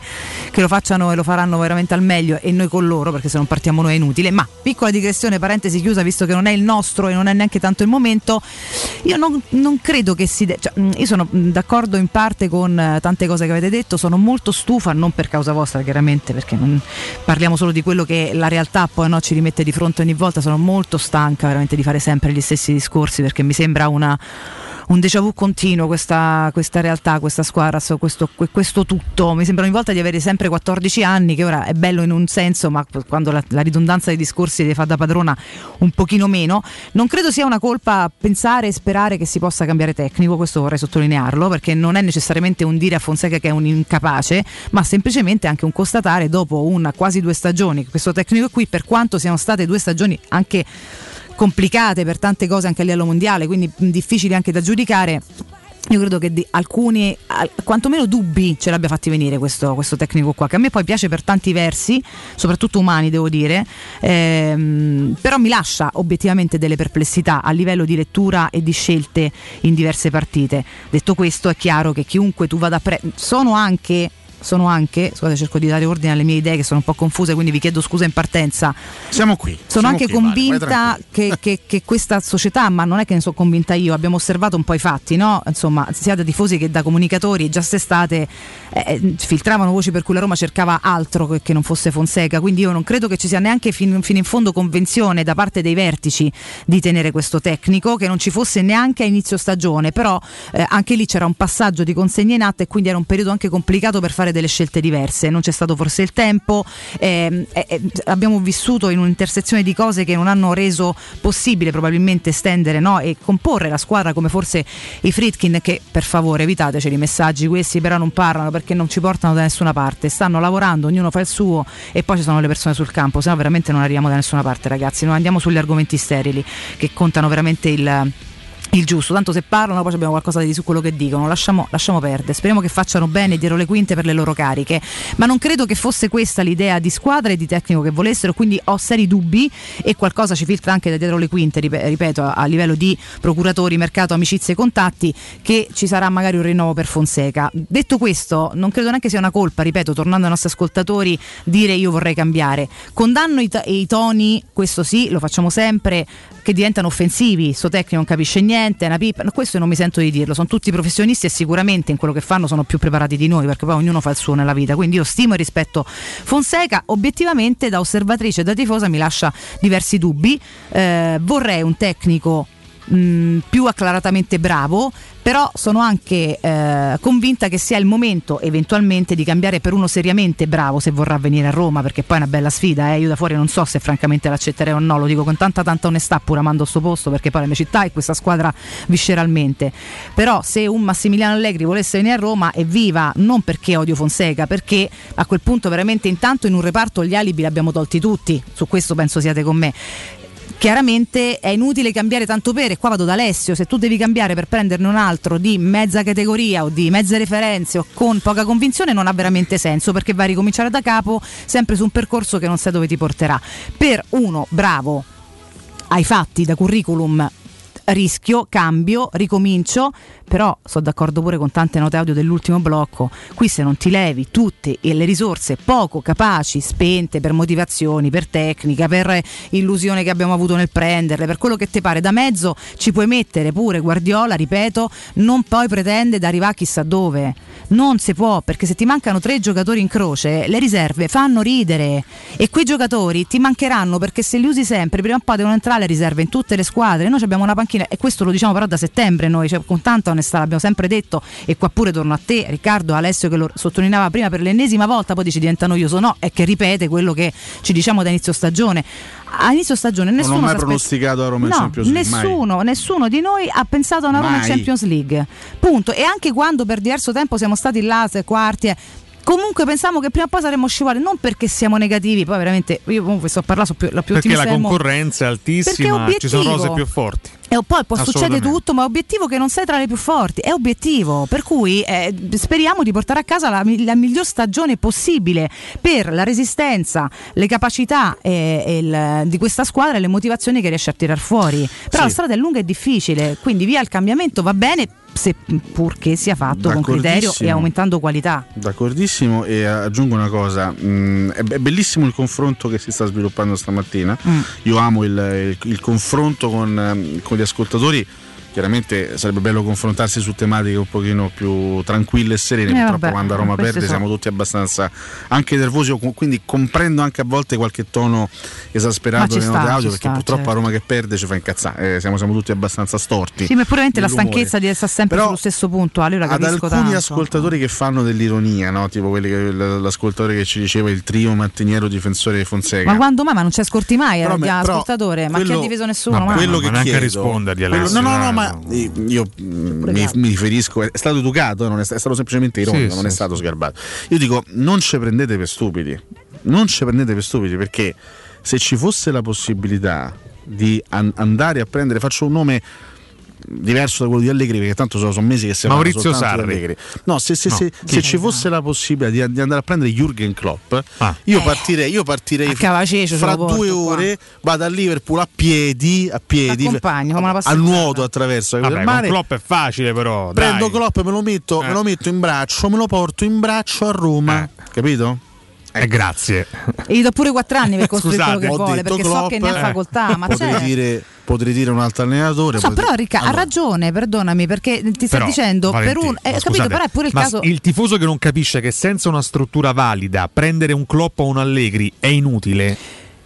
che lo facciano e lo faranno veramente al meglio e noi con loro perché se non partiamo noi è inutile, ma piccola digressione, parentesi chiusa visto che non è il nostro e non è neanche tanto il momento, io non, non credo che si... de- cioè, mh, io sono mh, d'accordo in parte con eh, tante cose che avete detto, sono molto stufa, non per causa vostra chiaramente, perché non parliamo solo di quello che la realtà poi no, ci rimette di fronte ogni volta, sono molto stanca veramente di fare sempre gli stessi discorsi perché mi sembra una un déjà vu continuo questa, questa realtà, questa squadra, questo, que- questo tutto. Mi sembra ogni volta di avere sempre 14 anni, che ora è bello in un senso, ma quando la, la ridondanza dei discorsi ti fa da padrona un pochino meno. Non credo sia una colpa pensare e sperare che si possa cambiare tecnico, questo vorrei sottolinearlo, perché non è necessariamente un dire a Fonseca che è un incapace, ma semplicemente anche un constatare dopo una quasi due stagioni, questo tecnico qui, per quanto siano state due stagioni anche complicate per tante cose anche a livello mondiale, quindi difficili anche da giudicare. Io credo che alcuni, al- quantomeno dubbi ce l'abbia fatti venire questo, questo tecnico qua, che a me poi piace per tanti versi, soprattutto umani devo dire, ehm, però mi lascia obiettivamente delle perplessità a livello di lettura e di scelte in diverse partite. Detto questo è chiaro che chiunque tu vada a prendere, sono anche... Sono anche, scusate cerco di dare ordine alle mie idee che sono un po' confuse, quindi vi chiedo scusa in partenza. Siamo qui. Sono siamo anche qui, Vale, convinta tranquillo. che, che- che questa società, ma non è che ne sono convinta io, abbiamo osservato un po' i fatti, no? Insomma, sia da tifosi che da comunicatori, già st'estate eh, filtravano voci per cui la Roma cercava altro che, che non fosse Fonseca, quindi io non credo che ci sia neanche fin- fino in fondo convenzione da parte dei vertici di tenere questo tecnico, che non ci fosse neanche a inizio stagione, però eh, anche lì c'era un passaggio di consegne in atto e quindi era un periodo anche complicato per fare delle scelte diverse, non c'è stato forse il tempo, ehm, eh, eh, abbiamo vissuto in un'intersezione di cose che non hanno reso possibile probabilmente stendere no, e comporre la squadra come forse i Fritkin che per favore evitateceli i messaggi questi però non parlano perché non ci portano da nessuna parte, stanno lavorando, ognuno fa il suo e poi ci sono le persone sul campo, se no veramente non arriviamo da nessuna parte ragazzi, non andiamo sugli argomenti sterili che contano veramente il il giusto, tanto se parlano poi abbiamo qualcosa di su quello che dicono, lasciamo, lasciamo perdere, speriamo che facciano bene dietro le quinte per le loro cariche, ma non credo che fosse questa l'idea di squadra e di tecnico che volessero, quindi ho seri dubbi e qualcosa ci filtra anche da dietro le quinte, rip- ripeto, a, livello di procuratori, mercato, amicizie e contatti, che ci sarà magari un rinnovo per Fonseca. Detto questo, non credo neanche sia una colpa, ripeto, tornando ai nostri ascoltatori, dire io vorrei cambiare. Condanno i, ta- i toni, questo sì, lo facciamo sempre, che diventano offensivi, sto tecnico non capisce niente niente, è una pippa. No, questo non mi sento di dirlo, sono tutti professionisti e sicuramente in quello che fanno sono più preparati di noi, perché poi ognuno fa il suo nella vita. Quindi io stimo e rispetto Fonseca, obiettivamente da osservatrice e da tifosa mi lascia diversi dubbi. Eh, vorrei un tecnico mh, più acclaratamente bravo, però sono anche eh, convinta che sia il momento eventualmente di cambiare per uno seriamente bravo se vorrà venire a Roma, perché poi è una bella sfida, eh. io da fuori non so se francamente l'accetterei o no, lo dico con tanta tanta onestà pur amando sto posto, perché poi la mia città è questa squadra visceralmente, però se un Massimiliano Allegri volesse venire a Roma evviva, non perché odio Fonseca, perché a quel punto veramente intanto in un reparto gli alibi li abbiamo tolti tutti, su questo penso siate con me chiaramente è inutile cambiare tanto per e qua vado da Alessio se tu devi cambiare per prenderne un altro di mezza categoria o di mezze referenze o con poca convinzione non ha veramente senso perché vai a ricominciare da capo sempre su un percorso che non sai dove ti porterà. Per uno bravo ai fatti da curriculum rischio, cambio, ricomincio, però sono d'accordo pure con tante note audio dell'ultimo blocco, qui se non ti levi tutte le risorse poco capaci, spente per motivazioni, per tecnica, per illusione che abbiamo avuto nel prenderle, per quello che ti pare da mezzo, ci puoi mettere pure Guardiola, ripeto, non poi pretende di arrivare chissà dove. Non si può, perché se ti mancano tre giocatori in croce, le riserve fanno ridere e quei giocatori ti mancheranno perché se li usi sempre, prima o poi devono entrare le riserve in tutte le squadre. Noi abbiamo una panchina e questo lo diciamo però da settembre noi, cioè, con tanta onestà l'abbiamo sempre detto e qua pure torno a te, Riccardo, Alessio che lo sottolineava prima per l'ennesima volta, poi dici diventa noioso, no, è che ripete quello che ci diciamo da inizio stagione. A inizio stagione nessuno non ho mai pronosticato a Roma in No, Champions League. mai. nessuno, nessuno di noi ha pensato a una Roma in. Champions League. Punto. E anche quando per diverso tempo siamo stati là, se quarti. Comunque pensavamo che prima o poi saremmo scivolati, non perché siamo negativi, poi veramente io comunque sto sono più, la più Perché la concorrenza è altissima, ci sono rose più forti. E poi può succedere tutto, ma è obiettivo che non sei tra le più forti, è obiettivo. Per cui eh, speriamo di portare a casa la, la miglior stagione possibile per la resistenza, le capacità eh, e il- di questa squadra e le motivazioni che riesce a tirar fuori. Però Sì. la strada è lunga e difficile, quindi via il cambiamento va bene, se, purché sia fatto con criterio e aumentando qualità. D'accordissimo e aggiungo una cosa, mm, è, bellissimo il confronto che si sta sviluppando stamattina, Mm. io amo il, il- il confronto con, ehm, con gli ascoltatori, chiaramente sarebbe bello confrontarsi su tematiche un pochino più tranquille e serene, Eh, purtroppo vabbè, quando a Roma perde sono- siamo tutti abbastanza anche nervosi, quindi comprendo anche a volte qualche tono Ma esasperato ci nelle sta, note audio perché sta, purtroppo certo. a Roma che perde ci fa incazzare, eh, siamo, siamo tutti abbastanza storti. Sì, ma è puramente la stanchezza di essere sempre Però sullo stesso punto, io la ad capisco alcuni tanto. ascoltatori che fanno dell'ironia, no? tipo quelli che, l'ascoltatore che ci diceva il trio mattiniero difensore di Fonseca. Ma quando mai? Ma non ci ascolti mai, eh, però ascoltatore, ma chi ha quello- difeso nessuno? ma ma- quello che neanche chiedo- rispondergli, quello- Alessio, no, no, no, dai, ma io, mm, mi, mi riferisco, è stato educato, non è, è stato semplicemente ironico, Sì, non sì, è stato sgarbato. Io dico, non ci prendete per stupidi, non ci prendete per stupidi perché se ci fosse la possibilità di an- andare a prendere, faccio un nome diverso da quello di Allegri perché tanto sono, sono mesi che si parla Maurizio Sarri. Allegri. no se, se- No, se- se ci fosse la possibilità di, di andare a prendere Jürgen Klopp io partirei, io partirei fra porto due qua. ore vado a Liverpool a piedi a piedi a nuoto attraverso Vabbè, con mare Klopp è facile però. prendo dai. Klopp me lo, metto, Eh. me lo metto in braccio me lo porto in braccio a Roma capito? Eh, grazie. E gli do pure 4 anni per costruire quello che vuole, perché so che ne ha Klopp, eh, facoltà. Ma potrei, c'è. dire, potrei dire un altro allenatore So, però Ricca ha Allora, ragione, perdonami, perché ti sto dicendo per Valentino, un. eh, ma capito, scusate, però è pure il ma caso. il tifoso che non capisce che senza una struttura valida prendere un Klopp o un Allegri è inutile.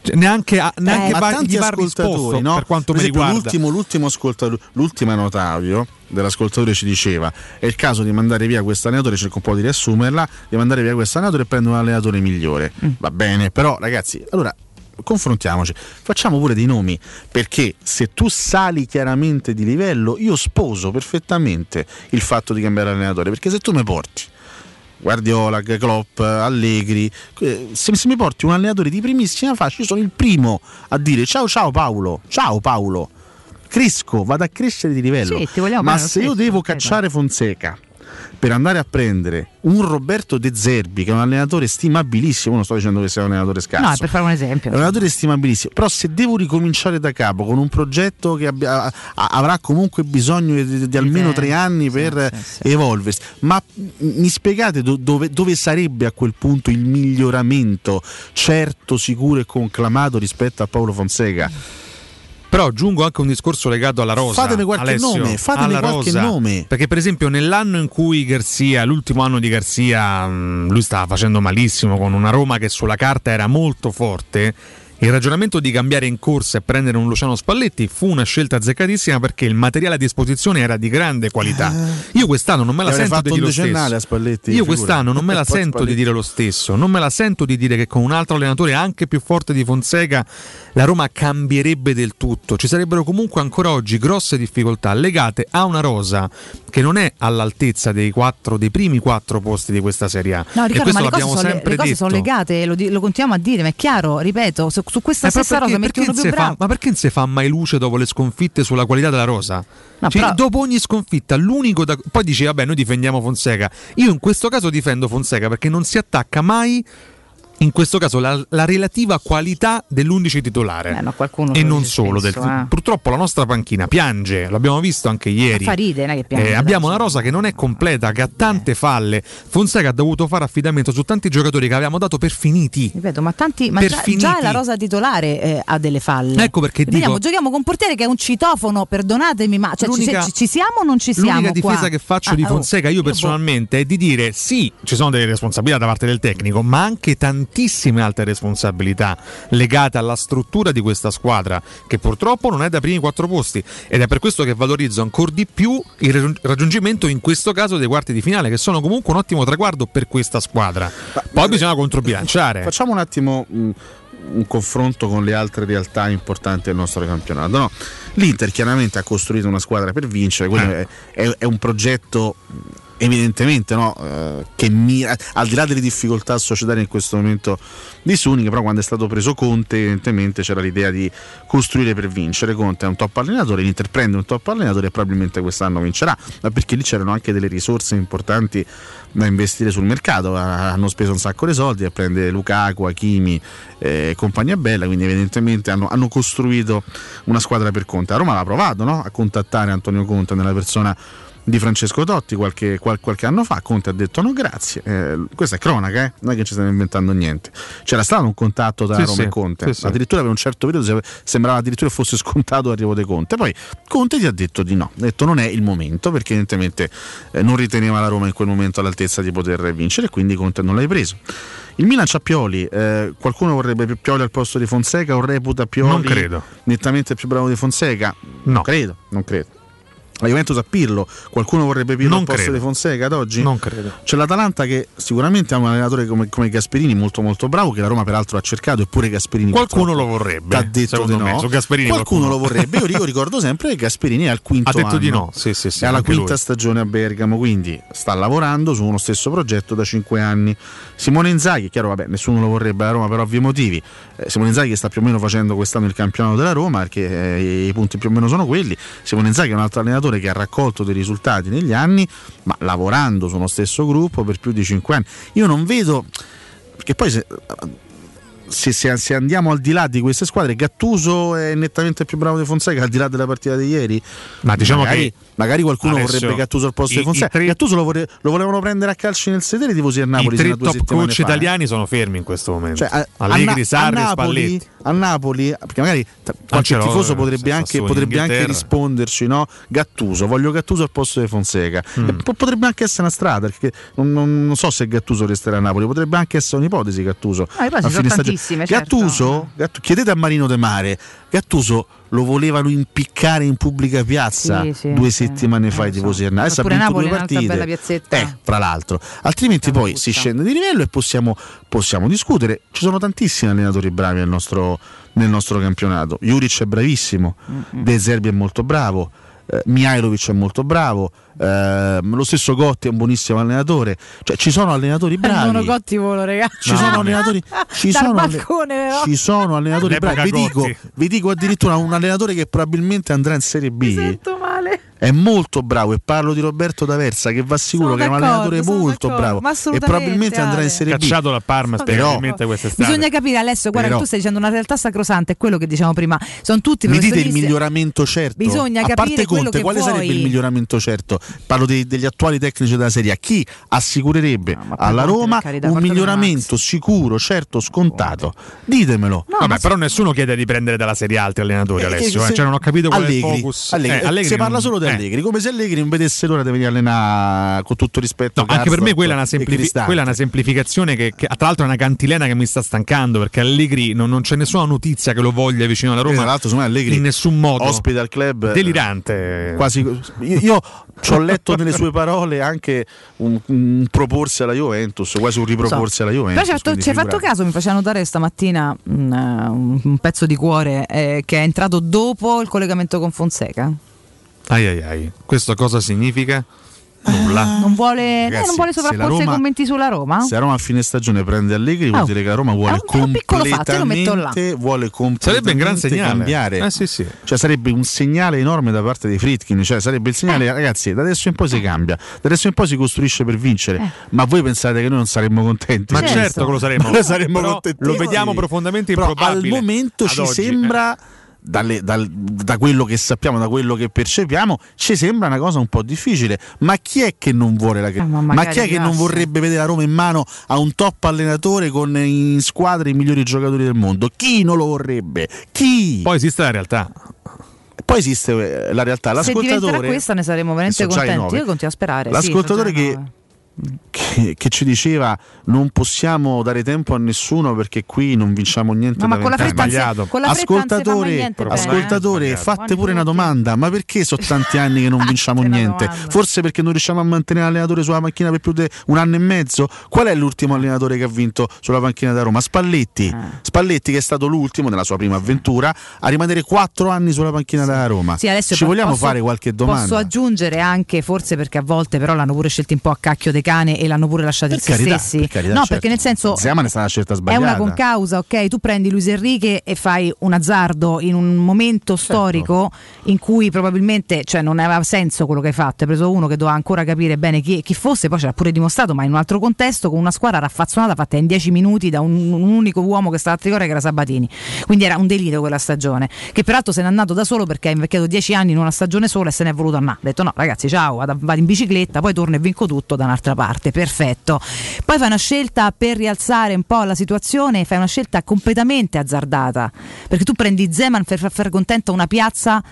Cioè, neanche, a- neanche Eh, va, tanti ascoltatori, risposto no? per quanto Per mi riguarda. l'ultimo, l'ultimo ascoltatore- l'ultima nota audio dell'ascoltatore ci diceva è il caso di mandare via questo allenatore cerco un po' di riassumerla di mandare via questo allenatore e prendere un allenatore migliore Mm. va bene però ragazzi allora confrontiamoci facciamo pure dei nomi perché se tu sali chiaramente di livello io sposo perfettamente il fatto di cambiare allenatore perché se tu mi porti Guardiola, Klopp, Allegri. eh, Se, se mi porti un allenatore di primissima fascia, io sono il primo a dire ciao ciao Paolo, ciao Paolo. Cresco, vado a crescere di livello. Sì, Ma bene, se io stesso, devo cacciare Fonseca per andare a prendere un Roberto De Zerbi, che è un allenatore stimabilissimo, non sto dicendo che sia un allenatore scarso. No, per fare un esempio. È un allenatore stimabilissimo, però se devo ricominciare da capo con un progetto che abbia- avrà comunque bisogno di, di almeno tre anni per evolversi, ma mi spiegate do- dove, dove sarebbe a quel punto il miglioramento certo, sicuro e conclamato rispetto a Paolo Fonseca? Però aggiungo anche un discorso legato alla rosa. Fatemi qualche Alessio, nome, fatemi qualche rosa. nome. Perché per esempio nell'anno in cui Garzia, l'ultimo anno di Garzia, mh, lui stava facendo malissimo con una Roma che sulla carta era molto forte. Il ragionamento di cambiare in corsa e prendere un Luciano Spalletti fu una scelta azzeccatissima perché il materiale a disposizione era di grande qualità. Io quest'anno non me la sento di dire lo stesso. a Spalletti, Io quest'anno non me la sento di Spalletti. dire lo stesso. Non me la sento di dire che con un altro allenatore anche più forte di Fonseca la Roma cambierebbe del tutto. Ci sarebbero comunque ancora oggi grosse difficoltà legate a una rosa che non è all'altezza dei, quattro, dei primi quattro posti di questa Serie A. No, e Riccardo, questo ma le cose, l'abbiamo sono, le- sempre le cose detto. sono legate, lo, di- lo continuiamo a dire, ma è chiaro, ripeto, su, su questa Eh, stessa rosa metti non più si bravo. fa, ma perché non si fa mai luce dopo le sconfitte sulla qualità della rosa? No, Cioè, però- Dopo ogni sconfitta, l'unico da... poi dici, vabbè, noi difendiamo Fonseca. Io in questo caso difendo Fonseca perché non si attacca mai. In questo caso la, la relativa qualità dell'11 titolare Eh, qualcuno e non solo. del- spesso, eh. Purtroppo la nostra panchina piange, l'abbiamo visto anche ieri. Fa ride, non è che piange, Eh, abbiamo una rosa che non è completa, che ha tante falle. Fonseca ha dovuto fare affidamento su tanti giocatori che avevamo dato per finiti. Ripeto, ma tanti ma Per già, finiti. già la rosa titolare eh, ha delle falle. Ecco perché Vediamo, dico- giochiamo con un portiere che è un citofono, perdonatemi, ma cioè, ci, ci- siamo o non ci siamo? L'unica difesa qua? che faccio Ah, di oh, Fonseca io personalmente è di dire sì, ci sono delle responsabilità da parte del tecnico, ma anche tantissime altre responsabilità legate alla struttura di questa squadra che purtroppo non è da primi quattro posti ed è per questo che valorizzo ancora di più il raggiung- raggiungimento in questo caso dei quarti di finale che sono comunque un ottimo traguardo per questa squadra. Poi bisogna controbilanciare. Facciamo un attimo mh, un confronto con le altre realtà importanti del nostro campionato. no? L'Inter chiaramente ha costruito una squadra per vincere, quello Eh. è, è- è un progetto evidentemente no? eh, che mira, al di là delle difficoltà societarie in questo momento di Suning, però quando è stato preso Conte evidentemente c'era l'idea di costruire per vincere. Conte è un top allenatore, l'Inter prende un top allenatore e probabilmente quest'anno vincerà, ma perché lì c'erano anche delle risorse importanti da investire sul mercato, ha- hanno speso un sacco di soldi a prendere Lukaku, Hakimi e eh, compagnia bella, quindi evidentemente hanno, hanno costruito una squadra per Conte. A Roma l'ha provato no? a contattare Antonio Conte nella persona di Francesco Totti qualche, qual- qualche anno fa. Conte ha detto no, grazie. Eh, questa è cronaca, eh? non è che ci stiamo inventando niente. C'era stato un contatto tra Sì, Roma sì, e Conte, sì, addirittura per un certo periodo se- sembrava addirittura fosse scontato l'arrivo di Conte. Poi Conte ti ha detto di no, ha detto non è il momento perché evidentemente eh, non riteneva la Roma in quel momento all'altezza di poter vincere quindi Conte non l'hai preso. Il Milan c'ha Pioli, eh, qualcuno vorrebbe più Pioli al posto di Fonseca o reputa Pioli Non credo. nettamente più bravo di Fonseca? Non credo, non credo. La Juventus a Pirlo, qualcuno vorrebbe Pirlo Non al posto credo. di Fonseca ad oggi? Non credo. C'è l'Atalanta che sicuramente ha un allenatore come, come Gasperini molto molto bravo, che la Roma peraltro ha cercato, eppure Gasperini Qualcuno lo vorrebbe, t'ha detto secondo di no. Gasperini qualcuno, qualcuno. lo vorrebbe. Io, io [LAUGHS] ricordo sempre che Gasperini è al quinto Ha detto anno. di no, sì, sì, sì, è alla quinta lui. stagione a Bergamo, quindi sta lavorando su uno stesso progetto da cinque anni. Simone Inzaghi, chiaro, vabbè, nessuno lo vorrebbe alla Roma per ovvi motivi. Eh, Simone Inzaghi che sta più o meno facendo quest'anno il campionato della Roma, perché eh, i punti più o meno sono quelli. Simone Inzaghi è un altro allenatore che ha raccolto dei risultati negli anni, ma lavorando su uno stesso gruppo per più di cinque anni. Io non vedo perché poi se, se- se- se andiamo al di là di queste squadre, Gattuso è nettamente più bravo di Fonseca al di là della partita di ieri. Ma diciamo magari, che- magari qualcuno Alessio, vorrebbe Gattuso al posto i- di Fonseca. i tre- Gattuso lo, vorre- lo volevano prendere a calci nel sedere i tifosi a I Napoli tre a due top coach fa, eh. italiani sono fermi in questo momento. Cioè, a, a Allegri, Na- Sarri, a Napoli, Spalletti. a Napoli, perché magari t- qualche tifoso potrebbe, eh, anche, Sassuolo, potrebbe anche risponderci: no? Gattuso, voglio Gattuso al posto di Fonseca. Mm. E po- potrebbe anche essere una strada, perché non, non- non so se Gattuso resterà a Napoli, potrebbe anche essere un'ipotesi. Gattuso Ah, a fine stagione. Tantissime, certo. Gattuso, Gattu- chiedete a Marino De Mare, Gattuso lo volevano impiccare in pubblica piazza Sì, sì, due sì, settimane fa i tifosi del Napoli. Oppure Napoli due partite. bella piazzetta. Eh, fra l'altro. Altrimenti poi si scende di livello e possiamo, possiamo discutere. Ci sono tantissimi allenatori bravi nel nostro, nel nostro campionato. Juric è bravissimo, De Zerbi è molto bravo. eh, Mihailovic è molto bravo, ehm, lo stesso Gotti è un buonissimo allenatore, cioè ci sono allenatori bravi. Sono cotti volo, ragazzi. Ci sono allenatori, [LAUGHS] ci sono, alle- balcone, però. ci sono allenatori L'epoca bravi. Vi dico, Gotti. vi dico addirittura un allenatore che probabilmente andrà in Serie B. Sento male. è molto bravo e parlo di Roberto D'Aversa che va sicuro Sono che è un allenatore molto bravo ma e probabilmente andrà in Ale. Serie B. Cacciato da Parma Però- sperimentalmente quest'estate. Bisogna capire Alessio, guarda, Però- tu stai dicendo una realtà sacrosanta, è quello che dicevamo prima. Sono tutti Mi dite il miglioramento certo? Bisogna A capire parte quello Conte, quale vuoi. sarebbe il miglioramento certo? Parlo dei- degli attuali tecnici della Serie A. Chi assicurerebbe alla Conte, Roma carità, un miglioramento sicuro, certo, scontato? Ditemelo. Vabbè, però nessuno chiede di prendere dalla Serie A altri allenatori, Alessio. eh. Cioè, non ho capito qual è il Allegri, focus. Allegri. Eh, Allegri si non- parla solo di eh. Allegri, come se Allegri non vedesse l'ora di venire a allenare con tutto rispetto. No, anche per me quella è, una e semplifi- quella è una semplificazione che, che, tra l'altro è una cantilena che mi sta stancando perché Allegri non, non c'è nessuna notizia che lo voglia vicino alla Eh, Roma tra l'altro, secondo me Allegri in nessun modo. ospite al club eh, delirante. Quasi, io, io ho letto nelle sue parole anche un, un proporsi alla Juventus, quasi un riproporsi alla Juventus. Però certo, ci hai fatto caso, mi faceva notare stamattina un, eh, un- un pezzo di cuore eh, che è entrato dopo il collegamento con Fonseca. Ai ai ai. Questo cosa significa? Nulla. Non vuole, eh, Ragazzi, non vuole sovrapporsi ai Roma- commenti sulla Roma? Se la Roma a fine stagione prende Allegri, vuol Oh. dire che la Roma vuole lo completamente, vuole completamente Sarebbe un gran segnale. cambiare. Eh, sì, sì. Cioè sarebbe un segnale enorme da parte dei Fritkin, cioè sarebbe il segnale, Eh. ragazzi, da adesso in poi si cambia, da adesso in poi si costruisce per vincere. Ma voi pensate che noi non saremmo contenti? Ma certo, che lo saremmo. [LAUGHS] Noi saremmo Però lo vediamo profondamente Però improbabile. Al momento ad ci oggi, sembra dalle- dal- da quello che sappiamo, da quello che percepiamo, ci sembra una cosa un po' difficile. Ma chi è che non vuole la ma ma, magari chi è che non vorrebbe vedere la Roma in mano a un top allenatore con in squadra i migliori giocatori del mondo? Chi non lo vorrebbe? Chi? Poi esiste la realtà. Poi esiste eh, la realtà. Se diventerà L'ascoltatore questa ne saremo veramente contenti. nove. Io continuo a sperare. sì, L'ascoltatore i che. Che, che ci diceva non possiamo dare tempo a nessuno perché qui non vinciamo niente No, ma con la fretta si- con la ascoltatore, niente bene, ascoltatore eh. fate pure una domanda ma perché sono tanti anni che non [LAUGHS] vinciamo niente forse perché non riusciamo a mantenere l'allenatore sulla macchina per più di un anno e mezzo qual è l'ultimo allenatore che ha vinto sulla panchina da Roma? Spalletti Eh. Spalletti che è stato l'ultimo nella sua prima avventura a rimanere quattro anni sulla panchina da Roma Sì, adesso ci vogliamo posso- fare qualche domanda? Posso aggiungere anche, forse perché a volte però l'hanno pure scelti un po' a cacchio de cane e l'hanno pure lasciati Per se carità, stessi. per carità, no, certo. perché nel senso Zeman è stata una scelta è sbagliata una concausa, ok? Tu prendi Luis Enrique e fai un azzardo in un momento Certo. storico in cui probabilmente cioè, non aveva senso quello che hai fatto. Hai preso uno che doveva ancora capire bene chi, chi fosse, poi ce l'ha pure dimostrato, ma in un altro contesto, con una squadra raffazzonata fatta in 10 minuti da un, un unico uomo che stava a Tricore che era Sabatini. Quindi era un delirio quella stagione. Che peraltro se n'è andato da solo perché ha invecchiato 10 anni in una stagione sola e se ne è voluto andare. Ha detto no, ragazzi, ciao, vado in bicicletta, poi torno e vinco tutto da un'altra parte. Perfetto. Poi fai una scelta per rialzare un po' la situazione, fai una scelta completamente azzardata. Perché tu prendi Zeman per far fare contenta una piazza.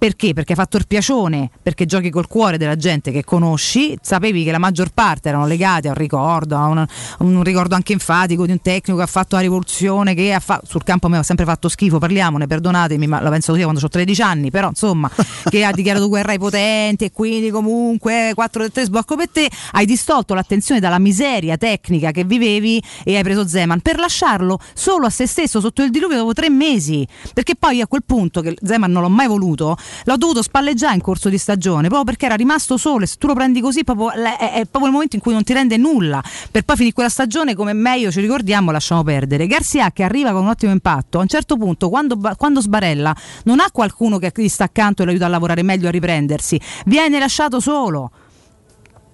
Perché? Perché hai fatto il piacione, perché giochi col cuore della gente che conosci, sapevi che la maggior parte erano legati a un ricordo, a un, un ricordo anche enfatico di un tecnico che ha fatto la rivoluzione, che ha fa- sul campo a me ha sempre fatto schifo, parliamone, perdonatemi, ma la penso così quando ho 13 anni, però insomma, [LAUGHS] che ha dichiarato guerra ai potenti e quindi comunque 4-3 sbocco per te, hai distolto l'attenzione dalla miseria tecnica che vivevi e hai preso Zeman per lasciarlo solo a se stesso sotto il diluvio dopo tre mesi, perché poi a quel punto che Zeman non l'ho mai voluto, l'ho dovuto spalleggiare in corso di stagione, proprio perché era rimasto solo e se tu lo prendi così proprio, è, è proprio il momento in cui non ti rende nulla, per poi finire quella stagione come meglio ci ricordiamo lasciamo perdere. Garcia che arriva con un ottimo impatto, a un certo punto quando, quando sbarella non ha qualcuno che gli sta accanto e lo aiuta a lavorare meglio a riprendersi, viene lasciato solo.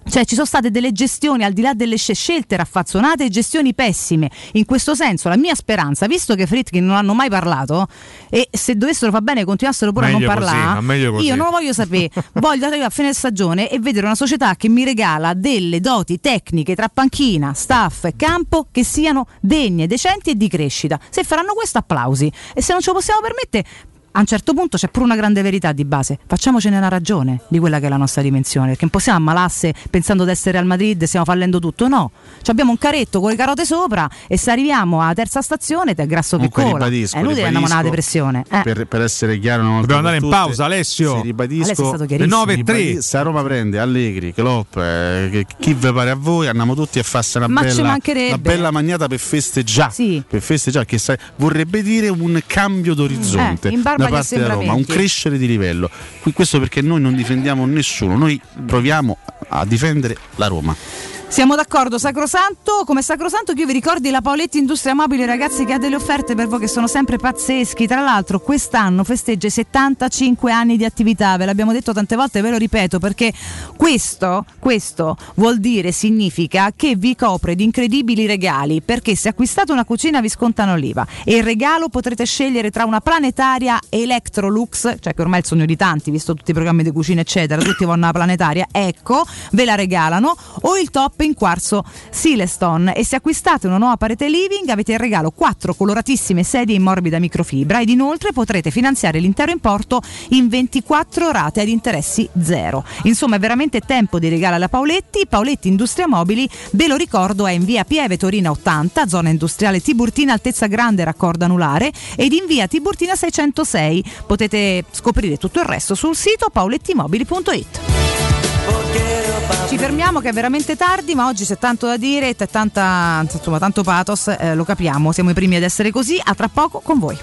Cioè ci sono state delle gestioni al di là delle sce- scelte raffazzonate e gestioni pessime. In questo senso la mia speranza, visto che Fritkin non hanno mai parlato e se dovessero far bene continuassero pure Meglio a non parlare, io non lo voglio sapere. [LAUGHS] voglio arrivare a fine stagione e vedere una società che mi regala delle doti tecniche tra panchina, staff e campo che siano degne, decenti e di crescita. Se faranno questo applausi e se non ce lo possiamo permettere a un certo punto c'è pure una grande verità di base. Facciamocene una ragione di quella che è la nostra dimensione, perché non possiamo ammalasse pensando di essere al Madrid e stiamo fallendo tutto. No, Ci abbiamo un carretto con le carote sopra e se arriviamo alla terza stazione è grasso che Comunque cola. ribadisco, è inutile andiamo nella ribadisco, depressione. Eh. Per, per essere chiaro, una volta Dobbiamo andare in tutte, pausa, Alessio. sì, Alessio è ribadisco stato chiarissimo. Le nove e tre. ribadisco, Se a Roma prende Allegri, Klopp, eh, che- chi vi pare a voi, andiamo tutti a farsi una, Ma bella, una bella magnata per festeggiare. Per festeggiare, che sai- vorrebbe dire un cambio d'orizzonte Eh, in barba da parte della Roma, un crescere di livello. Qui- Questo perché noi non difendiamo nessuno, noi proviamo a difendere la Roma. Siamo d'accordo, Sacrosanto. Come Sacrosanto che io vi ricordi la Paoletti Industria Mobile, ragazzi, che ha delle offerte per voi che sono sempre pazzeschi. Tra l'altro, quest'anno festeggia i 75 anni di attività. Ve l'abbiamo detto tante volte, ve lo ripeto, perché questo, questo vuol dire, significa che vi copre di incredibili regali. Perché se acquistate una cucina vi scontano l'IVA. E il regalo potrete scegliere tra una planetaria Electrolux, cioè che ormai è il sogno di tanti, visto tutti i programmi di cucina, eccetera, tutti vanno alla planetaria. Ecco, ve la regalano. O il top in quarzo Silestone e se acquistate una nuova parete living avete in regalo quattro coloratissime sedie in morbida microfibra ed inoltre potrete finanziare l'intero importo in 24 rate ad interessi zero. Insomma è veramente tempo di regalare alla Paoletti. Paoletti Industria Mobili, ve lo ricordo, è in via Pieve Torina 80, zona industriale Tiburtina, altezza grande raccordo anulare ed in via Tiburtina 606. Potete scoprire tutto il resto sul sito paolettimobili.it. Ci fermiamo che è veramente tardi, ma oggi c'è tanto da dire, c'è tanta, insomma, tanto pathos, eh, lo capiamo, siamo i primi ad essere così, a tra poco con voi.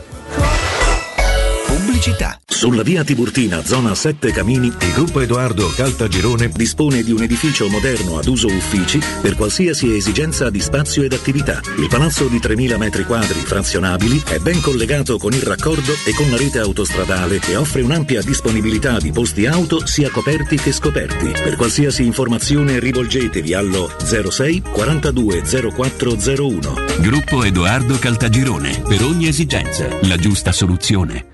Pubblicità. Sulla via Tiburtina, zona 7 Camini, il gruppo Edoardo Caltagirone dispone di un edificio moderno ad uso uffici per qualsiasi esigenza di spazio ed attività. Il palazzo di 3.000 metri quadri frazionabili è ben collegato con il raccordo e con la rete autostradale e offre un'ampia disponibilità di posti auto sia coperti che scoperti. Per qualsiasi informazione rivolgetevi allo 06 42 0401. Gruppo Edoardo Caltagirone. Per ogni esigenza, la giusta soluzione.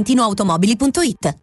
valentinoautomobili.it.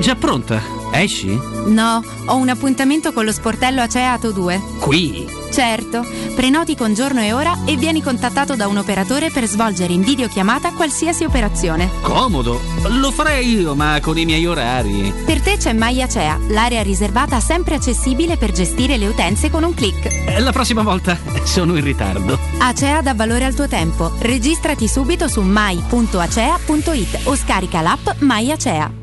Già pronta? Esci? No, ho un appuntamento con lo sportello Aceato 2. Qui? Certo, prenoti con giorno e ora e vieni contattato da un operatore per svolgere in videochiamata qualsiasi operazione. Comodo. Lo farei io, ma con i miei orari. Per te c'è MyAcea, l'area riservata sempre accessibile per gestire le utenze con un clic. Eh, La prossima volta [LAUGHS] sono in ritardo. Acea dà valore al tuo tempo. Registrati subito su mai.acea.it o scarica l'app MyAcea.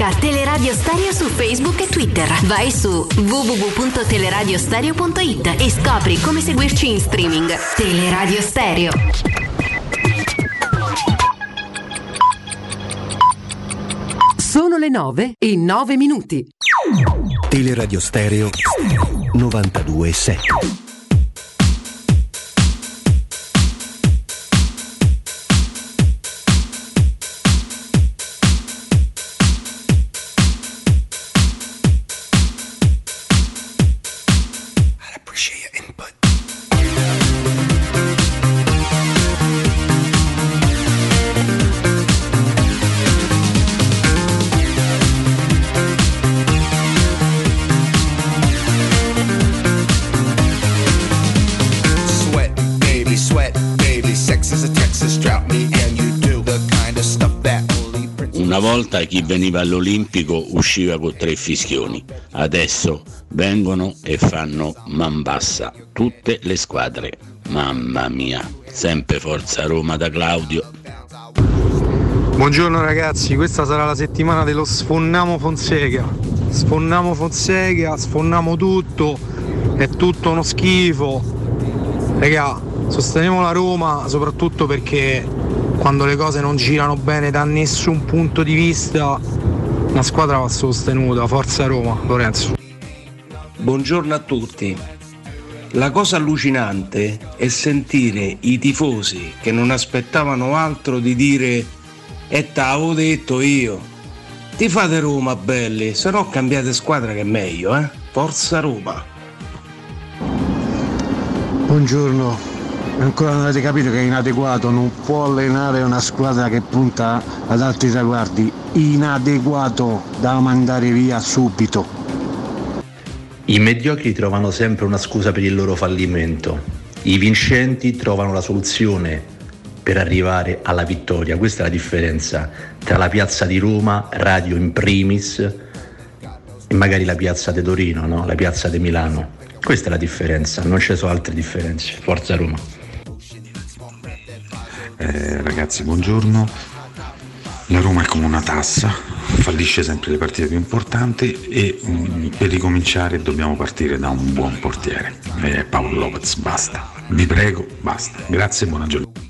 Cerca Teleradio Stereo su Facebook e Twitter. Vai su www.teleradiostereo.it e scopri come seguirci in streaming. Teleradio Stereo. Sono le 9 e 9 minuti. Teleradio Stereo 92.7 volta chi veniva all'Olimpico usciva con tre fischioni, adesso vengono e fanno man bassa tutte le squadre. Mamma mia, sempre Forza Roma da Claudio. Buongiorno ragazzi, questa sarà la settimana dello sfonnamo Fonseca. Sfonnamo Fonseca, sfonniamo tutto, è tutto uno schifo. Raga, sosteniamo la Roma soprattutto perché quando le cose non girano bene da nessun punto di vista, una squadra va sostenuta. Forza Roma, Lorenzo. Buongiorno a tutti. La cosa allucinante è sentire i tifosi che non aspettavano altro di dire e t'avevo detto io. Ti fate Roma belli, se no cambiate squadra che è meglio, eh? Forza Roma. Buongiorno, ancora non avete capito che è inadeguato, non può allenare una squadra che punta ad alti traguardi, inadeguato da mandare via subito. I mediocri trovano sempre una scusa per il loro fallimento, i vincenti trovano la soluzione per arrivare alla vittoria. Questa è la differenza tra la piazza di Roma, Radio in primis, e magari la piazza di Torino, no? la piazza di Milano. Questa è la differenza, non ci sono altre differenze. Forza Roma. Eh, ragazzi, buongiorno. La Roma è come una tassa, fallisce sempre le partite più importanti e mm, per ricominciare dobbiamo partire da un buon portiere. Eh, Paolo Lopez, basta. Vi prego, basta. Grazie e buona giornata.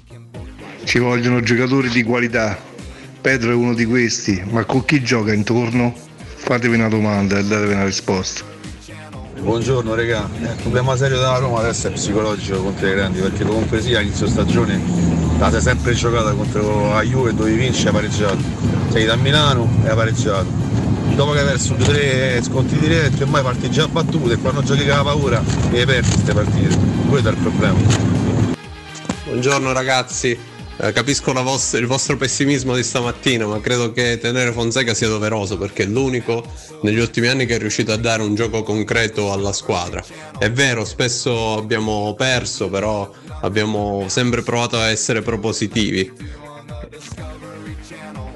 Ci vogliono giocatori di qualità. Pedro è uno di questi, ma con chi gioca intorno? Fatevi una domanda e datevi una risposta. Buongiorno regà, il problema serio della Roma adesso è psicologico contro i grandi perché comunque sia all'inizio stagione la sei sempre giocata contro la Juve dove vince hai pareggiato. Sei da Milano e hai pareggiato. Dopo che hai perso due o tre scontri diretti ormai parti già battute e quando giochi con la paura e hai perso queste partite. Quello è il problema. Buongiorno ragazzi, Eh, capisco vostra- il vostro pessimismo di stamattina, ma credo che tenere Fonseca sia doveroso perché è l'unico negli ultimi anni che è riuscito a dare un gioco concreto alla squadra. È vero, spesso abbiamo perso, però abbiamo sempre provato a essere propositivi.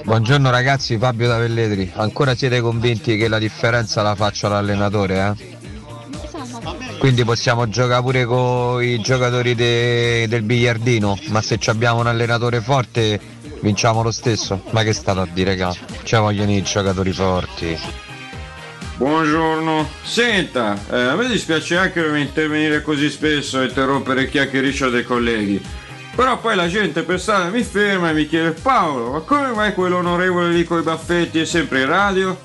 Buongiorno ragazzi, Fabio da Velletri. Ancora siete convinti che la differenza la faccia l'allenatore, eh? Quindi possiamo giocare pure con i giocatori de- del biliardino, ma se abbiamo un allenatore forte vinciamo lo stesso. Ma che state a dire, raga? Ci vogliono i giocatori forti. Buongiorno, senta, eh, a me dispiace anche intervenire così spesso e interrompere chiacchiericcio dei colleghi. Però poi la gente per strada mi ferma e mi chiede Paolo, ma come mai quell'onorevole lì con i baffetti è sempre in radio?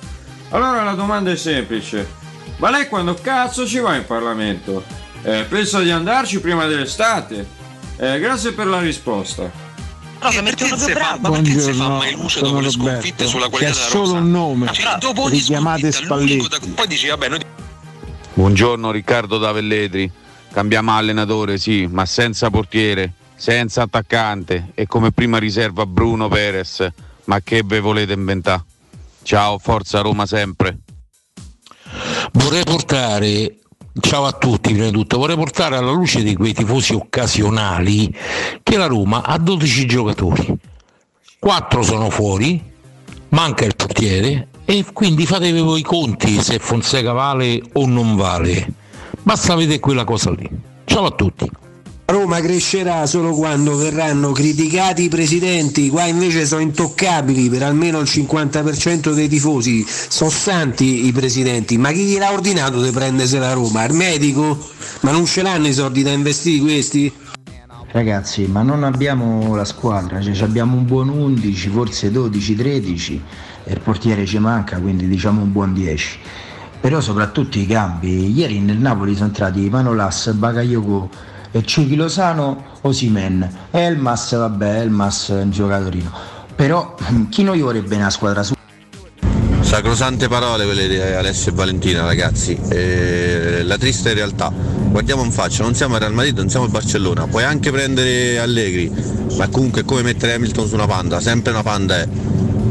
Allora la domanda è semplice, ma lei quando cazzo ci va in Parlamento? Eh, pensa di andarci prima dell'estate? Eh, grazie per la risposta. No, se metti uno più bravo, ma perché si fa mai luce dopo le sconfitte sulla qualità C'è della solo rosa? un nome. Cioè, dopo ogni sconfitta, Spalletti. da- Poi dici, vabbè, noi Buongiorno Riccardo da Velletri. Cambiamo allenatore, sì, ma senza portiere, senza attaccante e come prima riserva Bruno Perez. Ma che ve volete inventare? Ciao, forza Roma sempre. Vorrei portare, ciao a tutti prima di tutto, vorrei portare alla luce di quei tifosi occasionali che la Roma ha 12 giocatori, 4 sono fuori, manca il portiere e quindi fatevi voi i conti se Fonseca vale o non vale. Basta vedere quella cosa lì. Ciao a tutti. Roma crescerà solo quando verranno criticati i presidenti, qua invece sono intoccabili per almeno il 50% dei tifosi, sono santi i presidenti, ma chi gliel'ha ordinato di prendersi la Roma? Il medico? Ma non ce l'hanno i soldi da investire questi? Ragazzi, ma non abbiamo la squadra, cioè abbiamo un buon 11, forse 12, 13 e il portiere ci manca, quindi diciamo un buon 10. Però soprattutto i cambi, ieri nel Napoli sono entrati Manolas, Bakayoko e Ciuchi Lozano, Osimen, Elmas, vabbè, Elmas è un giocatorino. Però [CLEARS THROAT] chi non gli vorrebbe una squadra su? Sacrosante parole quelle di Alessio e Valentina ragazzi, Eh, la triste realtà, guardiamo in faccia, non siamo il Real Madrid, non siamo il Barcellona, puoi anche prendere Allegri, ma comunque è come mettere Hamilton su una panda, sempre una panda è,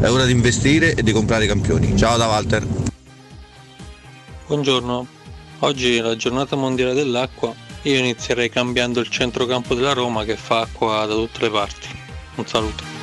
è ora di investire e di comprare i campioni. Ciao da Walter. Buongiorno, oggi è la giornata mondiale dell'acqua, io inizierei cambiando il centrocampo della Roma che fa acqua da tutte le parti. Un saluto.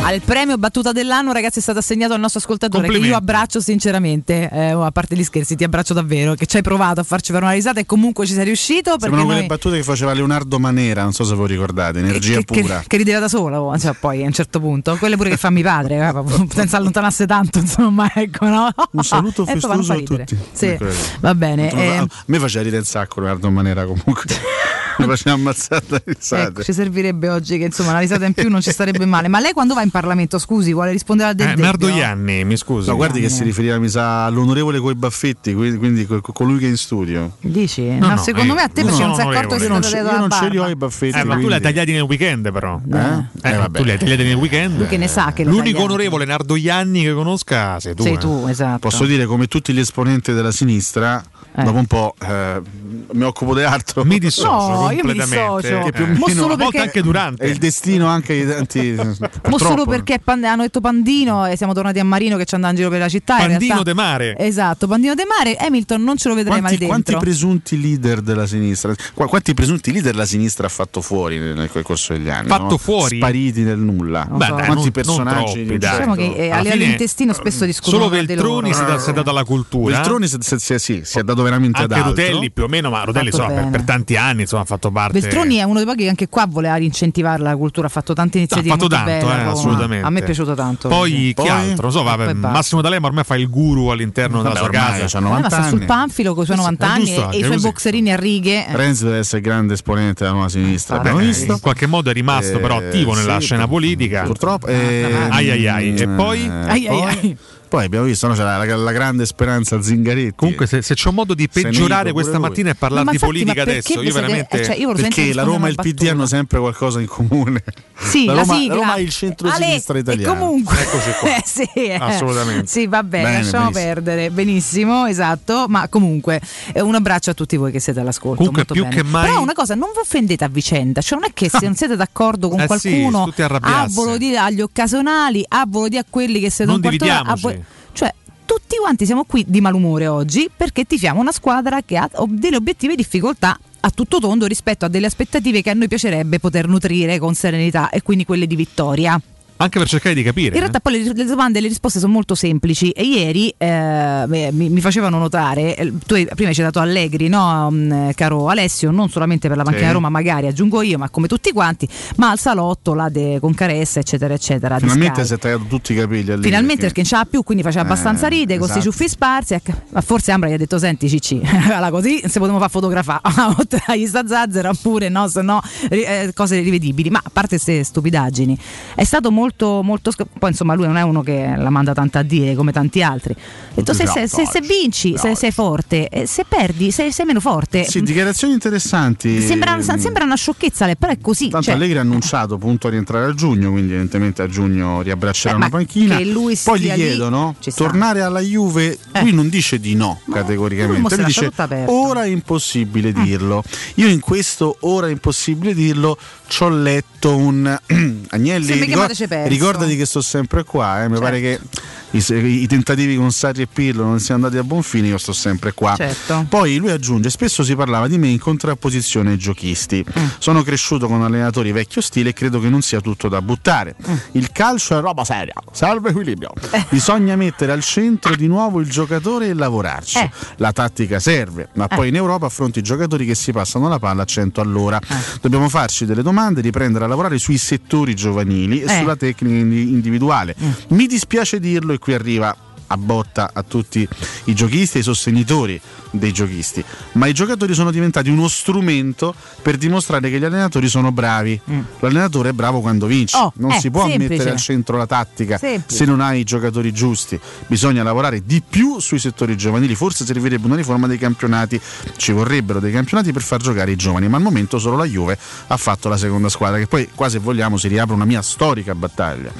Al premio battuta dell'anno, ragazzi, è stato assegnato al nostro ascoltatore. Che io abbraccio sinceramente. eh, a parte gli scherzi, ti abbraccio davvero. Che ci hai provato a farci fare una risata e comunque ci sei riuscito. Sembrano quelle noi, battute che faceva Leonardo Manera, non so se voi ricordate, energia che, che- pura. che rideva da solo, cioè, poi a un certo punto. Quelle pure che fa mio padre, eh, [LAUGHS] senza allontanarsi tanto, insomma, [LAUGHS] ecco, no? Un saluto [LAUGHS] festoso a tutti. Sì, Ecco, va bene. A eh, me faceva ridere un sacco Leonardo Manera comunque. [LAUGHS] Faceva ammazzare da risate. ecco, ci servirebbe oggi che insomma una risata in più non ci starebbe male. Ma lei quando va in Parlamento, scusi, vuole rispondere a del Eh, Debbio? Nardo Ianni, mi scusi. No, guardi che si riferiva, mi sa, all'onorevole coi baffetti, quindi, quindi co- co- colui che è in studio. Dici? No, No, no, secondo eh, me a te perché non si è sono accorto che ce- tagliato io la non ce li barba. ho i baffetti. Eh, ma tu li hai tagliati nel weekend, però. Eh. Eh, ma tu li hai tagliati nel weekend. Lui che ne sa che L'unico onorevole Nardo Ianni che conosca sei tu. Sei eh. tu, esatto. Posso dire come tutti gli esponenti della sinistra, Eh. dopo un po' eh, mi occupo di altro. Mi dissocio No, io mi completamente. dissocio. Che più o Eh. meno Mo solo a volte perché- anche durante. è il destino anche di tanti. Mo purtroppo. solo perché Pan- hanno detto Pandino e siamo tornati a Marino che ci andava in giro per la città. in Pandino de Mare. Esatto, Pandino de Mare. Hamilton non ce lo vedrei Quanti, mai quanti dentro. presunti leader della sinistra? Qua- Quanti presunti leader la sinistra ha fatto fuori nel, nel corso degli anni? Fatto no? fuori? Spariti nel nulla. Beh, dai, quanti non- personaggi? non troppi, dai. Diciamo che eh, a livello fine, intestino spesso discutono Solo. Veltroni si è, dato alla cultura. Veltroni si è dato veramente anche ad altro. Rutelli più o meno, ma Rutelli insomma, per, per tanti anni insomma, ha fatto parte. Veltroni è uno dei pochi che anche qua voleva incentivare la cultura, ha fatto tante iniziative Ha fatto molto tanto, belle. eh, assolutamente. A me è piaciuto tanto. Poi quindi. chi altro? Non so, vabbè, poi. Massimo D'Alema ormai fa il guru all'interno della Vabbè, sua ormai casa. c'ha 90 Eh, ma sta sul panfilo con i suoi Sì, 90 è anni giusto e- i suoi boxerini a righe. eh. Renzi deve essere grande esponente della nuova sinistra. Vabbè, abbiamo eh, visto. in qualche modo è rimasto Eh, però attivo nella sì, scena politica. Purtroppo. eh, ai ai ai. E poi? eh, Ai, ai, poi- ai. Poi abbiamo visto, no, c'era la, la grande speranza Zingaretti. Comunque, se, se c'è un modo di peggiorare questa lui. mattina e parlare Ma di infatti, politica adesso, io veramente. eh, cioè, io Perché la Roma e il PD hanno sempre qualcosa in comune. [LAUGHS] Sì, la, Roma, sigla. Roma è il centro-sinistra Ale, italiano. E comunque, Eccoci qua. [LAUGHS] Eh, sì, eh. Assolutamente. Sì, va bene, Bene, lasciamo benissimo. perdere. Benissimo, esatto. Ma comunque, eh, un abbraccio a tutti voi che siete all'ascolto. Comunque, molto più bene. che mai- Però una cosa, non vi offendete a vicenda. Cioè, non è che [LAUGHS] se non siete d'accordo con Eh sì, qualcuno, tutti a arrabbiarsi. volo dire agli occasionali, a volo dire a quelli che siete Non un quarto a dividiamoci. Tutti quanti siamo qui di malumore oggi perché tifiamo una squadra che ha delle obiettive difficoltà a tutto tondo rispetto a delle aspettative che a noi piacerebbe poter nutrire con serenità e quindi quelle di vittoria. Anche per cercare di capire. In realtà poi le, le domande e le risposte sono molto semplici e ieri eh, mi, mi facevano notare, eh, tu hai- prima hai citato Allegri, no, mm, caro Alessio, non solamente per la panchina Sì. Roma magari aggiungo io, ma come tutti quanti, ma al salotto là de- con Caressa eccetera eccetera. Finalmente si è tagliato tutti i capelli. a lì, Finalmente perché non ce l'ha più, quindi faceva Eh, abbastanza ride, con questi esatto. ciuffi sparsi. ecco. Ma forse Ambra gli ha detto: Senti, Cicci, [LAUGHS] allora così se potremmo fare fotografare [LAUGHS] oltre agli sta zazzera pure, no, se no, eh, cose rivedibili. Ma a parte queste stupidaggini, è stato molto, molto. sc- Poi insomma, lui non è uno che la manda tanto a dire come tanti altri. Detto: se, se- se- se vinci, se sei forte, eh, se perdi, sei, sei meno forte. Sì, dichiarazioni interessanti. Sembra, sembra una sciocchezza, però è così. Tanto cioè- Allegri ha annunciato punto a rientrare a giugno, quindi evidentemente a giugno riabbraccerà Eh, una ma panchina. che lui Poi gli chiedono. Eh. tornare alla Juve. Lui non dice di no lui categoricamente, lui dice ora è impossibile dirlo. Io in questo ora è impossibile dirlo ci ho letto un [CLEARS THROAT] Agnelli, Sembra perso. ricordati che sto sempre qua, eh, mi pare che Certo. I, i tentativi con Sarri e Pirlo non siano andati a buon fine, io sto sempre qua. Certo. Poi lui aggiunge: Spesso si parlava di me in contrapposizione ai giochisti. Mm. Sono cresciuto con allenatori vecchio stile e credo che non sia tutto da buttare. Mm. Il calcio è roba seria, serve equilibrio. Bisogna mettere al centro di nuovo il giocatore e lavorarci. Eh. La tattica serve, ma poi in Europa affronti i giocatori che si passano la palla a 100 all'ora. Dobbiamo farci delle domande, riprendere a lavorare sui settori giovanili e Eh. sulla tecnica indi- individuale. Mi dispiace dirlo e qui arriva a botta a tutti i giochisti e i sostenitori dei giochisti, ma i giocatori sono diventati uno strumento per dimostrare che gli allenatori sono bravi. L'allenatore è bravo quando vince, Oh, non eh, si può semplice. mettere al centro la tattica Semplice. se non hai i giocatori giusti. Bisogna lavorare di più sui settori giovanili, forse servirebbe una riforma dei campionati, ci vorrebbero dei campionati per far giocare i giovani, ma al momento solo la Juve ha fatto la seconda squadra, che poi qua se vogliamo si riapre una mia storica battaglia.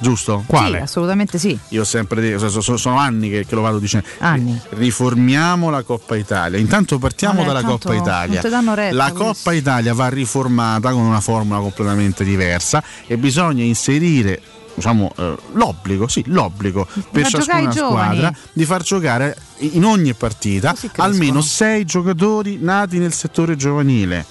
Giusto? Sì, assolutamente sì. Io ho sempre detto, so- so- sono anni che, che lo vado dicendo. Anni. Riformiamo la Coppa Italia. Intanto partiamo Vabbè, dalla tanto Coppa Italia. retta, La. Coppa Italia va riformata con una formula completamente diversa e bisogna inserire diciamo, eh, l'obbligo, sì, l'obbligo per giocare ciascuna squadra di far giocare in ogni partita almeno sei giocatori nati nel settore giovanile.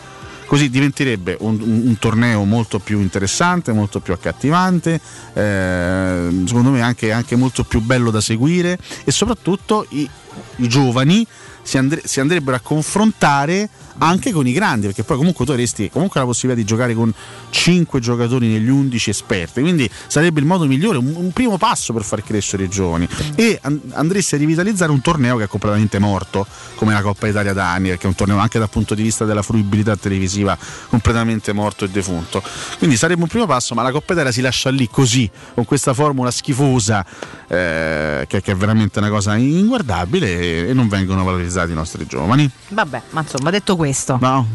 Così diventerebbe un, un- un torneo molto più interessante, molto più accattivante, eh, secondo me anche, anche molto più bello da seguire e soprattutto i, i giovani si, andre- si andrebbero a confrontare anche con i grandi, perché poi comunque tu avresti comunque la possibilità di giocare con 5 giocatori negli 11 esperti, quindi sarebbe il modo migliore, un, un primo passo per far crescere i giovani e an- andresti a rivitalizzare un torneo che è completamente morto, come la Coppa Italia da anni, perché è un torneo anche dal punto di vista della fruibilità televisiva completamente morto e defunto. Quindi sarebbe un primo passo, ma la Coppa Italia si lascia lì così, con questa formula schifosa, eh, che, che è veramente una cosa inguardabile e, e non vengono valorizzati i nostri giovani. Vabbè, ma insomma, detto questo,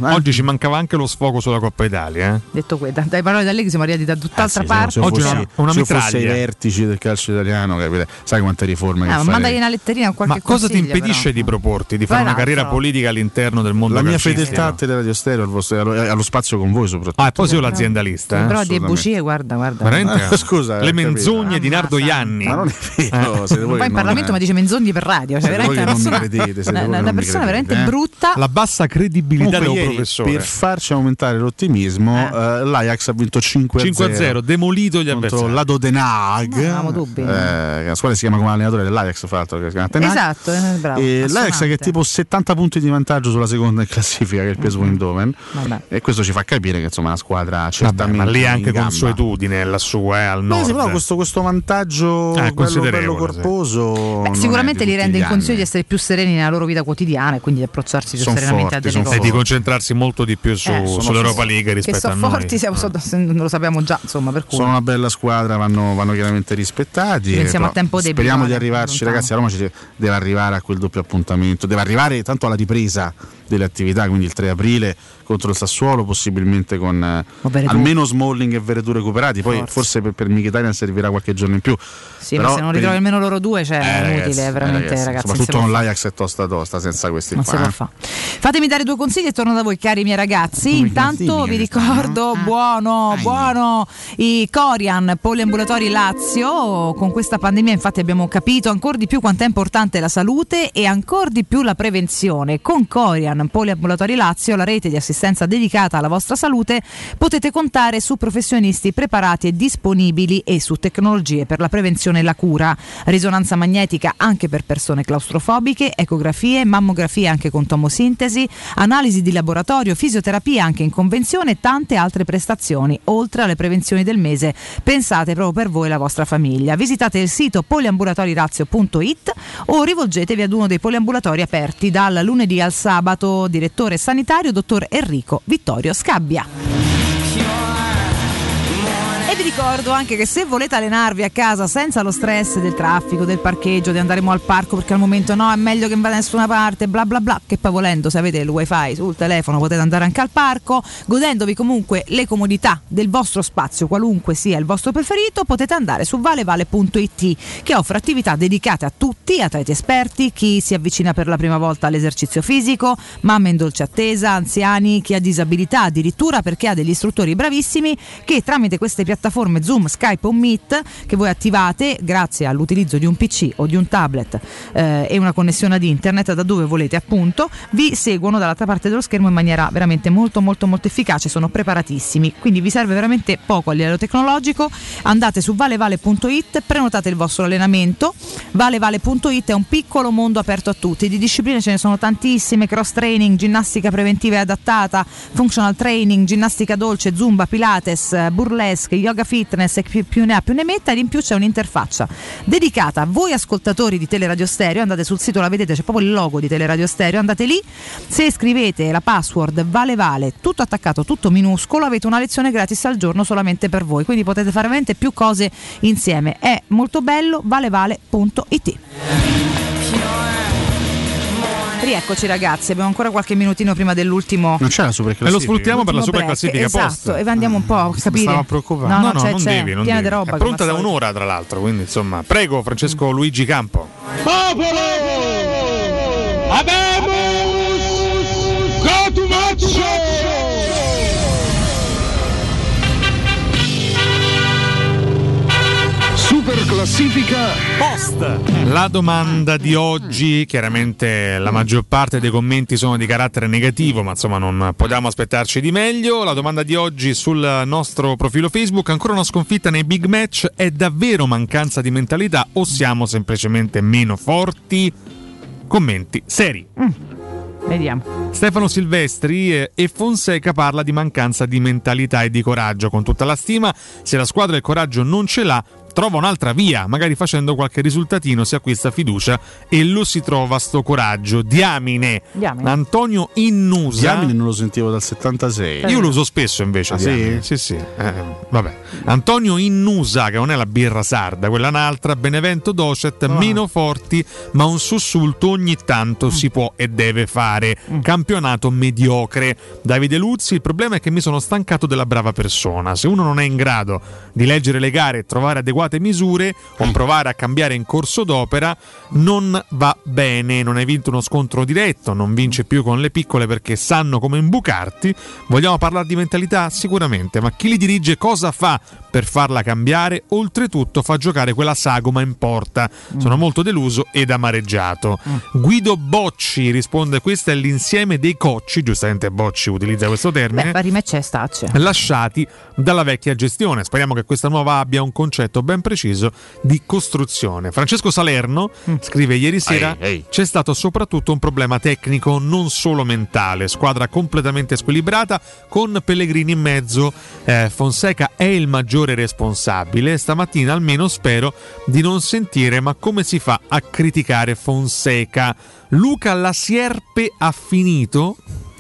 Oggi ci mancava anche lo sfogo sulla Coppa Italia. Eh? detto que- dai parole da lei che siamo arrivati da tutt'altra Eh Sì, parte. se Oggi fossi, una- una se ai mitraglia. vertici del calcio italiano, capite? sai quante riforme Ah, che ma farei? mandagli una letterina con qualche Ma cosa ti impedisce però. di proporti di Vai fare una là, carriera politica all'interno del mondo La mia fedeltà a Teleradio Stereo al vostro- allo, allo spazio con voi soprattutto. Ah, e poi sei l'aziendalista. Eh? Però di assolutamente. bugie, guarda, guarda. Veramente? Ah, [LAUGHS] scusa, Le eh, menzogne di Nardo Ianni. Ma non è vero, va in che Parlamento ma dice menzogne per radio. Cioè, veramente voi una che non mi persona, che mi veramente eh. brutta. La bassa credibilità Comunque, del ieri, professore. per farci aumentare l'ottimismo, eh, l'Ajax ha vinto 5-0. 5-0, demolito gli contro avversari. l'Ado Den Haag, Non avevamo dubbi. eh, la squadra si chiama come allenatore dell'Ajax, fra l'altro, che si chiama Ten Hag. Esatto, eh, bravo. E l'Ajax che è tipo 70 punti di vantaggio sulla seconda in classifica che è il PSV Eindhoven Vabbè. e questo ci fa capire che insomma una squadra Vabbè, certamente ma lì è anche consuetudine la sua, eh, al Eh nord. sì, però questo, questo vantaggio Eh, bello, bello sì. corposo Beh, non sicuramente di li rende in consiglio di essere più sereni nella loro vita quotidiana e quindi di approcciarsi più Son serenamente forti, a delle son e di concentrarsi molto di più su, Eh, sull'Europa. League rispetto sono a noi. forti, siamo- non lo sappiamo già, insomma, per cui. Sono una bella squadra, vanno, vanno chiaramente rispettati. Pensiamo a tempo debito, Speriamo di eh, arrivarci, lontano. ragazzi. A Roma ci deve arrivare a quel doppio appuntamento, deve arrivare tanto alla ripresa delle attività, quindi il 3 aprile contro il Sassuolo, possibilmente con eh, almeno Smalling e Veretù recuperati. Poi Forza. forse per, per Mkhitaryan servirà qualche giorno in più. Sì, Però ma se non ritrovi almeno loro due, cioè Eh, è ragazzi, inutile, eh, veramente, ragazzi, ragazzi. soprattutto con l'Ajax è tosta tosta. sta senza questi Non qua. eh. fa'. Fatemi dare due consigli e torno da voi, cari miei ragazzi. Intanto vi ricordo, buono, buono, i Corian Poliambulatori Lazio. Con questa pandemia, infatti, abbiamo capito ancora di più quanto è importante la salute e ancora di più la prevenzione. Con Corian Poliambulatori Lazio, la rete di assistenza dedicata alla vostra salute, potete contare su professionisti preparati e disponibili e su tecnologie per la prevenzione e la cura. Risonanza magnetica anche per persone claustrofobiche, ecografie, mammografie anche con tomosintesi, analisi di laboratorio, fisioterapia anche in convenzione e tante altre prestazioni, oltre alle prevenzioni del mese pensate proprio per voi e la vostra famiglia. Visitate il sito poliambulatorirazio.it o rivolgetevi ad uno dei poliambulatori aperti dal lunedì al sabato. Direttore sanitario dottor Enrico Vittorio Scabbia. Vi ricordo anche che se volete allenarvi a casa senza lo stress del traffico, del parcheggio, di andare al parco perché al momento no, è meglio che vada da nessuna parte, bla bla bla, che poi volendo se avete il wifi sul telefono potete andare anche al parco, godendovi comunque le comodità del vostro spazio, qualunque sia il vostro preferito, potete andare su valevale.it che offre attività dedicate a tutti, atleti esperti, chi si avvicina per la prima volta all'esercizio fisico, mamme in dolce attesa, anziani, chi ha disabilità addirittura perché ha degli istruttori bravissimi che tramite queste piattaforme Zoom, Skype o Meet che voi attivate grazie all'utilizzo di un PC o di un tablet eh, e una connessione ad internet da dove volete appunto, vi seguono dall'altra parte dello schermo in maniera veramente molto molto molto efficace, sono preparatissimi, quindi vi serve veramente poco a livello tecnologico, andate su valevale.it, prenotate il vostro allenamento, valevale.it è un piccolo mondo aperto a tutti, di discipline ce ne sono tantissime, cross training, ginnastica preventiva e adattata, functional training, ginnastica dolce, zumba, pilates, burlesque, yoga fitness e più, più ne ha più ne metta ed in più c'è un'interfaccia dedicata a voi ascoltatori di Teleradio Stereo, andate sul sito, la vedete, c'è proprio il logo di Teleradio Stereo, andate lì, se scrivete la password vale vale, tutto attaccato, tutto minuscolo, avete una lezione gratis al giorno solamente per voi, quindi potete fare veramente più cose insieme, è molto bello, valevale.it. Rieccoci ragazzi, abbiamo ancora qualche minutino prima dell'ultimo Non c'è la super E lo sfruttiamo per la L'ultimo super classifica break, post. Esatto, e andiamo un po' a capire. Stavo preoccupato. No, No, no, c'è, non c'è, devi, non piena devi. di roba. È pronta da un'ora, tra l'altro, quindi insomma, prego Francesco Luigi Campo. Popolo! Classifica post. La domanda di oggi, chiaramente la maggior parte dei commenti sono di carattere negativo, ma insomma non potevamo aspettarci di meglio. La domanda di oggi sul nostro profilo Facebook, ancora una sconfitta nei big match, è davvero mancanza di mentalità o siamo semplicemente meno forti? Commenti seri. Vediamo. Stefano Silvestri eh, e Fonseca parla di mancanza di mentalità e di coraggio. Con tutta la stima, se la squadra il coraggio non ce l'ha, trova un'altra via, magari facendo qualche risultatino si acquista fiducia e lo si trova sto coraggio. Diamine. Diamine. Antonio Innusa. Diamine non lo sentivo dal 76. Io lo uso spesso invece. Ah, sì? Sì, sì. Eh, vabbè. Antonio Innusa, che non è la birra sarda, quella è un'altra. Benevento Docet, meno forti, ma un sussulto ogni tanto si può e deve fare. Campionato mediocre. Davide Luzzi, il problema è che mi sono stancato della brava persona. Se uno non è in grado di leggere le gare e trovare adeguate misure o provare a cambiare in corso d'opera, non va bene. Non hai vinto uno scontro diretto, non vince più con le piccole perché sanno come imbucarti. Vogliamo parlare di mentalità? Sicuramente, ma chi li dirige cosa fa per farla cambiare? Oltretutto fa giocare quella sagoma in porta. Sono molto deluso ed amareggiato. Guido Bocci risponde: Questo è l'insieme dei cocci, giustamente Bocci utilizza questo termine Beh, rime c'è stacce. lasciati dalla vecchia gestione. Speriamo che questa nuova abbia un concetto ben preciso di costruzione. Francesco Salerno scrive ieri sera c'è stato soprattutto un problema tecnico, non solo mentale. Squadra completamente squilibrata con Pellegrini in mezzo. Eh, Fonseca è il maggiore responsabile. Stamattina almeno spero di non sentire ma come si fa a criticare Fonseca? Luca La Sierpe ha finito?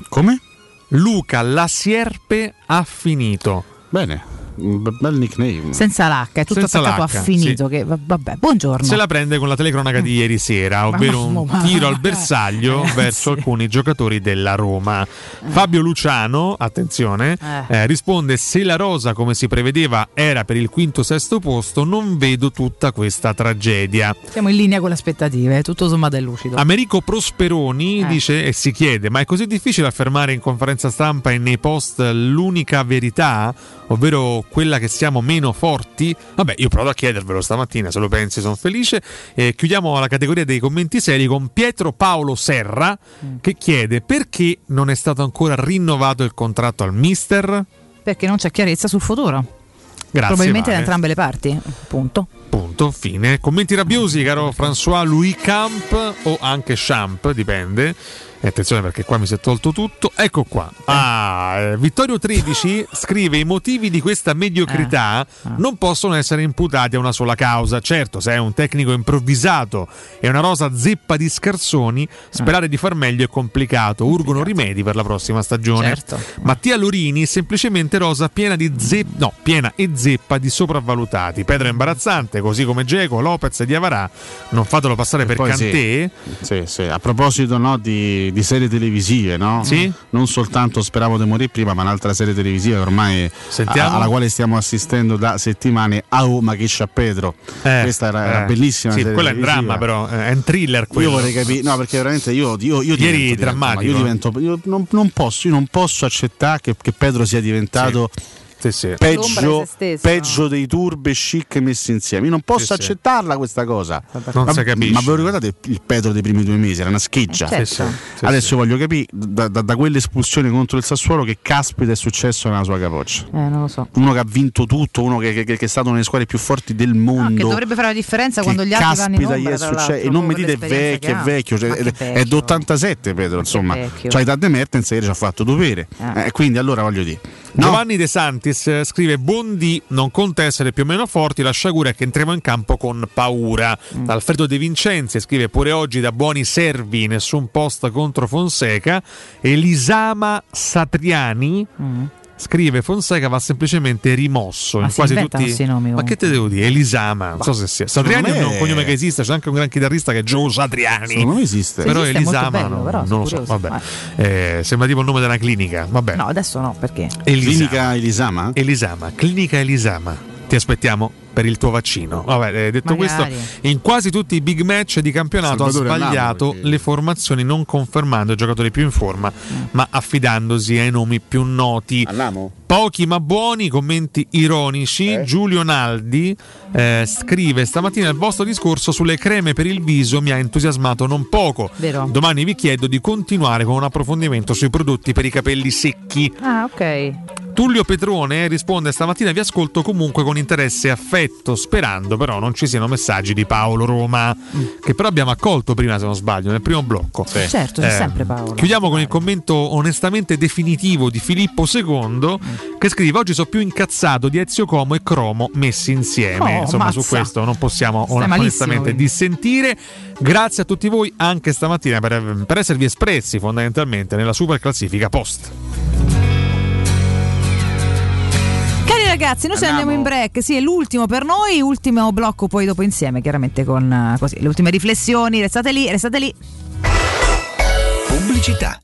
Come? Luca La Sierpe ha finito. Bene. Un bel nickname. Senza l'H, è tutto Senza attaccato a finito. Che, va- vabbè, buongiorno. Se la prende con la telecronaca di ieri sera, ovvero un tiro al bersaglio Ragazzi. verso alcuni giocatori della Roma. Fabio Luciano, attenzione, Eh. eh, risponde: Se la rosa, come si prevedeva, era per il quinto sesto posto, non vedo tutta questa tragedia. Siamo in linea con le aspettative, tutto sommato è lucido. Americo Prosperoni Eh. dice e si chiede: ma è così difficile affermare in conferenza stampa e nei post l'unica verità, ovvero quella che siamo meno forti? Vabbè, io provo a chiedervelo stamattina, se lo pensi sono felice. E chiudiamo la categoria dei commenti seri con Pietro Paolo Serra Mm. che chiede perché non è stato ancora rinnovato il contratto al mister? Perché non c'è chiarezza sul futuro. Grazie. Probabilmente da Vale. entrambe le parti. Punto. Punto, fine. Commenti rabbiosi, caro François Louis Camp o anche Champ, dipende. E attenzione perché qua mi si è tolto tutto. Ecco qua. Ah, eh, Vittorio 13 [LAUGHS] scrive: I motivi di questa mediocrità non possono essere imputati a una sola causa. Certo, se è un tecnico improvvisato e una rosa zeppa di scarsoni, sperare di far meglio è complicato. Urgono rimedi per la prossima stagione. Certo. Mattia Lorini è semplicemente rosa piena di zeppa, no, piena e zeppa di sopravvalutati. Pedro è imbarazzante, così come Geco, Lopez e Diavarà. Non fatelo passare per Poi Cantè. Sì, sì, sì. A proposito no, di, di serie televisive, no? Sì? non soltanto Speravo di morire prima, ma un'altra serie televisiva ormai a- alla quale stiamo assistendo da settimane. Oh, ma che c'ha Pedro! Eh, Questa era, era eh. bellissima. Sì, quello è un dramma, però. eh, È un thriller quello. Io vorrei capire, no, perché veramente io, io, io Ieri divento, drammatico. Io, divento, io non, non posso, io non posso accettare che, che Pedro sia diventato Sì, sì. Di peggio, peggio dei turbe chic messi insieme. Io non posso Sì, sì. accettarla questa cosa. Non ma, si capisce. ma ve lo ricordate il Pedro dei primi due mesi? Era una scheggia. Eh, certo. Sì, sì, sì, Adesso sì. voglio capire da, da- da quell'espulsione contro il Sassuolo che caspita è successo nella sua capoccia. Eh, non lo so. Uno che ha vinto tutto, uno che, che- che è stato nelle squadre più forti del No, mondo. che dovrebbe fare la differenza quando gli altri vanno in ombra, è l'altro, e non mi dite vecchio, è che ha. vecchio, cioè, ed- è vecchio. d'87 Pedro, insomma. vecchio. Cioè da De Mertens ieri ci ha fatto dovere. Eh. Eh, quindi allora voglio dire. No, Giovanni De Santis eh, scrive: Bondi non conta essere più o meno forti. La sciagura è che entriamo in campo con paura. Mm. Alfredo De Vincenzi scrive: Pure oggi da buoni servi, nessun post contro Fonseca. Elisama Satriani. Scrive Fonseca va semplicemente rimosso. Ma in si quasi tutti. nomi Ma che te devo dire? Elisama, non so se sia. Satriani è me- un cognome che esiste, c'è anche un gran chitarrista che è Joe Satriani. me esiste. Però Esiste, è Elisama bello, no, però, non lo so. curioso. Vabbè. Eh, sembra tipo il nome della clinica. Vabbè. No, adesso no, perché? Elisama. Clinica Elisama? Elisama, Clinica Elisama. Ti aspettiamo per il tuo vaccino. Vabbè, eh, detto Magari. questo, in quasi tutti i big match di campionato Salvatore ha sbagliato perché- le formazioni non confermando i giocatori più in forma, ma affidandosi ai nomi più noti. Allamo? Pochi ma buoni commenti ironici. Giulio Naldi eh, scrive: Stamattina il vostro discorso sulle creme per il viso mi ha entusiasmato non poco. Vero. Domani vi chiedo di continuare con un approfondimento sui prodotti per i capelli secchi. Ah, ok. Tullio Petrone risponde stamattina vi ascolto comunque con interesse e affetto, sperando però non ci siano messaggi di Paolo Roma, che però abbiamo accolto prima se non sbaglio, nel primo blocco. Certo, c'è sempre Paolo. Chiudiamo con il commento onestamente definitivo di Filippo II che scrive oggi sono più incazzato di Ezio Como e Cromo messi insieme. Oh, Insomma su mazza. questo non possiamo on- onestamente quindi. dissentire. Grazie a tutti voi anche stamattina per, per esservi espressi fondamentalmente nella super classifica post. Ragazzi, noi ne andiamo in break. Sì, è l'ultimo per noi, ultimo blocco poi dopo insieme, chiaramente con eh, così, le ultime riflessioni. Restate lì, restate lì. Pubblicità.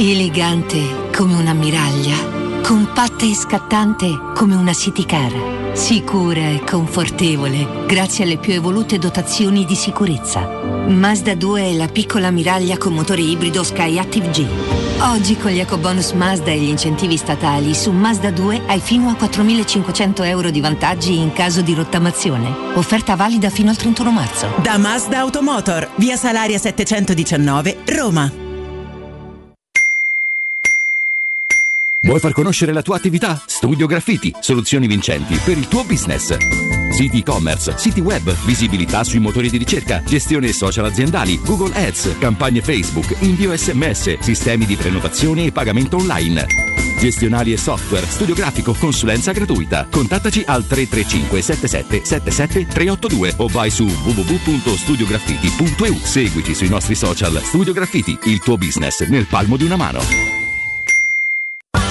Elegante come un'ammiraglia, compatta e scattante come una city car, sicura e confortevole grazie alle più evolute dotazioni di sicurezza. Mazda 2 è la piccola ammiraglia con motore ibrido Skyactiv G. Oggi con gli ecobonus Mazda e gli incentivi statali su Mazda 2 hai fino a 4.500 euro di vantaggi in caso di rottamazione. Offerta valida fino al 31 marzo. Da Mazda Automotor, via Salaria 719, Roma. Vuoi far conoscere la tua attività? Studio Graffiti, soluzioni vincenti per il tuo business. Siti e-commerce, siti web, visibilità sui motori di ricerca, gestione social aziendali, Google Ads, campagne Facebook, invio sms, sistemi di prenotazione e pagamento online. Gestionali e software, studio grafico, consulenza gratuita. Contattaci al 335 77 77 382 o vai su www.studiograffiti.eu. Seguici sui nostri social. Studio Graffiti, il tuo business nel palmo di una mano.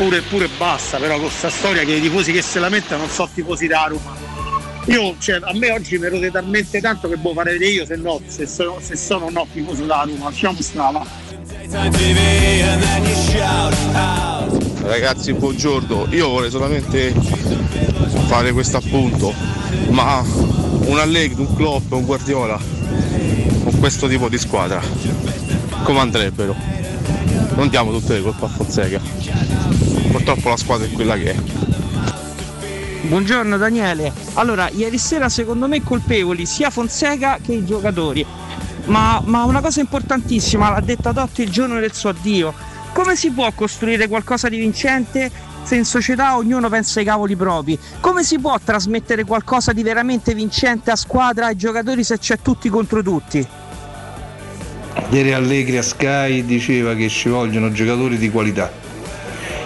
Pure, pure basta, però con questa storia che i tifosi che se la mettono non so tifosi da Roma. Io, cioè, a me oggi mi rode talmente tanto che boh fare io se no, se sono, se sono no tifoso da Roma, lasciamo stava. Ragazzi, buongiorno. Io vorrei solamente fare questo appunto, ma un Allegri, un Klopp, un Guardiola con questo tipo di squadra come andrebbero? Non diamo tutte le colpe a Fonseca. Purtroppo la squadra è quella che è. Buongiorno Daniele. Allora, ieri sera secondo me colpevoli sia Fonseca che i giocatori. ma, ma una cosa importantissima l'ha detta Totti il giorno del suo addio. Come si può costruire qualcosa di vincente se in società ognuno pensa ai cavoli propri? Come si può trasmettere qualcosa di veramente vincente a squadra ai giocatori se c'è tutti contro tutti? Ieri Allegri a Sky diceva che ci vogliono giocatori di qualità.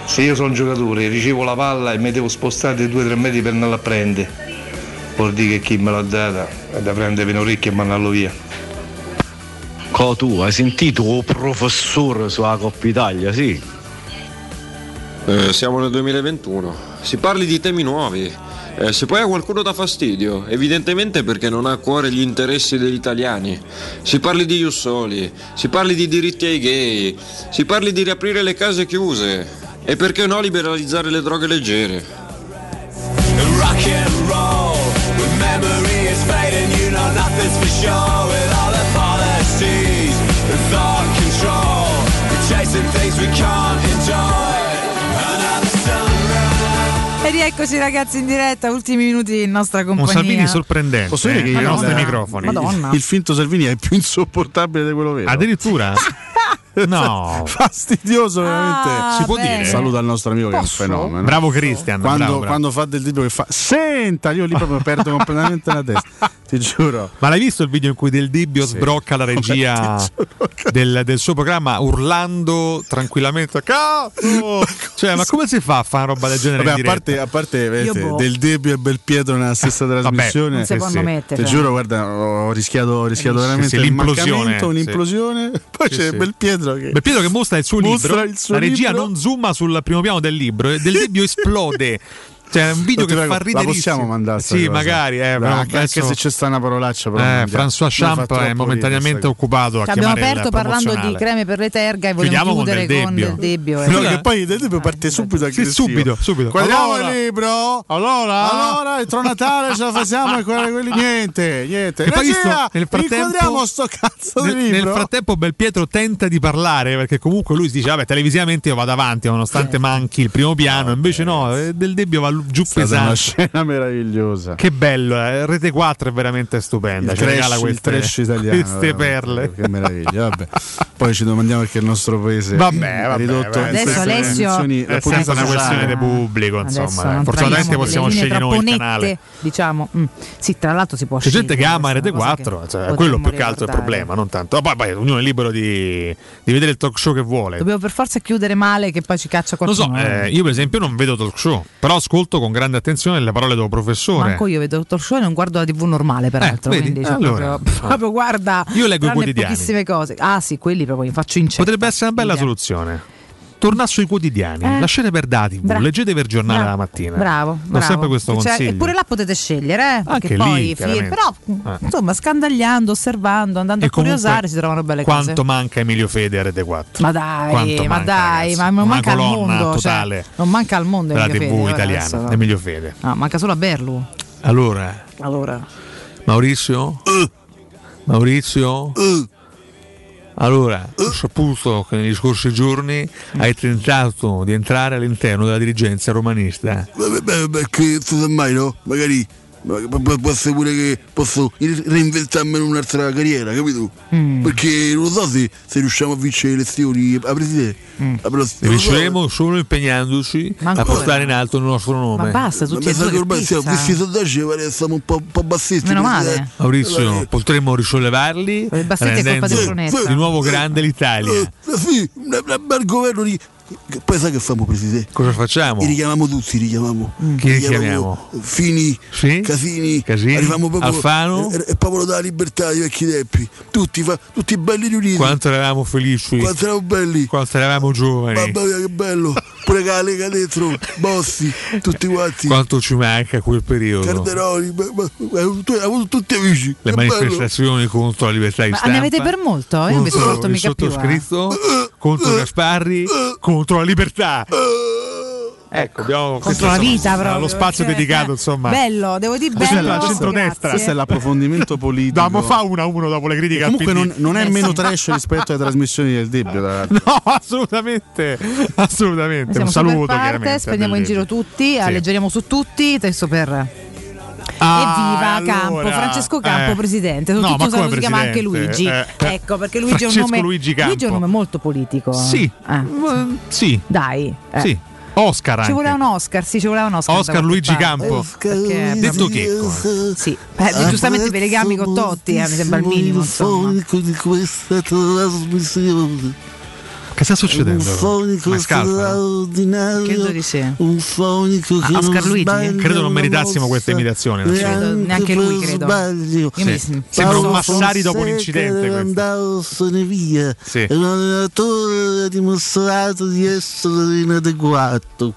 Se io sono un giocatore, ricevo la palla e mi devo spostare di 2-3 metri per andarla a prendere, vuol dire che chi me l'ha data è da prendere le orecchie e mandarlo via. Co tu hai sentito il professore sulla Coppa Italia, sì? Eh, siamo nel 2021. Si parli di temi nuovi. Eh, se poi a qualcuno dà fastidio, evidentemente perché non ha a cuore gli interessi degli italiani. Si parli di Jussoli, si parli di diritti ai gay, si parli di riaprire le case chiuse. E perché no liberalizzare le droghe leggere? E rieccoci ragazzi in diretta, ultimi minuti in nostra Un compagnia. Salvini sorprendente Posso dire che eh, il- nostri microfoni. Madonna. Il finto Salvini è più insopportabile di quello vero. Addirittura? [LAUGHS] No. [LAUGHS] Fastidioso veramente. Ah, Si può bene. dire? Saluta il nostro amico che è un Posso? fenomeno. Bravo Christian, Quando, bravo, bravo. quando fa del tipo che fa Senta, io lì proprio perdo completamente la testa. [LAUGHS] Ti giuro. Ma l'hai visto il video in cui Del Dibbio sbrocca la regia del, del suo programma urlando tranquillamente Cazzo! Cioè, ma come si fa a fare una roba del genere Vabbè, in a parte, a parte vedete, boh. Del Debbio e Belpietro nella stessa trasmissione, non si possono mettere, Ti giuro, guarda, ho rischiato, ho rischiato Sì, veramente sì, un l'implosione, sì. un'implosione. [LAUGHS] Poi Sì, c'è sì. Belpietro che Belpietro che mostra il suo Mostra libro, il suo la regia libro. non zooma sul primo piano del libro, Del [LAUGHS] Dibbio esplode. Cioè, è un video che prego, fa ridere. La possiamo mandare Sì, cosa? magari. Eh, però anche, adesso- anche se c'è sta una parolaccia. Però Eh. François Champ è momentaneamente occupato a Ci abbiamo aperto parlando di creme per le terga e vogliamo chiudere Del con Debbio. del Debbio. eh. No, che poi Del Debbio parte subito Sì, subito, subito. Guardiamo Allora. il libro. Allora? Allora, entro Natale ce la facciamo e quelli, quelli niente, niente. E Regia, nel frattempo- inquadriamo sto cazzo di Nel, nel libro. frattempo Belpietro tenta di parlare perché comunque lui si dice vabbè televisivamente io vado avanti nonostante manchi il primo piano invece no eh, del Debbio va giù È stata una pesante scena meravigliosa. che bello eh. Rete 4 è veramente stupenda il ci regala trash, il queste, trash [LAUGHS] italiano. queste perle Che meraviglia, vabbè. Poi ci domandiamo perché il nostro paese Vabbè, è vabbè, ridotto vabbè. Adesso Alessio- è sempre una questione di pubblico insomma fortunatamente possiamo scegliere noi il canale diciamo. Mm. Sì, tra l'altro si può c'è scegliere. gente che ama è Rete una cosa che 4 cioè, quello più che altro è il problema non tanto poi, poi ognuno è libero di, di vedere il talk show che vuole Dobbiamo per forza chiudere male che poi ci caccia Lo qualcuno. so, eh, io per esempio non vedo talk show, però ascolto con grande attenzione le parole del professore. Manco io vedo il talk show e non guardo la TV normale, peraltro. Eh, quindi cioè, Allora. proprio, [LAUGHS] proprio guarda. Io leggo i quotidiani. pochissime cose. Ah, sì, quelli proprio li faccio in Potrebbe essere una bella soluzione. Tornare sui quotidiani, Eh. lasciate per dati, Bra- leggete per giornale Bravo, la mattina. Bravo, bravo. sempre questo Cioè, consiglio. eppure là potete scegliere, eh? Anche perché lì, poi, chiaramente. però, Eh. insomma, scandagliando, osservando, andando E a curiosare si trovano belle Quanto cose. manca Emilio Fede a Rete 4? Ma dai, Quanto ma manca, dai, ma non Una manca al mondo. totale Cioè, non manca al mondo Emilio TV Fede, vabbè, italiana, adesso- Emilio Fede. No, manca solo a Berlu. Allora, Allora, Maurizio? Maurizio? Allora, ho saputo che negli scorsi giorni hai tentato di entrare all'interno della dirigenza romanista. Beh, beh, perché mai no? Magari può essere pure che posso reinventarmi in un'altra carriera, capito? Mm. Perché non lo so se, se riusciamo a vincere le elezioni a presidente. A prossima- non lo so. Solo impegnandoci Ma a portare in alto il nostro nome. ma basta, Ma tutti mi e due che ormai siamo, pizza. visti i sondaggi pare siamo un po', un po' bassisti. Meno male. presidente. Maurizio, Eh, potremmo risollevarli Le bassette è colpa di Brunetta. di nuovo grande l'Italia. eh, sì, un, un bel governo di... che Poi sai che facciamo presidente? Cosa facciamo? Li richiamiamo tutti, li richiamiamo. Chi Li richiamiamo? Fini, Sì? Casini, Casini? arriviamo proprio Alfano? È il popolo della libertà di vecchi tempi. Tutti, fa- tutti belli riuniti. Quanto eravamo felici, Quanto eravamo belli. quanto eravamo giovani, Mamma mia che bello. Pure che la Lega dentro, Bossi, tutti quanti. quanto ci manca quel periodo. Carderoni, ma- ma- ma- tutti amici. Le che bello. manifestazioni contro la libertà di Ma stampa. ne avete per molto? Io contro sopporto il mica più. eh. sottoscritto, contro Gasparri, contro la libertà. Ecco, abbiamo Contro la vita, proprio. Lo spazio cioè, dedicato, eh, insomma. Bello, devo dire Questo è bello. al centrodestra. grazie. Questo è l'approfondimento [LAUGHS] politico. Davamo fa uno a uno dopo le critiche al Comunque non, non è Eh, meno trash rispetto alle trasmissioni del Debbio. [LAUGHS] No, assolutamente. Assolutamente. Siamo Un saluto partes, chiaramente. prendiamo in giro tutti, Sì. alleggeriamo su tutti, adesso per Evviva allora, Campo, Francesco Campo, eh. presidente. No, Tutto come si chiama anche? Luigi. Eh, eh. Ecco, perché Luigi è un Francesco nome. Luigi Campo. Luigi è un nome molto politico. Sì. Eh. Sì. Dai. eh. Sì. Oscar Ci anche. voleva un Oscar, sì, ci voleva un Oscar. Oscar Luigi parte. Campo. Perché è Detto proprio- Checco. Sì, eh, giustamente per i legami con Totti, eh, mi sembra il minimo. Insomma. di questa trasmissione. Che sta succedendo? Un fonico straordinario. Credo di sì. Un fonico Ah, che Oscar non Luigi? sbaglia Credo non meritassimo questa imitazione. Credo, neanche neanche lui, credo. sbaglio. Mi- Sì. Sembra un Massari dopo un incidente andarsene via. Sì. E un allenatore ha dimostrato di essere inadeguato.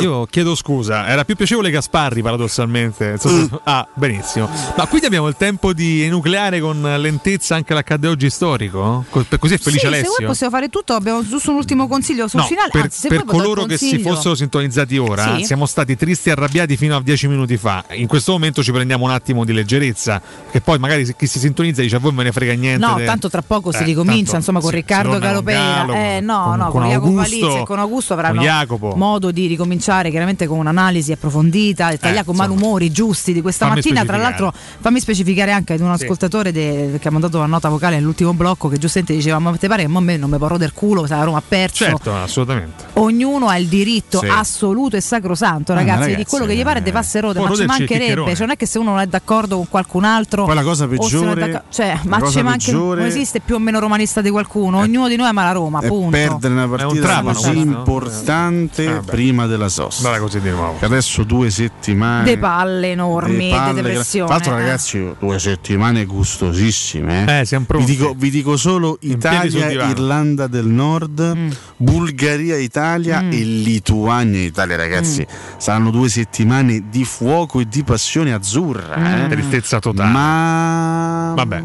Io chiedo scusa, era più piacevole Gasparri paradossalmente. Mm. Ah, benissimo. Ma quindi abbiamo il tempo di enucleare con lentezza anche l'accadde oggi storico? Per- Così è felice sì, se Alessio? vuoi possiamo fare tutto, abbiamo giusto un ultimo consiglio sul No, finale. per, Anzi, se per coloro che si fossero sintonizzati ora, Sì. siamo stati tristi e arrabbiati fino a dieci minuti fa. In questo momento ci prendiamo un attimo di leggerezza, che poi magari chi si sintonizza dice a voi me ne frega niente. No, de- tanto tra poco si Eh, ricomincia, tanto insomma, con si- Riccardo Galopera. Eh, no, con- no, con con, Jacopo Palizzi e con Augusto avranno con modo di ricominciare chiaramente con un'analisi approfondita, dettagliata, con malumori giusti di questa Fammi mattina. Tra l'altro, fammi specificare anche ad un Sì. ascoltatore de- che ha mandato la nota vocale nell'ultimo blocco che giustamente diceva: Ma te pare che a me non mi porrò del culo se la Roma ha perso? Certo, assolutamente. Ognuno ha il diritto Sì. assoluto e sacrosanto, Eh, ragazzi, di ragazzi, quello che gli pare di farsi rode, può ma ci mancherebbe. Cioè, non è che se uno non è d'accordo con qualcun altro. Poi la cosa peggiore- cioè, ma ci manca, non esiste più o meno romanista di qualcuno. Ognuno di noi ama la Roma, E punto. perdere una partita così importante Eh, beh. Prima della sosta. Guarda così di nuovo. Che adesso due settimane. De palle enormi, de palle de depressione. Tra l'altro, eh. ragazzi, due settimane gustosissime. Eh, Eh, siamo vi, pronti. dico, vi dico solo In Italia. Irlanda del Nord, Mm. Bulgaria, Italia e Lituania, Italia, ragazzi. Mm. Saranno due settimane di fuoco e di passione azzurra. eh. Tristezza totale. Ma. Vabbè.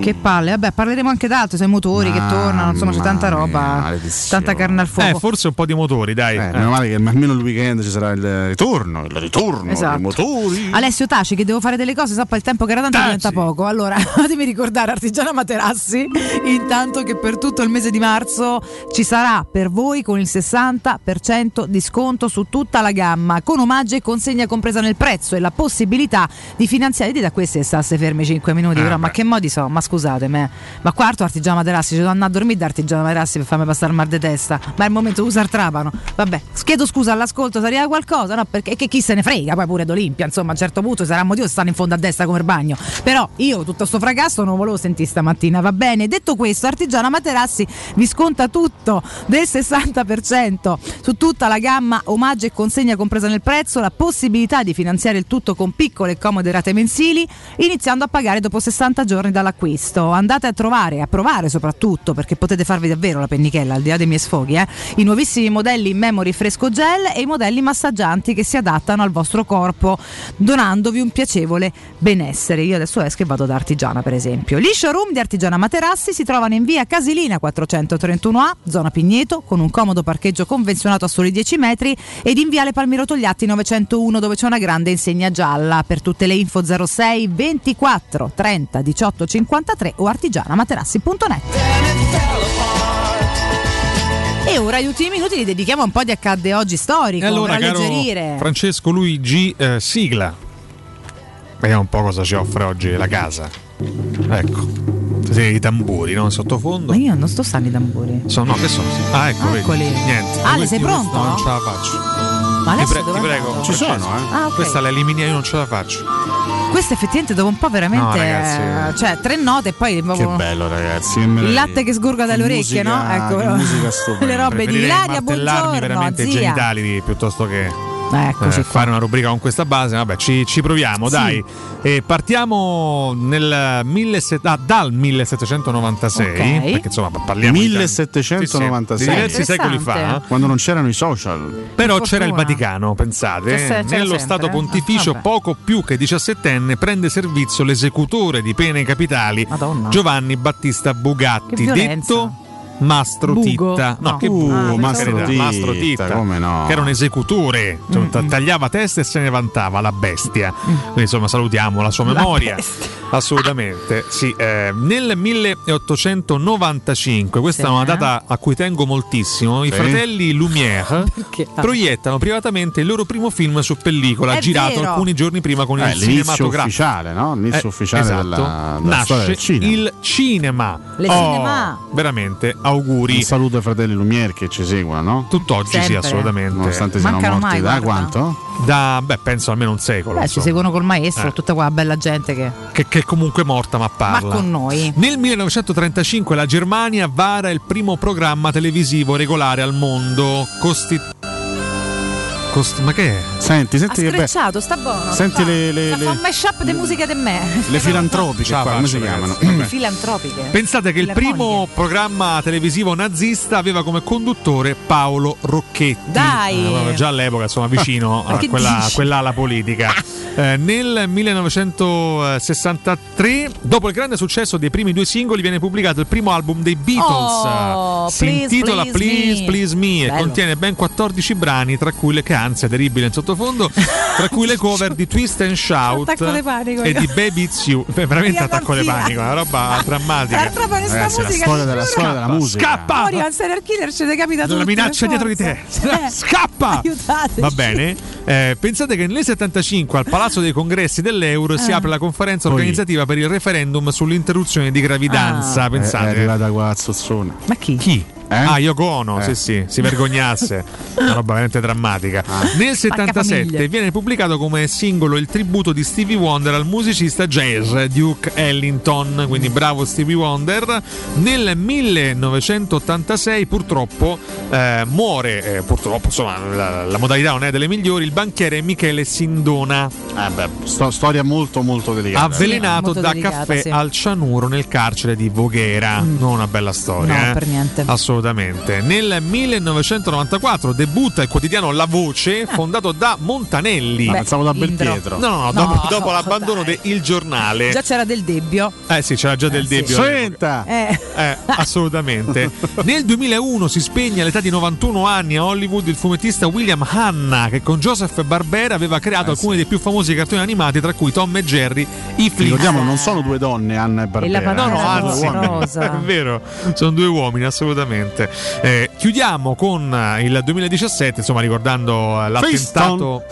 Che palle, vabbè, parleremo anche d'altro, sai, motori che tornano, insomma, c'è tanta roba, tanta carne al fuoco. Eh, forse un po' di motori, dai. Eh, Eh. meno male che almeno il weekend ci sarà il ritorno, il ritorno Esatto. dei motori. Alessio Taci che devo fare delle cose, sappa il tempo che era tanto diventa poco. Allora, [LAUGHS] fatemi ricordare Artigiana Materassi, intanto che per tutto il mese di marzo ci sarà per voi con il 60% di sconto su tutta la gamma, con omaggio e consegna compresa nel prezzo e la possibilità di finanziare. Dite a questi che stasse fermi 5 minuti, Eh, però, ma che modi so? Ma scusatemi, eh. ma quarto Artigiana Materassi, ci devo andare a dormire da Artigiana Materassi per farmi passare il mal di testa. Ma è il momento di usare trapano. Vabbè, chiedo scusa all'ascolto, se arriva qualcosa, no? Perché chi se ne frega, poi pure d'Olimpia, insomma, a un certo punto sarà motivo stare in fondo a destra come il bagno. Però io tutto sto fracasso non volevo sentire stamattina, va bene? Detto questo, Artigiana Materassi vi sconta tutto del 60% su tutta la gamma omaggio e consegna compresa nel prezzo, la possibilità di finanziare il tutto con piccole e comode rate mensili, iniziando a pagare dopo 60 giorni dall'acquisto. Andate a trovare, a provare soprattutto, perché potete farvi davvero la pennichella al di là dei miei sfoghi, eh, i nuovissimi modelli in memory fresco gel e i modelli massaggianti che si adattano al vostro corpo, donandovi un piacevole benessere. Io adesso esco e vado da Artigiana, per esempio. Gli showroom di Artigiana Materassi si trovano in via Casilina 431A, zona Pigneto, con un comodo parcheggio convenzionato a soli 10 metri, ed in viale Palmiro Togliatti 901, dove c'è una grande insegna gialla. Per tutte le info 06 24 30 18 53 o artigianamaterassi.net. E ora gli ultimi minuti li dedichiamo a un po' di accadde oggi storico, E allora, per caro alleggerire. Francesco Luigi, eh, sigla. Vediamo un po' cosa ci offre oggi la casa. Ecco. Sì, I tamburi, no? Sottofondo. Ma io non sto stando i tamburi. Sono, no, che sono? Ah, ecco, vedi. Eccoli. Niente. Ale, Io- sei pronto? Non ce la faccio. Ma Ti, adesso pre- dove ti prego. andato? Ci sono, eh. Ah, ok. Questa la elimini, io non ce la faccio. Questo effettivamente dopo un po' veramente. No, ragazzi. cioè, tre note e poi Che bello, ragazzi. Il latte che sgorga dalle Che orecchie, musica- no? Ecco, musica le robe di Ilaria, buongiorno, veramente zia. genitali piuttosto che Eccoci eh, fare una rubrica con questa base. Vabbè, ci, ci proviamo, Sì. dai. E partiamo nel 17 ah, dal 1796, Ok. perché insomma parliamo di tanti- 1796. sì, sì, di diversi secoli fa. Quando non c'erano i social. Però c'era il. Vaticano, pensate. C'è c'era Nello sempre, Stato eh? Pontificio, Ah, vabbè. poco più che diciassettenne, prende servizio l'esecutore di pene capitali Madonna. Giovanni Battista Bugatti, detto Mastro Bugo? Titta. No, No. che Uh, bugo, per Mastro Titta, Mastro Titta, come no. che era un esecutore, cioè, Mm, ta- tagliava testa e se ne vantava la bestia. Quindi insomma salutiamo la sua La memoria. Assolutamente, sì. eh, nel 1895, questa Sì. è una data a cui tengo moltissimo, i Sì. fratelli Lumière [LAUGHS] Perché? proiettano privatamente il loro primo film su pellicola, È girato vero. alcuni giorni prima con Eh, il cinematografico. ufficiale, no? L'inizio Eh, ufficiale esatto. della, della storia Nasce del cinema. il cinema. Le Oh, cinema. Veramente, auguri. Un saluto ai fratelli Lumière che ci seguono, no? Tutt'oggi sì, Sempre. assolutamente. Nonostante siano Mancano morti mai, da guarda. quanto? Da, beh, penso almeno un secolo. Beh, ci seguono col maestro, Eh. tutta quella bella gente che. Che, che è comunque morta ma parla. Ma con noi. Nel 1935 la Germania vara il primo programma televisivo regolare al mondo. Costi... Cost- ma che è? Senti, Ha senti che bello. sta buono. Senti le- le- le- fa un mashup di musica di me. Le filantropiche, qua, come si chiamano? Filantropiche. Pensate che il primo programma televisivo nazista aveva come conduttore Paolo Rocchetti. Dai! Eh, già all'epoca, insomma, vicino [LAUGHS] a quella, dici? quell'ala politica. [LAUGHS] Eh, nel 1963, dopo il grande successo dei primi due singoli, viene pubblicato il primo album dei Beatles. Oh, si Please, intitola Please Please, Me. Please Me e contiene ben 14 brani, tra cui le che ansia terribile in sottofondo, tra cui le [LAUGHS] cover di Twist and Shout panico, e io. di Baby It's You. Beh, Veramente attacco pazzia. panico, una roba drammatica. Tra proprio questa Ragazzi, la musica storia della storia della musica. Scappa! Fuori al serial killer ci decapita tutto. La minaccia dietro di te. [LAUGHS] Eh, Scappa! Aiutateci. Va bene? Eh, pensate che nel 75 al Palazzo dei Congressi dell'Euro si Eh. apre la conferenza Poi- organizzativa per il referendum sull'interruzione di gravidanza. Ah. È, è Pensate. arrivata qua a Zozzone. Ma chi? Chi? Eh? Ah, Yoko Ono, Eh. sì, sì, si vergognasse. [LAUGHS] Una roba veramente drammatica. Nel 77 famiglie. viene pubblicato come singolo il tributo di Stevie Wonder al musicista jazz Duke Ellington, quindi bravo Stevie Wonder. Nel 1986 purtroppo eh, muore, eh, purtroppo insomma la, la modalità non è delle migliori, il banchiere Michele Sindona, Eh beh, sto- storia molto molto delicata. avvelenato molto da delicata, caffè sì. Mm. al cianuro nel carcere di Voghera. Non una bella storia. No, eh? per niente. Assolutamente. Nel 1994 debutta il quotidiano La Voce, fondato da Montanelli. Ah, pensavo da. Belpietro. No, no, no, No, dopo, dopo l'abbandono Il Giornale. Già c'era del debbio. Eh sì, c'era già del sì. debito. Senta! Eh. Eh, assolutamente. [LAUGHS] Nel 2001 si spegne all'età di 91 anni a Hollywood il fumettista William Hanna, che con Joseph Barbera aveva creato Eh, alcuni sì. dei più famosi cartoni animati, tra cui Tom e Jerry, i Flintstones. Ricordiamo, non sono due donne, Anna e Barbera. E la No, no, anzi, [LAUGHS] è vero, sono due uomini, assolutamente. Eh, chiudiamo con il 2017, insomma, ricordando eh, l'attentato.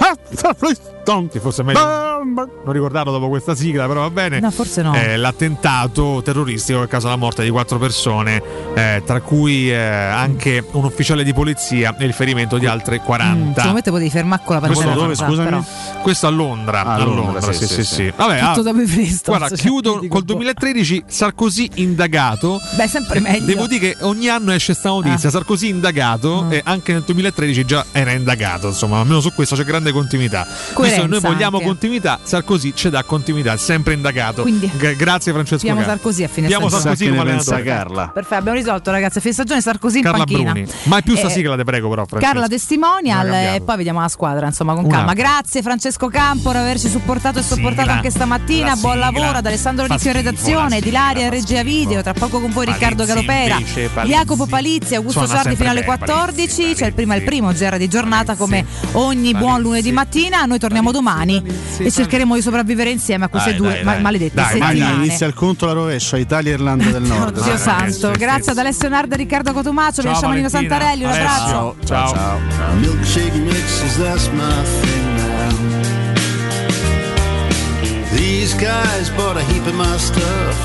Flintstone. Flintstone. Sì, forse è meglio Bam, bam. non ricordarlo dopo questa sigla, però va bene. No, forse no. Eh, l'attentato terroristico che causa la morte di quattro persone, eh, tra cui eh, anche un ufficiale di polizia e il ferimento di altre Mm, 40. secondo me te potevi fermare con la Questo pantera dove, scusami? però. Questo a Londra. Ah, a Londra, Londra, sì, sì, sì, sì, sì. Vabbè, Tutto ah, da Mephisto, Guarda, cioè, chiudo col un po'. 2013 Sarkozy indagato. Beh, sempre meglio. Devo dire che ogni anno esce sta notizia. Ah. Sarkozy indagato Mm. e anche nel 2013 già era indagato. Insomma, almeno su questo c'è grande continuità. Visto che noi vogliamo anche. continuità, Sarkozy ci dà continuità, è sempre indagato. Quindi- G- grazie Francesco. Abbiamo. Sarkozy a fine Abbiamo stagione. Sarkozy come pensa. Carla. Perfetto, abbiamo risolto ragazzi. A fine stagione Sarkozy in Carla panchina. Bruni. Mai più sta Eh, sigla, te prego, però, Francesco. Carla testimonial e poi vediamo la squadra insomma con Un calma. Grazie Francesco Campo per averci supportato e sopportato Sigla. anche stamattina. La Buon sigla. lavoro ad Alessandro Nicchio in redazione, di Laria in regia video. Tra poco con voi Riccardo Galopera. Jacopo Palizzi, Augusto Ciardi fino alle sempre bene, 14. Palizzi, C'è il prima e il primo GR di giornata come ogni buon lunedì mattina. Noi torniamo domani e cercheremo di sopravvivere insieme a queste Dai, due dai, ma- dai. maledette Dai, settimane. inizia il conto alla rovescia, Italia e Irlanda del [LAUGHS] Nord. Dai, santo, grazie sì. ad Alessio Nardo e Riccardo Cotumaccio, vi Ciao, lasciamo Nino Valentina. Santarelli, un Alessio. abbraccio. Ciao. ciao. ciao. Milkshake mixes, that's my thing now. These guys bought a heap of my stuff.